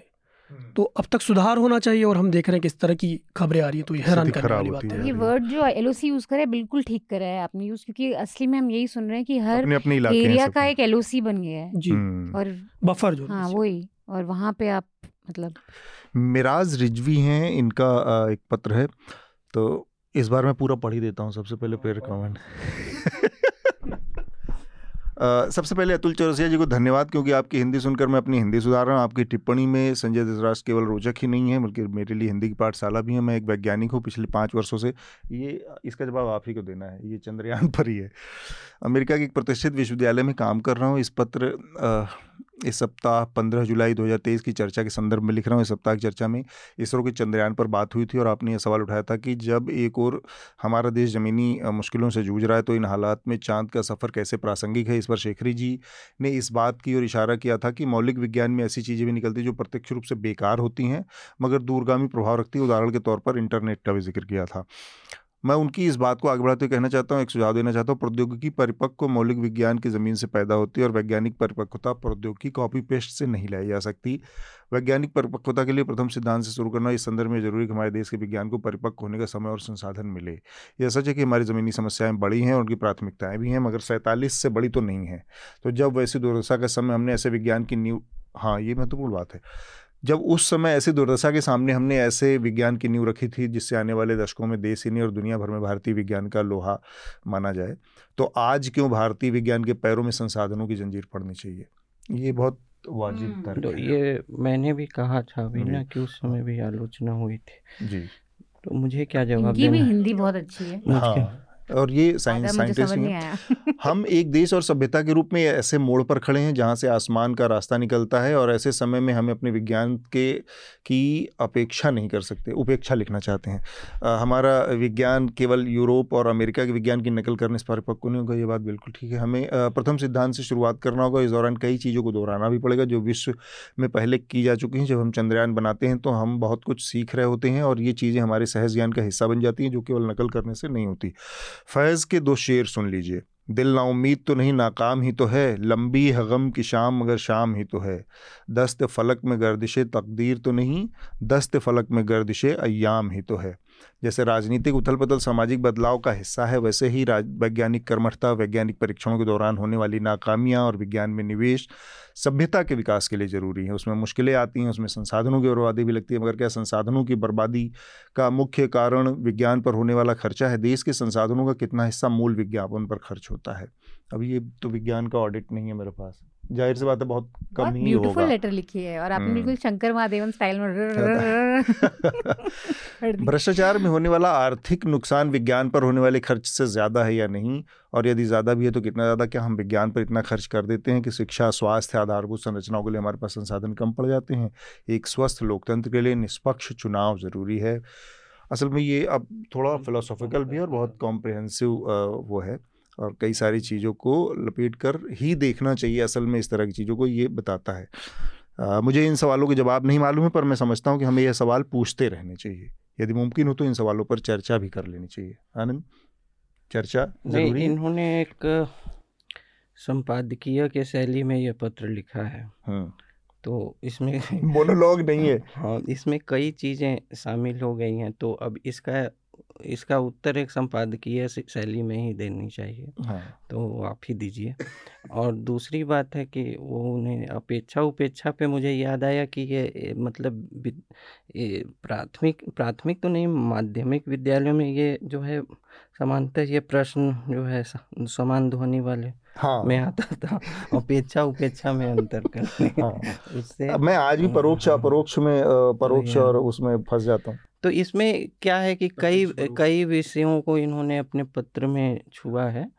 तो अब तक सुधार होना चाहिए और हम देख रहे हैं कि इस तरह की खबरें आ रही हैं तो ये हैरान करने वाली बात है ये वर्ड जो एल यूज़ करे बिल्कुल ठीक करा है आपने यूज़ क्योंकि असली में हम यही सुन रहे हैं कि हर अपने अपने एरिया का एक एलओसी बन गया है। जी। और बफर जो हाँ वही। और वहाँ पे आप मतलब मिराज रिजवी हैं इनका एक पत्र है। तो इस बार मैं पूरा पढ़ ही देता हूँ सबसे पहले पेयर कमेंट सबसे पहले अतुल चौरसिया जी को धन्यवाद, क्योंकि आपकी हिंदी सुनकर मैं अपनी हिंदी सुधार रहा हूँ। आपकी टिप्पणी में संजय दसराज केवल रोचक ही नहीं है, बल्कि मेरे लिए हिंदी की पाठशाला भी है। मैं एक वैज्ञानिक हूँ पिछले पाँच वर्षों से। ये, इसका जवाब आप ही को देना है। ये चंद्रयान पर ही है। अमेरिका के एक प्रतिष्ठित विश्वविद्यालय में काम कर रहा हूँ। इस पत्र इस सप्ताह 15 जुलाई 2023 की चर्चा के संदर्भ में लिख रहा हूँ। इस सप्ताह की चर्चा में इसरो के चंद्रयान पर बात हुई थी और आपने यह सवाल उठाया था कि जब एक और हमारा देश ज़मीनी मुश्किलों से जूझ रहा है तो इन हालात में चाँद का सफ़र कैसे प्रासंगिक है? इस पर शेखरी जी ने इस बात की ओर इशारा किया था कि मौलिक विज्ञान में ऐसी चीज़ें भी निकलती जो प्रत्यक्ष रूप से बेकार होती हैं, मगर दूरगामी प्रभाव रखती है। उदाहरण के तौर पर इंटरनेट का भी ज़िक्र किया था। मैं उनकी इस बात को आगे बढ़ाते हुए कहना चाहता हूँ, एक सुझाव देना चाहता हूँ, प्रौद्योगिकी परिपक्व मौलिक विज्ञान की ज़मीन से पैदा होती है और वैज्ञानिक परिपक्वता प्रौद्योगिकी कॉपी पेस्ट से नहीं लाई जा सकती। वैज्ञानिक परिपक्वता के लिए प्रथम सिद्धांत से शुरू करना, इस संदर्भ में ज़रूरी कि हमारे देश के विज्ञान को परिपक्व होने का समय और संसाधन मिले। यह सच है कि हमारी ज़मीनी समस्याएँ बड़ी हैं और उनकी प्राथमिकताएँ भी हैं, मगर सैंतालीस से बड़ी तो नहीं है। तो जब वैसी दुर्दशा का समय हमने ऐसे विज्ञान की न्यू हाँ ये महत्वपूर्ण बात है। जब उस समय ऐसी दुर्दशा के सामने हमने ऐसे विज्ञान की नींव रखी थी जिससे आने वाले दशकों में देश ही नहीं और दुनिया भर में भारतीय विज्ञान का लोहा माना जाए तो आज क्यों भारतीय विज्ञान के पैरों में संसाधनों की जंजीर पड़नी चाहिए? ये बहुत वाजिब हम्म। तो ये मैंने भी कहा था अभी ना कि उस समय भी आलोचना हुई थी। जी। तो मुझे क्या जवाब देना भी हिंदी बहुत अच्छी है। हाँ। और ये साइंस साइंटिस्ट हैं। हम एक देश और सभ्यता के रूप में ऐसे मोड़ पर खड़े हैं जहाँ से आसमान का रास्ता निकलता है और ऐसे समय में हमें अपने विज्ञान के की अपेक्षा नहीं कर सकते उपेक्षा लिखना चाहते हैं। आ, हमारा विज्ञान केवल यूरोप और अमेरिका के विज्ञान की नकल करने से परिपक्व नहीं होगा ये बात बिल्कुल ठीक है। हमें प्रथम सिद्धांत से शुरुआत करना होगा इस दौरान कई चीज़ों को दोहराना भी पड़ेगा जो विश्व में पहले की जा चुकी हैं। जब हम चंद्रयान बनाते हैं तो हम बहुत कुछ सीख रहे होते हैं और ये चीज़ें हमारे सहज ज्ञान का हिस्सा बन जाती हैं जो केवल नकल करने से नहीं होती। फैज़ के दो शेर सुन लीजिए। दिल ना उम्मीद तो नहीं, नाकाम ही तो है। लंबी है गम की शाम, मगर शाम ही तो है। दस्त फलक में गर्दिश, तकदीर तो नहीं। दस्त फलक में गर्दिश अयाम ही तो है। जैसे राजनीतिक उथल पुथल सामाजिक बदलाव का हिस्सा है, वैसे ही वैज्ञानिक कर्मठता, वैज्ञानिक परीक्षणों के दौरान होने वाली नाकामियाँ और विज्ञान में निवेश सभ्यता के विकास के लिए ज़रूरी है। उसमें मुश्किलें आती हैं, उसमें संसाधनों की बर्बादी भी लगती है। मगर क्या संसाधनों की बर्बादी का मुख्य कारण विज्ञान पर होने वाला खर्चा है? देश के संसाधनों का कितना हिस्सा मूल विज्ञापन पर खर्च होता है? अब ये तो विज्ञान का ऑडिट नहीं है मेरे पास। ज़ाहिर सी बात है बहुत कम ही होगा। ब्यूटीफुल लेटर लिखी है और आपने बिल्कुल हम्म। शंकर महादेवन स्टाइल में भ्रष्टाचार में होने वाला आर्थिक नुकसान विज्ञान पर होने वाले खर्च से ज़्यादा है या नहीं? और यदि ज़्यादा भी है तो कितना ज़्यादा? क्या हम विज्ञान पर इतना खर्च कर देते हैं कि शिक्षा स्वास्थ्य आधारभूत संरचनाओं के लिए हमारे पास संसाधन कम पड़ जाते हैं? एक स्वस्थ लोकतंत्र के लिए निष्पक्ष चुनाव ज़रूरी है। असल में ये अब थोड़ा फिलोसॉफिकल भी है और बहुत कॉम्प्रिहेंसिव वो है। और कई सारी चीज़ों को लपेट कर ही देखना चाहिए असल में इस तरह की चीज़ों को ये बताता है। आ, मुझे इन सवालों के जवाब नहीं मालूम है पर मैं समझता हूँ कि हमें यह सवाल पूछते रहने चाहिए। यदि मुमकिन हो तो इन सवालों पर चर्चा भी कर लेनी चाहिए। आनंद चर्चा नहीं इन्होंने एक संपादकीय के शैली में यह पत्र लिखा है। हाँ। तो इसमें मोनोलॉग नहीं है। हाँ इसमें कई चीज़ें शामिल हो गई हैं तो अब इसका इसका उत्तर एक संपादकीय शैली में ही देनी चाहिए। हाँ। तो आप ही दीजिए। और दूसरी बात है कि वो उन्हें अपेक्षा उपेक्षा पे मुझे याद आया कि ये मतलब प्राथमिक प्राथमिक तो नहीं माध्यमिक विद्यालयों में ये जो है समानतः ये प्रश्न जो है समान ध्वनि वाले हाँ। मैं आता था अपेक्षा उपेक्षा में अंतर करने। हाँ। उससे मैं आज भी परोक्ष अपरोक्ष में परोक्ष और उसमें फंस जाता हूँ। तो इसमें क्या है कि कई कई विषयों को इन्होंने अपने पत्र में छुआ है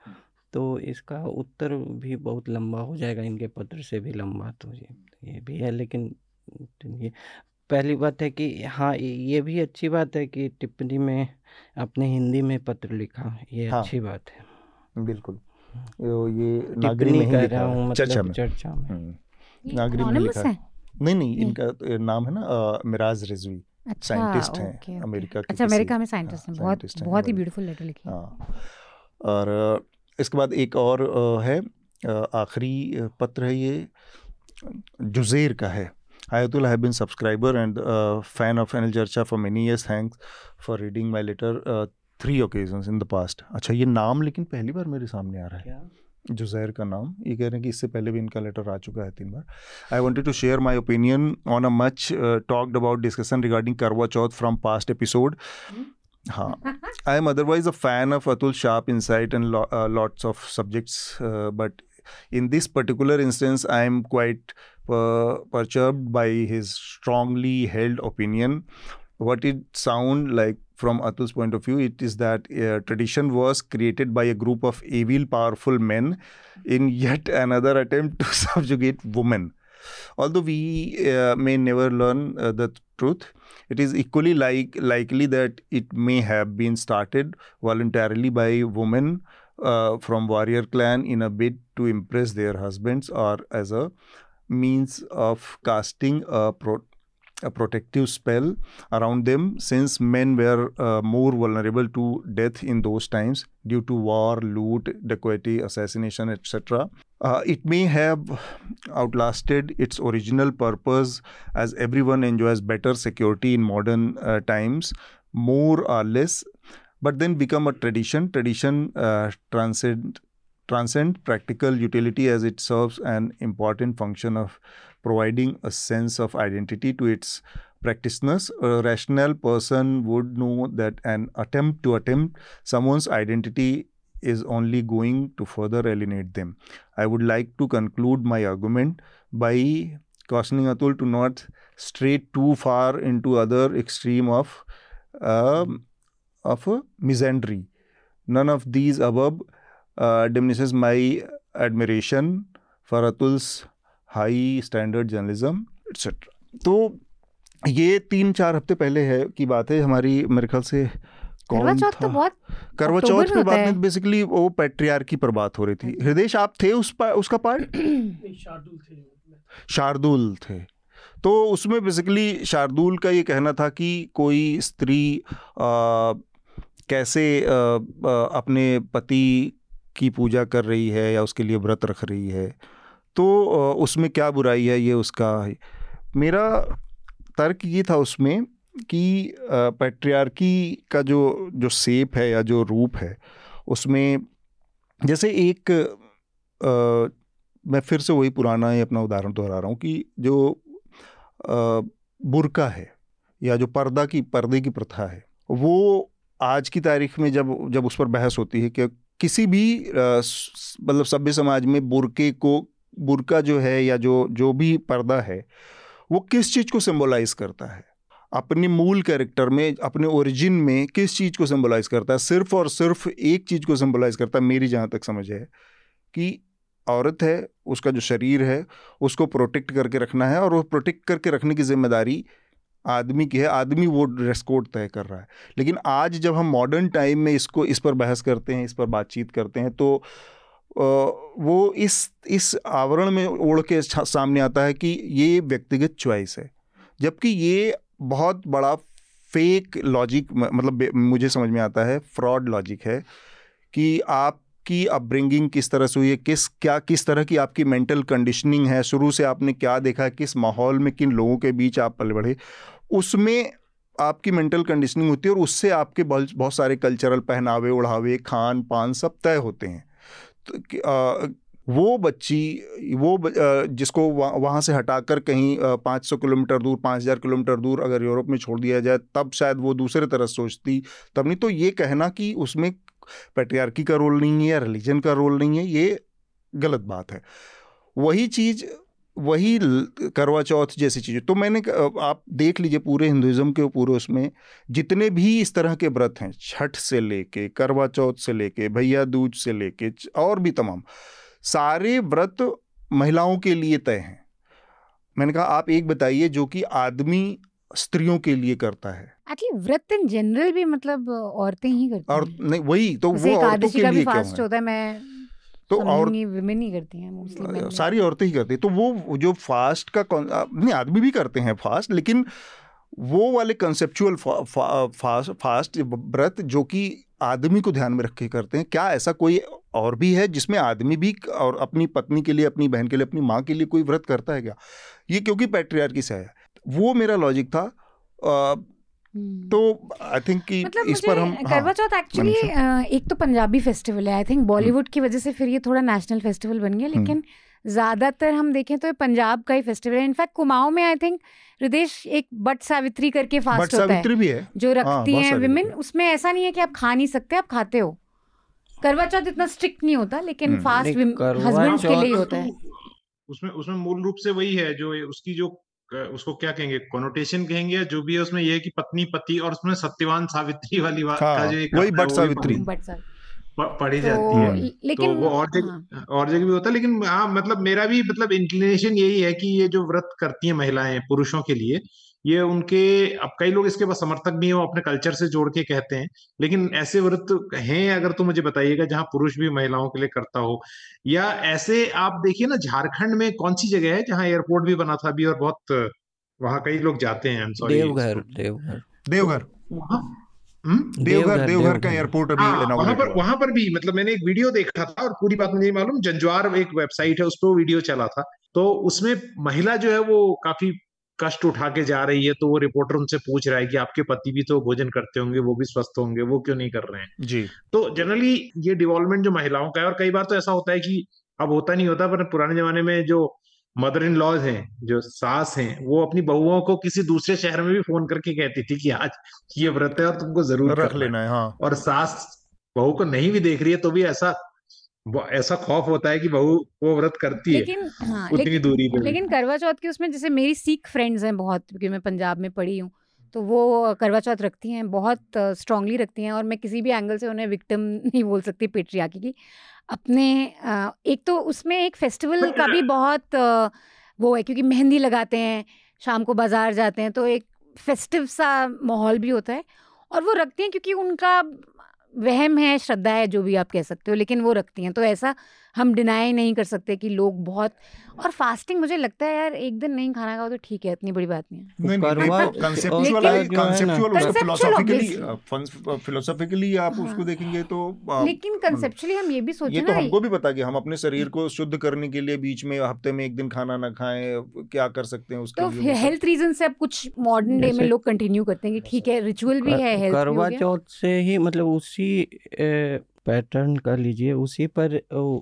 तो इसका उत्तर भी बहुत लंबा हो जाएगा इनके पत्र से भी लंबा तो ये ये भी है लेकिन ये पहली बात है कि हाँ ये भी अच्छी बात है कि टिप्पणी में आपने हिंदी में पत्र लिखा ये हाँ, अच्छी बात है। बिल्कुल। ये नागरी में कर रहा हूँ। मतलब चर्चा में। चर्चा में। नागरी में लिखा है। नहीं नहीं इनका नाम है ना मिराज रिजवी। अच्छा, साइंटिस्ट हैं अमेरिका के अच्छा अमेरिका में हाँ, साइंटिस्ट हैं बहुत बहुत ही ब्यूटीफुल लेटर लिखी और इसके बाद एक और है आखिरी पत्र है ये जुजेर का है। आयतुल have been subscriber and fan of NL Charcha for many years thanks for reading my letter three occasion in the past. अच्छा ये नाम लेकिन पहली बार मेरे सामने आ रहा है। क्या? जुजैर का नाम। ये कह रहे हैं कि इससे पहले भी इनका लेटर आ चुका है तीन बार। I wanted to share my opinion on a much talked about discussion regarding Karva Chauth from past episode हाँ। I am otherwise a fan of Atul sharp insight and lots of subjects but this particular instance i am quite uh, perturbed by his strongly held opinion what it sound like from Atul's point of view, it is that uh, tradition was created by a group of evil, powerful men in yet another attempt to subjugate women. Although we uh, may never learn uh, the truth, it is equally like likely that it may have been started voluntarily by women uh, from warrior clan in a bid to impress their husbands or as a means of casting a pro- a protective spell around them since men were uh, more vulnerable to death in those times due to war, loot, dacoity, assassination, etc. Uh, it may have outlasted its original purpose as everyone enjoys better security in modern uh, times, more or less, but then become a tradition. Tradition uh, transcend transcend practical utility as it serves an important function of providing a sense of identity to its practitioners. A rational person would know that an attempt to attempt someone's identity is only going to further alienate them. I would like to conclude my argument by cautioning Atul to not stray too far into other extreme of um, of a misandry. None of these above uh, diminishes my admiration for Atul's high standard journalism etcetera तो ये तीन चार हफ़्ते पहले है की बात है हमारी मेरे ख्याल से कौन था तो बहुत करवा चौथ पे बात में बेसिकली वो पेट्रियार्की पर बात हो रही थी। हृदय आप थे उस पा, उसका पार्ट शार्दुल थे। शार्दुल थे। तो उसमें बेसिकली शार्दुल का ये कहना था कि कोई स्त्री आ, कैसे आ, आ, अपने पति की पूजा कर रही है या उसके लिए व्रत रख रही है? तो उसमें क्या बुराई है ये उसका मेरा तर्क ये था उसमें कि पैट्रियार्की का जो जो सेप है या जो रूप है उसमें जैसे एक आ, मैं फिर से वही पुराना ही अपना उदाहरण दोहरा रहा हूँ कि जो बुरका है या जो पर्दा की पर्दे की प्रथा है वो आज की तारीख में जब जब उस पर बहस होती है कि किसी भी मतलब सभ्य समाज में बुरके को बुरका जो है या जो जो भी पर्दा है, वो किस चीज़ को सिंबलाइज करता है? अपने मूल कैरेक्टर में, अपने ओरिजिन में किस चीज़ को सिंबलाइज करता है? सिर्फ़ और सिर्फ़ एक चीज़ को सिंबलाइज करता है, मेरी जहाँ तक समझ है, कि औरत है, उसका जो शरीर है, उसको प्रोटेक्ट करके रखना है और वो प्रोटेक्ट करके रखने की ज़िम्मेदारी आदमी की है। आदमी वो ड्रेस कोड तय कर रहा है। लेकिन आज जब हम मॉडर्न टाइम में इसको, इस पर बहस करते हैं, इस पर बातचीत करते हैं तो वो इस इस आवरण में ओढ़ के सामने आता है कि ये व्यक्तिगत चॉइस है। जबकि ये बहुत बड़ा फेक लॉजिक मतलब मुझे समझ में आता है, फ्रॉड लॉजिक है कि आप की अपब्रिंगिंग किस तरह से हुई है, किस, क्या, किस तरह की आपकी मेंटल कंडीशनिंग है, शुरू से आपने क्या देखा किस माहौल में, किन लोगों के बीच आप पल बढ़े, उसमें आपकी मेंटल कंडीशनिंग होती है और उससे आपके बहुत सारे कल्चरल पहनावे उड़ावे खान पान सब तय होते हैं। वो बच्ची, वो जिसको वहाँ से हटाकर कहीं पाँच सौ किलोमीटर दूर, पाँच हज़ार किलोमीटर दूर अगर यूरोप में छोड़ दिया जाए, तब शायद वो दूसरे तरह सोचती। तब नहीं तो ये कहना कि उसमें पेट्रियार्की का रोल नहीं है या रिलीजन का रोल नहीं है, ये गलत बात है। वही चीज़ वही करवा चौथ जैसी चीज़ें। तो मैंने आप देख लीजिए पूरे हिंदुज़म के पूरे उसमें जितने भी इस तरह के व्रत हैं छठ से लेके करवा चौथ से लेके भैया दूज से लेके और भी तमाम सारे व्रत महिलाओं के लिए तय हैं। मैंने कहा आप एक बताइए जो कि आदमी स्त्रियों के लिए करता है। एक्चुअली व्रत इन जनरल भी मतलब औरतें ही करती और नहीं वही तो वो औरतों के लिए क्यों है? होता है मैं तो और विमेन ही करती हैं मोस्टली सारी औरतें ही करती हैं। तो वो जो फास्ट का नहीं आदमी भी करते हैं फास्ट लेकिन वो वाले कंसेप्चुअल फा, फा, फास्ट फास्ट व्रत जो कि आदमी को ध्यान में रख के करते हैं क्या ऐसा कोई और भी है जिसमें आदमी भी और अपनी पत्नी के लिए अपनी बहन के लिए अपनी माँ के लिए कोई व्रत करता है क्या? ये क्योंकि पैट्रियार्की से है। वो मेरा लॉजिक था हम्म। तो आई थिंक कि मतलब इस पर हम करवा चौथ एक्चुअली एक तो पंजाबी फेस्टिवल है आई थिंक बॉलीवुड की वजह से फिर ये थोड़ा नेशनल फेस्टिवल बन गया लेकिन हम्म। ज़्यादातर हम देखें तो ये पंजाब का ही फेस्टिवल है। इनफैक्ट कुमाऊं में आई थिंक हृदय एक बट सावित्री करके फास्ट होता है भी है। जो हाँ, रखती हैं विमेन उसमें ऐसा नहीं है कि आप खा नहीं सकते आप खाते हो। करवा चौथ इतना स्ट्रिक्ट नहीं होता लेकिन फास्ट हस्बैंड के लिए होता है। उसमें उसमें मूल रूप से वही है जो उसकी जो उसको क्या कहेंगे? कोनोटेशन कहेंगे या जो भी है उसमें ये है कि पत्नी पति और उसमें सत्यवान सावित्री वाली बात हाँ, का जो एक वही बट सावित्री। पढ़ी तो, जाती है। तो लेकिन तो वो और जगह हाँ. और जगह भी होता है लेकिन हाँ मतलब मेरा भी मतलब इंक्लिनेशन यही है कि ये जो व्रत करती हैं महिलाएँ पुरुषों के लिए ये उनके अब कई लोग इसके पास समर्थक भी हैं अपने कल्चर से जोड़ के कहते हैं लेकिन ऐसे व्रत हैं अगर तो मुझे बताइएगा जहाँ पुरुष भी महिलाओं के लिए करता हो। या ऐसे आप देखिए ना झारखंड में कौन सी जगह है जहाँ एयरपोर्ट भी बना था अभी और बहुत वहाँ कई लोग जाते हैं देवघर देवघर। देवघर। हम्म? देवघर देवघर का एयरपोर्ट अभी हाँ, वहाँ पर वहाँ पर भी मतलब मैंने एक वीडियो देखा था और पूरी बात मुझे मालूम जंजवार एक वेबसाइट है उस पर वीडियो चला था। तो उसमें महिला जो है वो काफ़ी कष्ट उठा के जा रही है तो वो रिपोर्टर उनसे पूछ रहा है कि आपके पति भी तो भोजन करते होंगे वो भी स्वस्थ होंगे वो क्यों नहीं कर रहे हैं? जी। तो जनरली ये डिवॉल्वमेंट जो महिलाओं का है और कई बार तो ऐसा होता है कि अब होता नहीं होता पर पुराने जमाने में जो मदर इन लॉज हैं जो सास हैं वो अपनी बहुओं को किसी दूसरे शहर में भी फ़ोन करके कहती थी कि आज ये व्रत है और तुमको ज़रूर रख लेना है हाँ। और सास बहू को नहीं भी देख रही है तो भी ऐसा ऐसा खौफ होता है कि बहू वो व्रत करती लेकिन, है हाँ, उतनी लेकिन, दूरी पे। लेकिन करवा चौथ की उसमें जैसे मेरी सिख फ्रेंड्स हैं बहुत क्योंकि मैं पंजाब में पढ़ी हूँ तो वो करवा चौथ रखती हैं बहुत स्ट्रांगली रखती हैं और मैं किसी भी एंगल से उन्हें विक्टिम नहीं बोल सकती पेट्रियाकी की। अपने एक तो उसमें एक फेस्टिवल का भी बहुत वो है क्योंकि मेहंदी लगाते हैं शाम को बाज़ार जाते हैं तो एक फेस्टिव सा माहौल भी होता है और वो रखती हैं क्योंकि उनका वहम है, श्रद्धा है, जो भी आप कह सकते हो, लेकिन वो रखती हैं। तो ऐसा हम डिनाई नहीं कर सकते कि लोग बहुत और फास्टिंग मुझे लगता है यार एक दिन नहीं खाना खाओ तो ठीक है इतनी बड़ी बात नहीं फिलोसॉफिकली आप हाँ। उसको देखेंगे तो लेकिन कंसेप्चुअली हम ये भी सोचे ये तो हमको भी पता कि हम अपने शरीर को शुद्ध करने के लिए बीच में हफ़्ते में एक दिन खाना ना खाएँ क्या कर सकते हैं उसके तो हेल्थ रीजन से अब कुछ मॉडर्न डे में लोग कंटिन्यू करते हैं कि ठीक है रिचुअल भी है करवा चौथ से ही मतलब उसी पैटर्न कर लीजिए उसी पर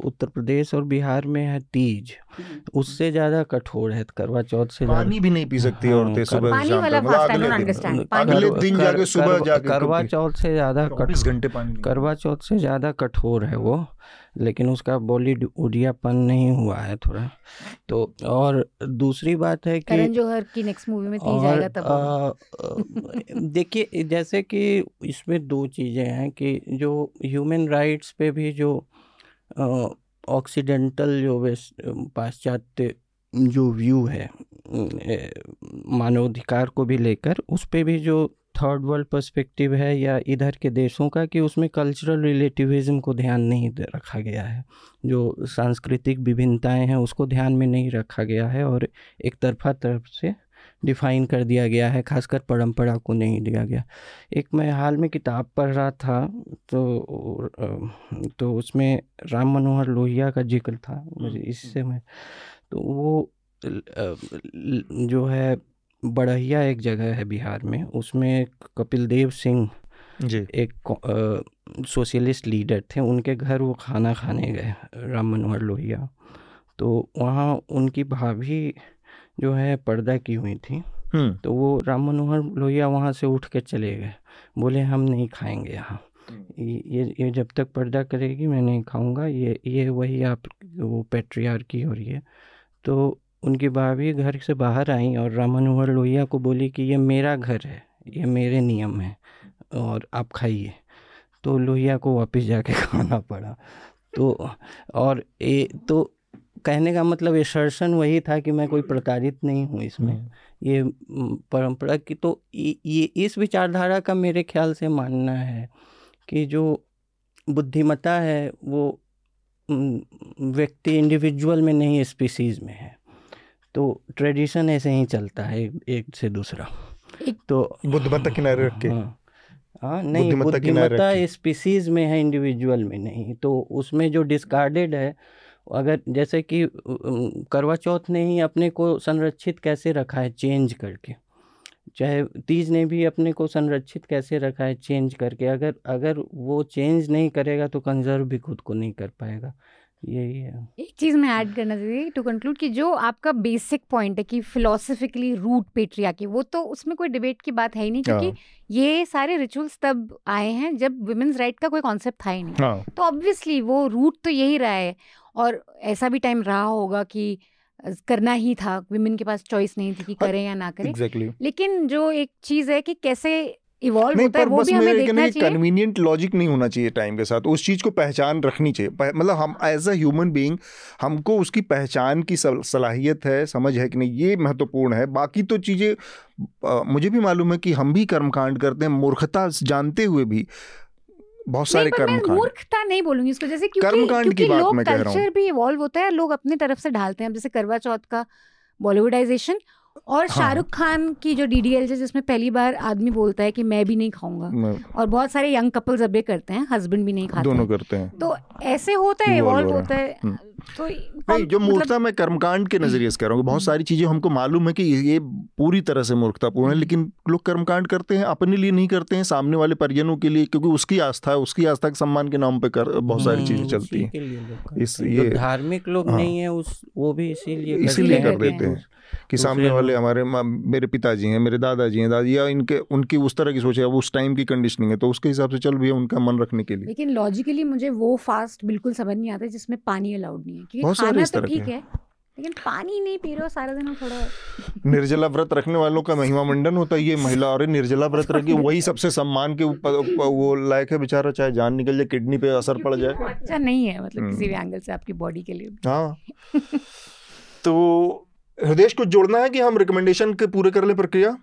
उत्तर प्रदेश और बिहार में है तीज। हम्म। उससे ज़्यादा कठोर है करवा चौथ से पानी भी नहीं पी सकती हाँ, औरतें सुबह मतलब अगले दिन। जाके सुबह जाके करवा चौथ से ज़्यादा घंटे पानी करवा चौथ से ज़्यादा कठोर है वो लेकिन उसका बॉलीवुडियापन नहीं हुआ है थोड़ा। तो और दूसरी बात है कि करण जौहर की नेक्स्ट मूवी में तीन जाएगा तब देखिए जैसे कि इसमें दो चीज़ें हैं कि जो ह्यूमन राइट्स पे भी जो ऑक्सीडेंटल जो वेस्ट पाश्चात्य जो व्यू है मानवाधिकार को भी लेकर, उस पर भी जो थर्ड वर्ल्ड पर्सपेक्टिव है या इधर के देशों का कि उसमें कल्चरल रिलेटिविज़म को ध्यान नहीं रखा गया है। जो सांस्कृतिक विभिन्नताएँ हैं उसको ध्यान में नहीं रखा गया है और एक तरफा तरफ़ से डिफ़ाइन कर दिया गया है खासकर परंपरा को नहीं दिया गया। एक मैं हाल में किताब पढ़ रहा था तो तो उसमें राम मनोहर लोहिया का ज़िक्र था मुझे इससे मैं तो वो जो है बड़हिया एक जगह है बिहार में उसमें कपिल देव सिंह जी। एक सोशलिस्ट लीडर थे उनके घर वो खाना खाने गए राम मनोहर लोहिया। तो वहाँ उनकी भाभी जो है पर्दा की हुई थी। हम्म। तो वो राम मनोहर लोहिया वहाँ से उठ के चले गए। बोले हम नहीं खाएँगे यहाँ। ये ये जब तक पर्दा करेगी मैं नहीं खाऊँगा। ये ये वही आप वो पेट्रियार की हो रही है। तो उनकी भाभी घर से बाहर आई और राम मनोहर लोहिया को बोली कि ये मेरा घर है ये मेरे नियम है और आप खाइए। तो लोहिया को वापस जाके खाना पड़ा। तो और ए तो कहने का मतलब शर्षण वही था कि मैं कोई प्रताड़ित नहीं हूँ इसमें। हम्म। ये परंपरा की तो ये इस विचारधारा का मेरे ख्याल से मानना है कि जो बुद्धिमता है वो व्यक्ति इंडिविजुअल में नहीं स्पीसीज में है। तो ट्रेडिशन ऐसे ही चलता है एक से दूसरा। एक तो बुद्धिमत्ता किनारे रख के। हाँ, हाँ नहीं बुद्धिमत्ता स्पीसीज में है इंडिविजुअल में नहीं। तो उसमें जो डिस्कार्डेड है अगर जैसे कि करवा चौथ ने ही अपने को संरक्षित कैसे रखा है चेंज करके? चाहे तीज ने भी अपने को संरक्षित कैसे रखा है चेंज करके? अगर अगर वो चेंज नहीं करेगा तो कंजर्व भी खुद को नहीं कर पाएगा। यही है एक चीज़ मैं ऐड करना चाहिए टू कंक्लूड कि जो आपका बेसिक पॉइंट है कि फिलोसफिकली रूट पेट्रिया की वो तो उसमें कोई डिबेट की बात है ही नहीं क्योंकि हाँ। ये सारे रिचुअल्स तब आए हैं जब वुमेन्स राइट का कोई कॉन्सेप्ट था ही नहीं हाँ। तो ऑब्वियसली वो रूट तो यही रहा है और ऐसा भी टाइम रहा होगा कि करना ही था विमेन के पास चॉइस नहीं थी कि हाँ, करें या ना करें exactly. लेकिन जो एक चीज़ है कि कैसे इवॉल्व होता है वो भी हमें देखना चाहिए। कन्वीनियंट लॉजिक नहीं होना चाहिए टाइम के साथ। उस चीज़ को पहचान रखनी चाहिए। मतलब हम एज अ ह्यूमन बीइंग हमको उसकी पहचान की सलाहियत है समझ है कि नहीं ये महत्वपूर्ण है। बाकी तो चीज़ें मुझे भी मालूम है कि हम भी कर्मकांड करते हैं मूर्खता जानते हुए भी। बहुत सारे कर्म मूर्खता नहीं बोलूँगी इसको जैसे क्योंकि क्योंकि लोग कल्चर भी इवॉल्व होता है लोग अपने तरफ़ से ढालते हैं। जैसे करवा चौथ का बॉलीवुडाइजेशन और हाँ। शाहरुख खान की जो डीडीएल है जिसमें पहली बार आदमी बोलता है कि मैं भी नहीं खाऊँगा। और बहुत सारे यंग कपल्स अब करते हैं हस्बैंड भी नहीं खाते। दोनों करते हैं। तो ऐसे होता है इवॉल्व होता है। हम्म। तो नहीं जो मूर्खता मतलब, मैं कर्मकांड के नज़रिए से कह रहा हूँ बहुत सारी चीज़ें हमको मालूम है कि ये पूरी तरह से मूर्खतापूर्ण है लेकिन लोग कर्मकांड करते हैं अपने लिए नहीं करते हैं सामने वाले परिजनों के लिए क्योंकि उसकी आस्था है उसकी आस्था के सम्मान के नाम पे कर बहुत सारी चीज़ें चलती हैं। इस ये धार्मिक लोग हाँ। नहीं है उस वो भी इसीलिए इसीलिए कर देते हैं। कि सामने वाले हमारे मेरे पिताजी हैं मेरे दादाजी हैं दादी या इनके उनकी उस तरह की सोच है उस टाइम की कंडीशनिंग है तो उसके हिसाब से चल भी है उनका मन रखने के लिए। लेकिन लॉजिकली मुझे वो फास्ट बिल्कुल समझ नहीं आता जिसमें पानी अलाउड नहीं है क्योंकि खाना तो ठीक है। लेकिन पानी नहीं पी रहे हो सारा दिन थोड़ा निर्जला व्रत रखने वालों का महिमा मंडन होता है ये महिला और निर्जला व्रत रखी वही सबसे सम्मान के ऊपर वो लायक है बेचारा चाहे जान निकल जाए किडनी पे असर पड़ जाए। अच्छा नहीं है मतलब किसी भी एंगल हम्म। से आपकी बॉडी के लिए हाँ। तो हृदय को जोड़ना है कि हम रिकमेंडेशन के पूरे कर ले प्रक्रिया?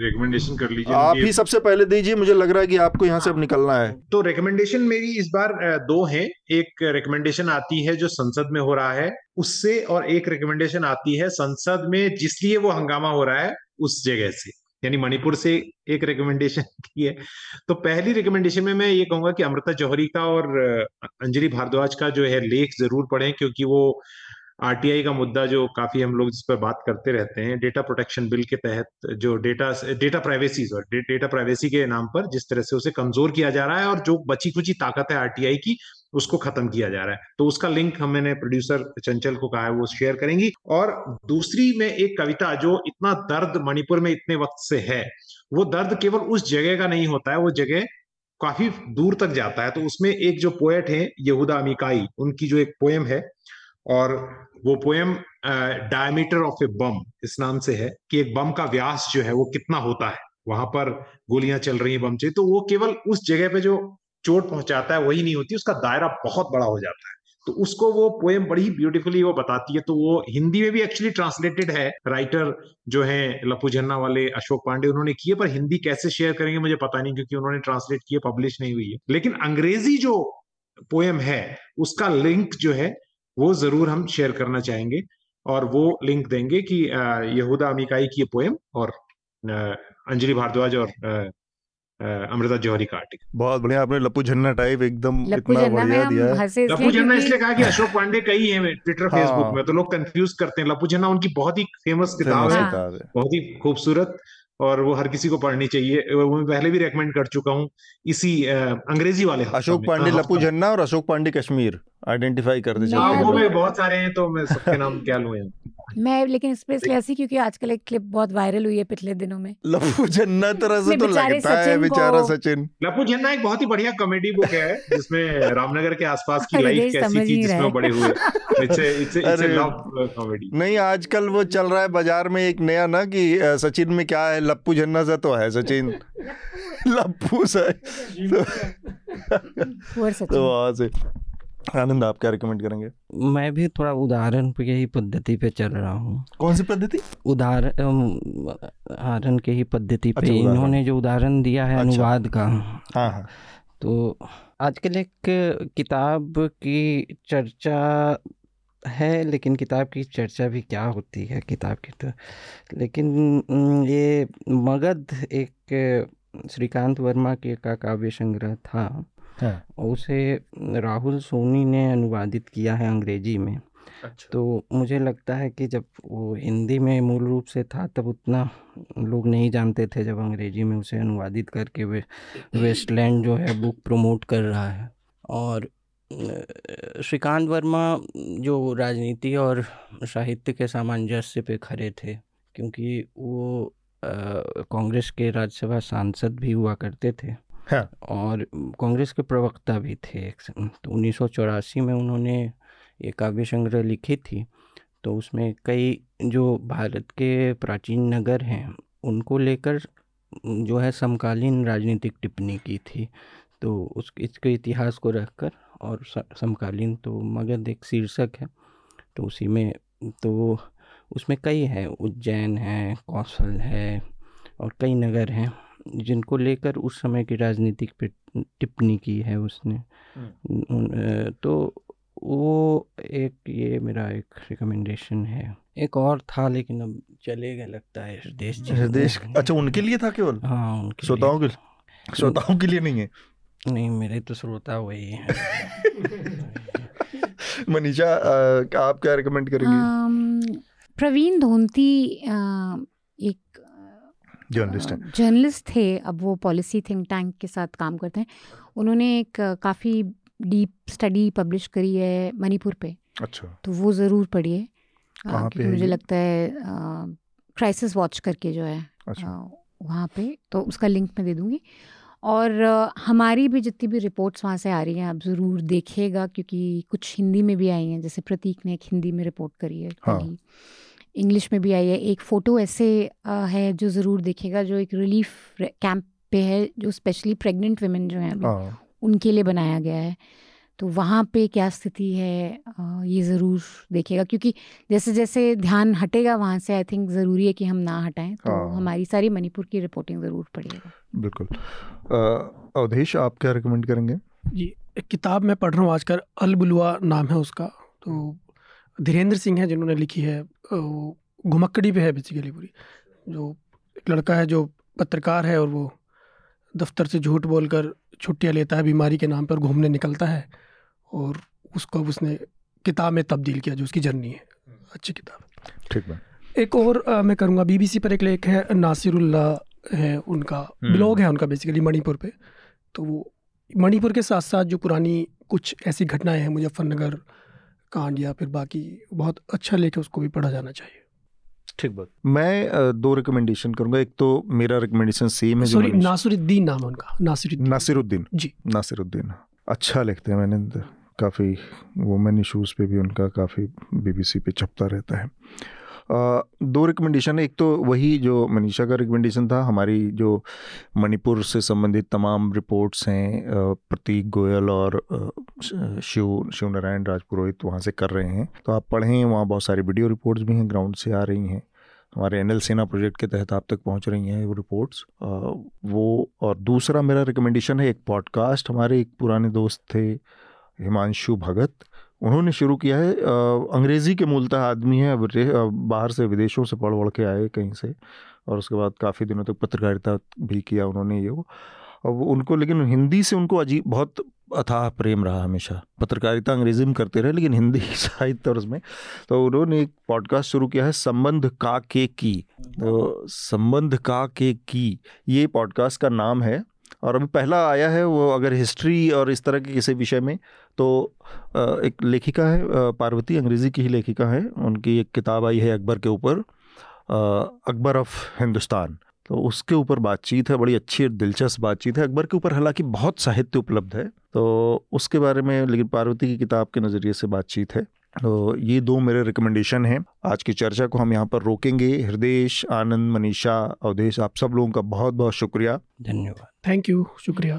रिकमेंडेशन कर लीजिए आप ही सबसे पहले दीजिए मुझे लग रहा है कि आपको यहाँ से अब निकलना है। तो रिकमेंडेशन मेरी इस बार दो हैं। एक रिकमेंडेशन आती है जो संसद में हो रहा है उससे और एक रिकमेंडेशन आती है संसद में जिसलिए वो हंगामा हो रहा है उस जगह से। यानी मणिपुर से एक रिकमेंडेशन की है। तो पहली रिकमेंडेशन में मैं ये कहूँगा कि अमृता जौहरी का और अंजलि भारद्वाज का जो है लेख ज़रूर पढ़ें क्योंकि वो आरटीआई का मुद्दा जो काफ़ी हम लोग जिस पर बात करते रहते हैं डेटा प्रोटेक्शन बिल के तहत जो data data privacy sorry data privacy के नाम पर जिस तरह से उसे कमज़ोर किया जा रहा है और जो बची कुची ताकत है आरटीआई की, उसको खत्म किया जा रहा है। तो उसका लिंक हम मैंने प्रोड्यूसर चंचल को कहा है, वो शेयर करेंगी। और दूसरी में एक कविता जो इतना दर्द मणिपुर में इतने वक्त से है, वो दर्द केवल उस जगह का नहीं होता है, वो जगह काफ़ी दूर तक जाता है। तो उसमें एक जो पोएट है, यहूदा अमिकाई, उनकी जो एक पोएम है और वो poem diameter of a bomb इस नाम से है कि एक बम का व्यास जो है वो कितना होता है। वहाँ पर गोलियाँ चल रही हैं बम से तो वो केवल उस जगह पे जो चोट पहुंचाता है वही नहीं होती, उसका दायरा बहुत बड़ा हो जाता है। तो उसको वो पोएम बड़ी ब्यूटीफुली वो बताती है तो वो हिंदी में भी एक्चुअली ट्रांसलेटेड है। राइटर जो है लपू झन्ना वाले, अशोक पांडे, उन्होंने किए, पर हिंदी कैसे शेयर करेंगे मुझे पता नहीं, क्योंकि उन्होंने ट्रांसलेट किए पब्लिश नहीं हुई है। लेकिन अंग्रेज़ी जो पोएम है, उसका लिंक जो है वो ज़रूर हम शेयर करना चाहेंगे और वो लिंक देंगे कि यहूदा अमिकाई की पोएम और अंजलि भारद्वाज और अमृता जौहरी का आर्टिकल बहुत बढ़िया आपने लप्पू झन्ना टाइप एकदम इतना बढ़िया दिया है। लप्पू झन्ना इसलिए कहा कि अशोक पांडे कई है ट्विटर हाँ। फेसबुक में तो लोग कंफ्यूज करते हैं। लप्पू झन्ना उनकी बहुत ही फ़ेमस किताब है। बहुत ही खूबसूरत और वो हर किसी को पढ़नी चाहिए। वो मैं पहले भी रेकमेंड कर चुका हूँ इसी अंग्रेज़ी वाले अशोक पांडे हाँ, लप्पू झन्ना और अशोक पांडे कश्मीर। आइडेंटिफाई कर दे हाँ, वो में बहुत सारे हैं तो मैं सबके नाम क्या लूँ मैं लेकिन स्पेशली ऐसी क्योंकि आजकल एक क्लिप बहुत वायरल हुई है पिछले दिनों में। लप्पू झन्ना तरह से तो लगता है बेचारा सचिन। लप्पू झन्ना एक बहुत ही बढ़िया कॉमेडी बुक है जिसमें रामनगर के आसपास की लाइफ कैसी थी जिसमें बड़े हुए कॉमेडी नहीं आजकल वो चल रहा है बाज़ार में एक नया ना कि सचिन में क्या है लप्पू झन्ना सा तो है सचिन। लप्पू सा तो वहाँ से आनंद आप क्या रिकमेंड करेंगे? मैं भी थोड़ा उदाहरण पे ही पद्धति पे चल रहा हूँ। कौन सी पद्धति? उदाहरण उदाहरण के ही पद्धति पे। अच्छा, इन्होंने जो उदाहरण दिया है अच्छा, अनुवाद का हाँ हाँ। तो आजकल एक किताब की चर्चा है लेकिन किताब की चर्चा भी क्या होती है किताब की तो। लेकिन ये मगध एक श्रीकांत वर्मा के का काव्य संग्रह था। हाँ। उसे राहुल सोनी ने अनुवादित किया है अंग्रेज़ी में अच्छा। तो मुझे लगता है कि जब वो हिंदी में मूल रूप से था तब उतना लोग नहीं जानते थे जब अंग्रेज़ी में उसे अनुवादित करके वे वेस्टलैंड जो है बुक प्रमोट कर रहा है और श्रीकांत वर्मा जो राजनीति और साहित्य के सामंजस्य पे खड़े थे क्योंकि वो कांग्रेस के राज्यसभा सांसद भी हुआ करते थे हाँ। और कांग्रेस के प्रवक्ता भी थे एक तो उन्नीस सौ चौरासी में उन्होंने ये काव्य संग्रह लिखी थी तो उसमें कई जो भारत के प्राचीन नगर हैं, उनको लेकर जो है समकालीन राजनीतिक टिप्पणी की थी तो उस, इसके इतिहास को रखकर और समकालीन तो मगध एक शीर्षक है तो उसी में तो उसमें कई हैं, उज्जैन है कौशल है और कई नगर हैं जिनको लेकर उस समय की राजनीतिक पे टिप्पणी की है उसने। हम्म। तो वो एक ये मेरा एक रिकमेंडेशन है। एक और था लेकिन अब चलेगा लगता है हृदेश जी हृदेश अच्छा उनके लिए था केवल? हाँ उनके श्रोताओं के श्रोताओं के लिए नहीं है? नहीं मेरे तो श्रोता वही है। मनीषा आप क्या रिकमेंड करेंगे? प्रवीण धोंती जर्नलिस्ट हैं जर्नलिस्ट थे अब वो पॉलिसी थिंक टैंक के साथ काम करते हैं। उन्होंने एक काफ़ी डीप स्टडी पब्लिश करी है मणिपुर पे। अच्छा। तो वो ज़रूर पढ़िए। क्योंकि मुझे लगता है क्राइसिस वॉच करके जो है अच्छा। वहाँ पे। तो उसका लिंक मैं दे दूँगी। और हमारी भी जितनी भी रिपोर्ट्स वहाँ से आ रही हैं आप ज़रूर देखिएगा क्योंकि कुछ हिंदी में भी आई हैं। जैसे प्रतीक ने एक हिंदी में रिपोर्ट करी है हाँ। इंग्लिश में भी आई है। एक फ़ोटो ऐसे है जो ज़रूर देखेगा जो एक रिलीफ कैंप पे है जो स्पेशली प्रेग्नेंट वेमेन जो हैं हाँ। उनके लिए बनाया गया है। तो वहाँ पे क्या स्थिति है ये ज़रूर देखेगा क्योंकि जैसे जैसे ध्यान हटेगा वहाँ से आई थिंक ज़रूरी है कि हम ना हटाएँ तो हाँ। हमारी सारी मणिपुर की रिपोर्टिंग ज़रूर पड़ेगा बिल्कुल। अवधेश आप क्या रिकमेंड करेंगे? जी एक किताब मैं पढ़ रहा हूँ आजकल अलबुलवा नाम है उसका तो धीरेन्द्र सिंह है जिन्होंने लिखी है वो घुमक्कड़ी पे है बेसिकली पूरी। जो एक लड़का है जो पत्रकार है और वो दफ्तर से झूठ बोलकर छुट्टियाँ लेता है बीमारी के नाम पर घूमने निकलता है और उसको उसने किताब में तब्दील किया जो उसकी जर्नी है। अच्छी किताब। ठीक है एक और आ, मैं करूँगा। बीबीसी पर एक लेख है नासिरुल्ला है उनका। ब्लॉग हम्म। है उनका बेसिकली मणिपुर पे। तो वो मणिपुर के साथ साथ जो पुरानी कुछ ऐसी घटनाएँ हैं मुजफ्फरनगर कांड या फिर बाकी बहुत अच्छा लेख है उसको भी पढ़ा जाना चाहिए। ठीक बात। मैं दो रिकमेंडेशन करूँगा। एक तो मेरा रिकमेंडेशन सेम है सॉरी नासिरुद्दीन नाम है उनका। नासिरुद्दीन। नासिरुद्दीन। जी। नासिरुद्दीन। अच्छा लिखते हैं मैंने। काफ़ी वुमेन इशूज़ पे भी उनका काफ़ी बीबीसी पे छपता रहता है। दो रिकमेंडेशन है। एक तो वही जो मनीषा का रिकमेंडेशन था, हमारी जो मणिपुर से संबंधित तमाम रिपोर्ट्स हैं प्रतीक गोयल और शिव शिव नारायण राजपुरोहित वहाँ से कर रहे हैं। तो आप पढ़ें वहाँ बहुत सारी वीडियो रिपोर्ट्स भी हैं ग्राउंड से आ रही हैं। हमारे एनएल सेना प्रोजेक्ट के तहत आप तक पहुँच रही हैं वो रिपोर्ट्स वो और दूसरा मेरा रिकमेंडेशन है, एक पॉडकास्ट हमारे एक पुराने दोस्त थे, हिमांशु भगत। उन्होंने शुरू किया है अंग्रेज़ी के मूलतः आदमी है बाहर से विदेशों से पढ़ पढ़ के आए कहीं से, और उसके बाद काफ़ी दिनों तक पत्रकारिता भी किया उन्होंने ये वो। अब उनको, लेकिन हिंदी से उनको अजीब, बहुत अथाह प्रेम रहा हमेशा। पत्रकारिता अंग्रेज़ी में करते रहे, लेकिन हिंदी साहित्य और उसमें। तो उन्होंने एक पॉडकास्ट शुरू किया है, संबंध का के की। तो संबंध का के की, ये पॉडकास्ट का नाम है, और अभी पहला आया है वो अगर हिस्ट्री और इस तरह के किसी विषय में तो एक लेखिका है पार्वती अंग्रेज़ी की ही लेखिका है। उनकी एक किताब आई है अकबर के ऊपर अकबर ऑफ़ हिंदुस्तान। तो उसके ऊपर बातचीत है बड़ी अच्छी और दिलचस्प बातचीत है। अकबर के ऊपर हालाँकि बहुत साहित्य उपलब्ध है तो उसके बारे में लेकिन पार्वती की किताब के नज़रिए से बातचीत है। तो ये दो मेरे रिकमेंडेशन हैं। आज की चर्चा को हम यहाँ पर रोकेंगे। हृदय आनंद मनीषा अवधेश आप सब लोगों का बहुत बहुत शुक्रिया। धन्यवाद। थैंक यू शुक्रिया।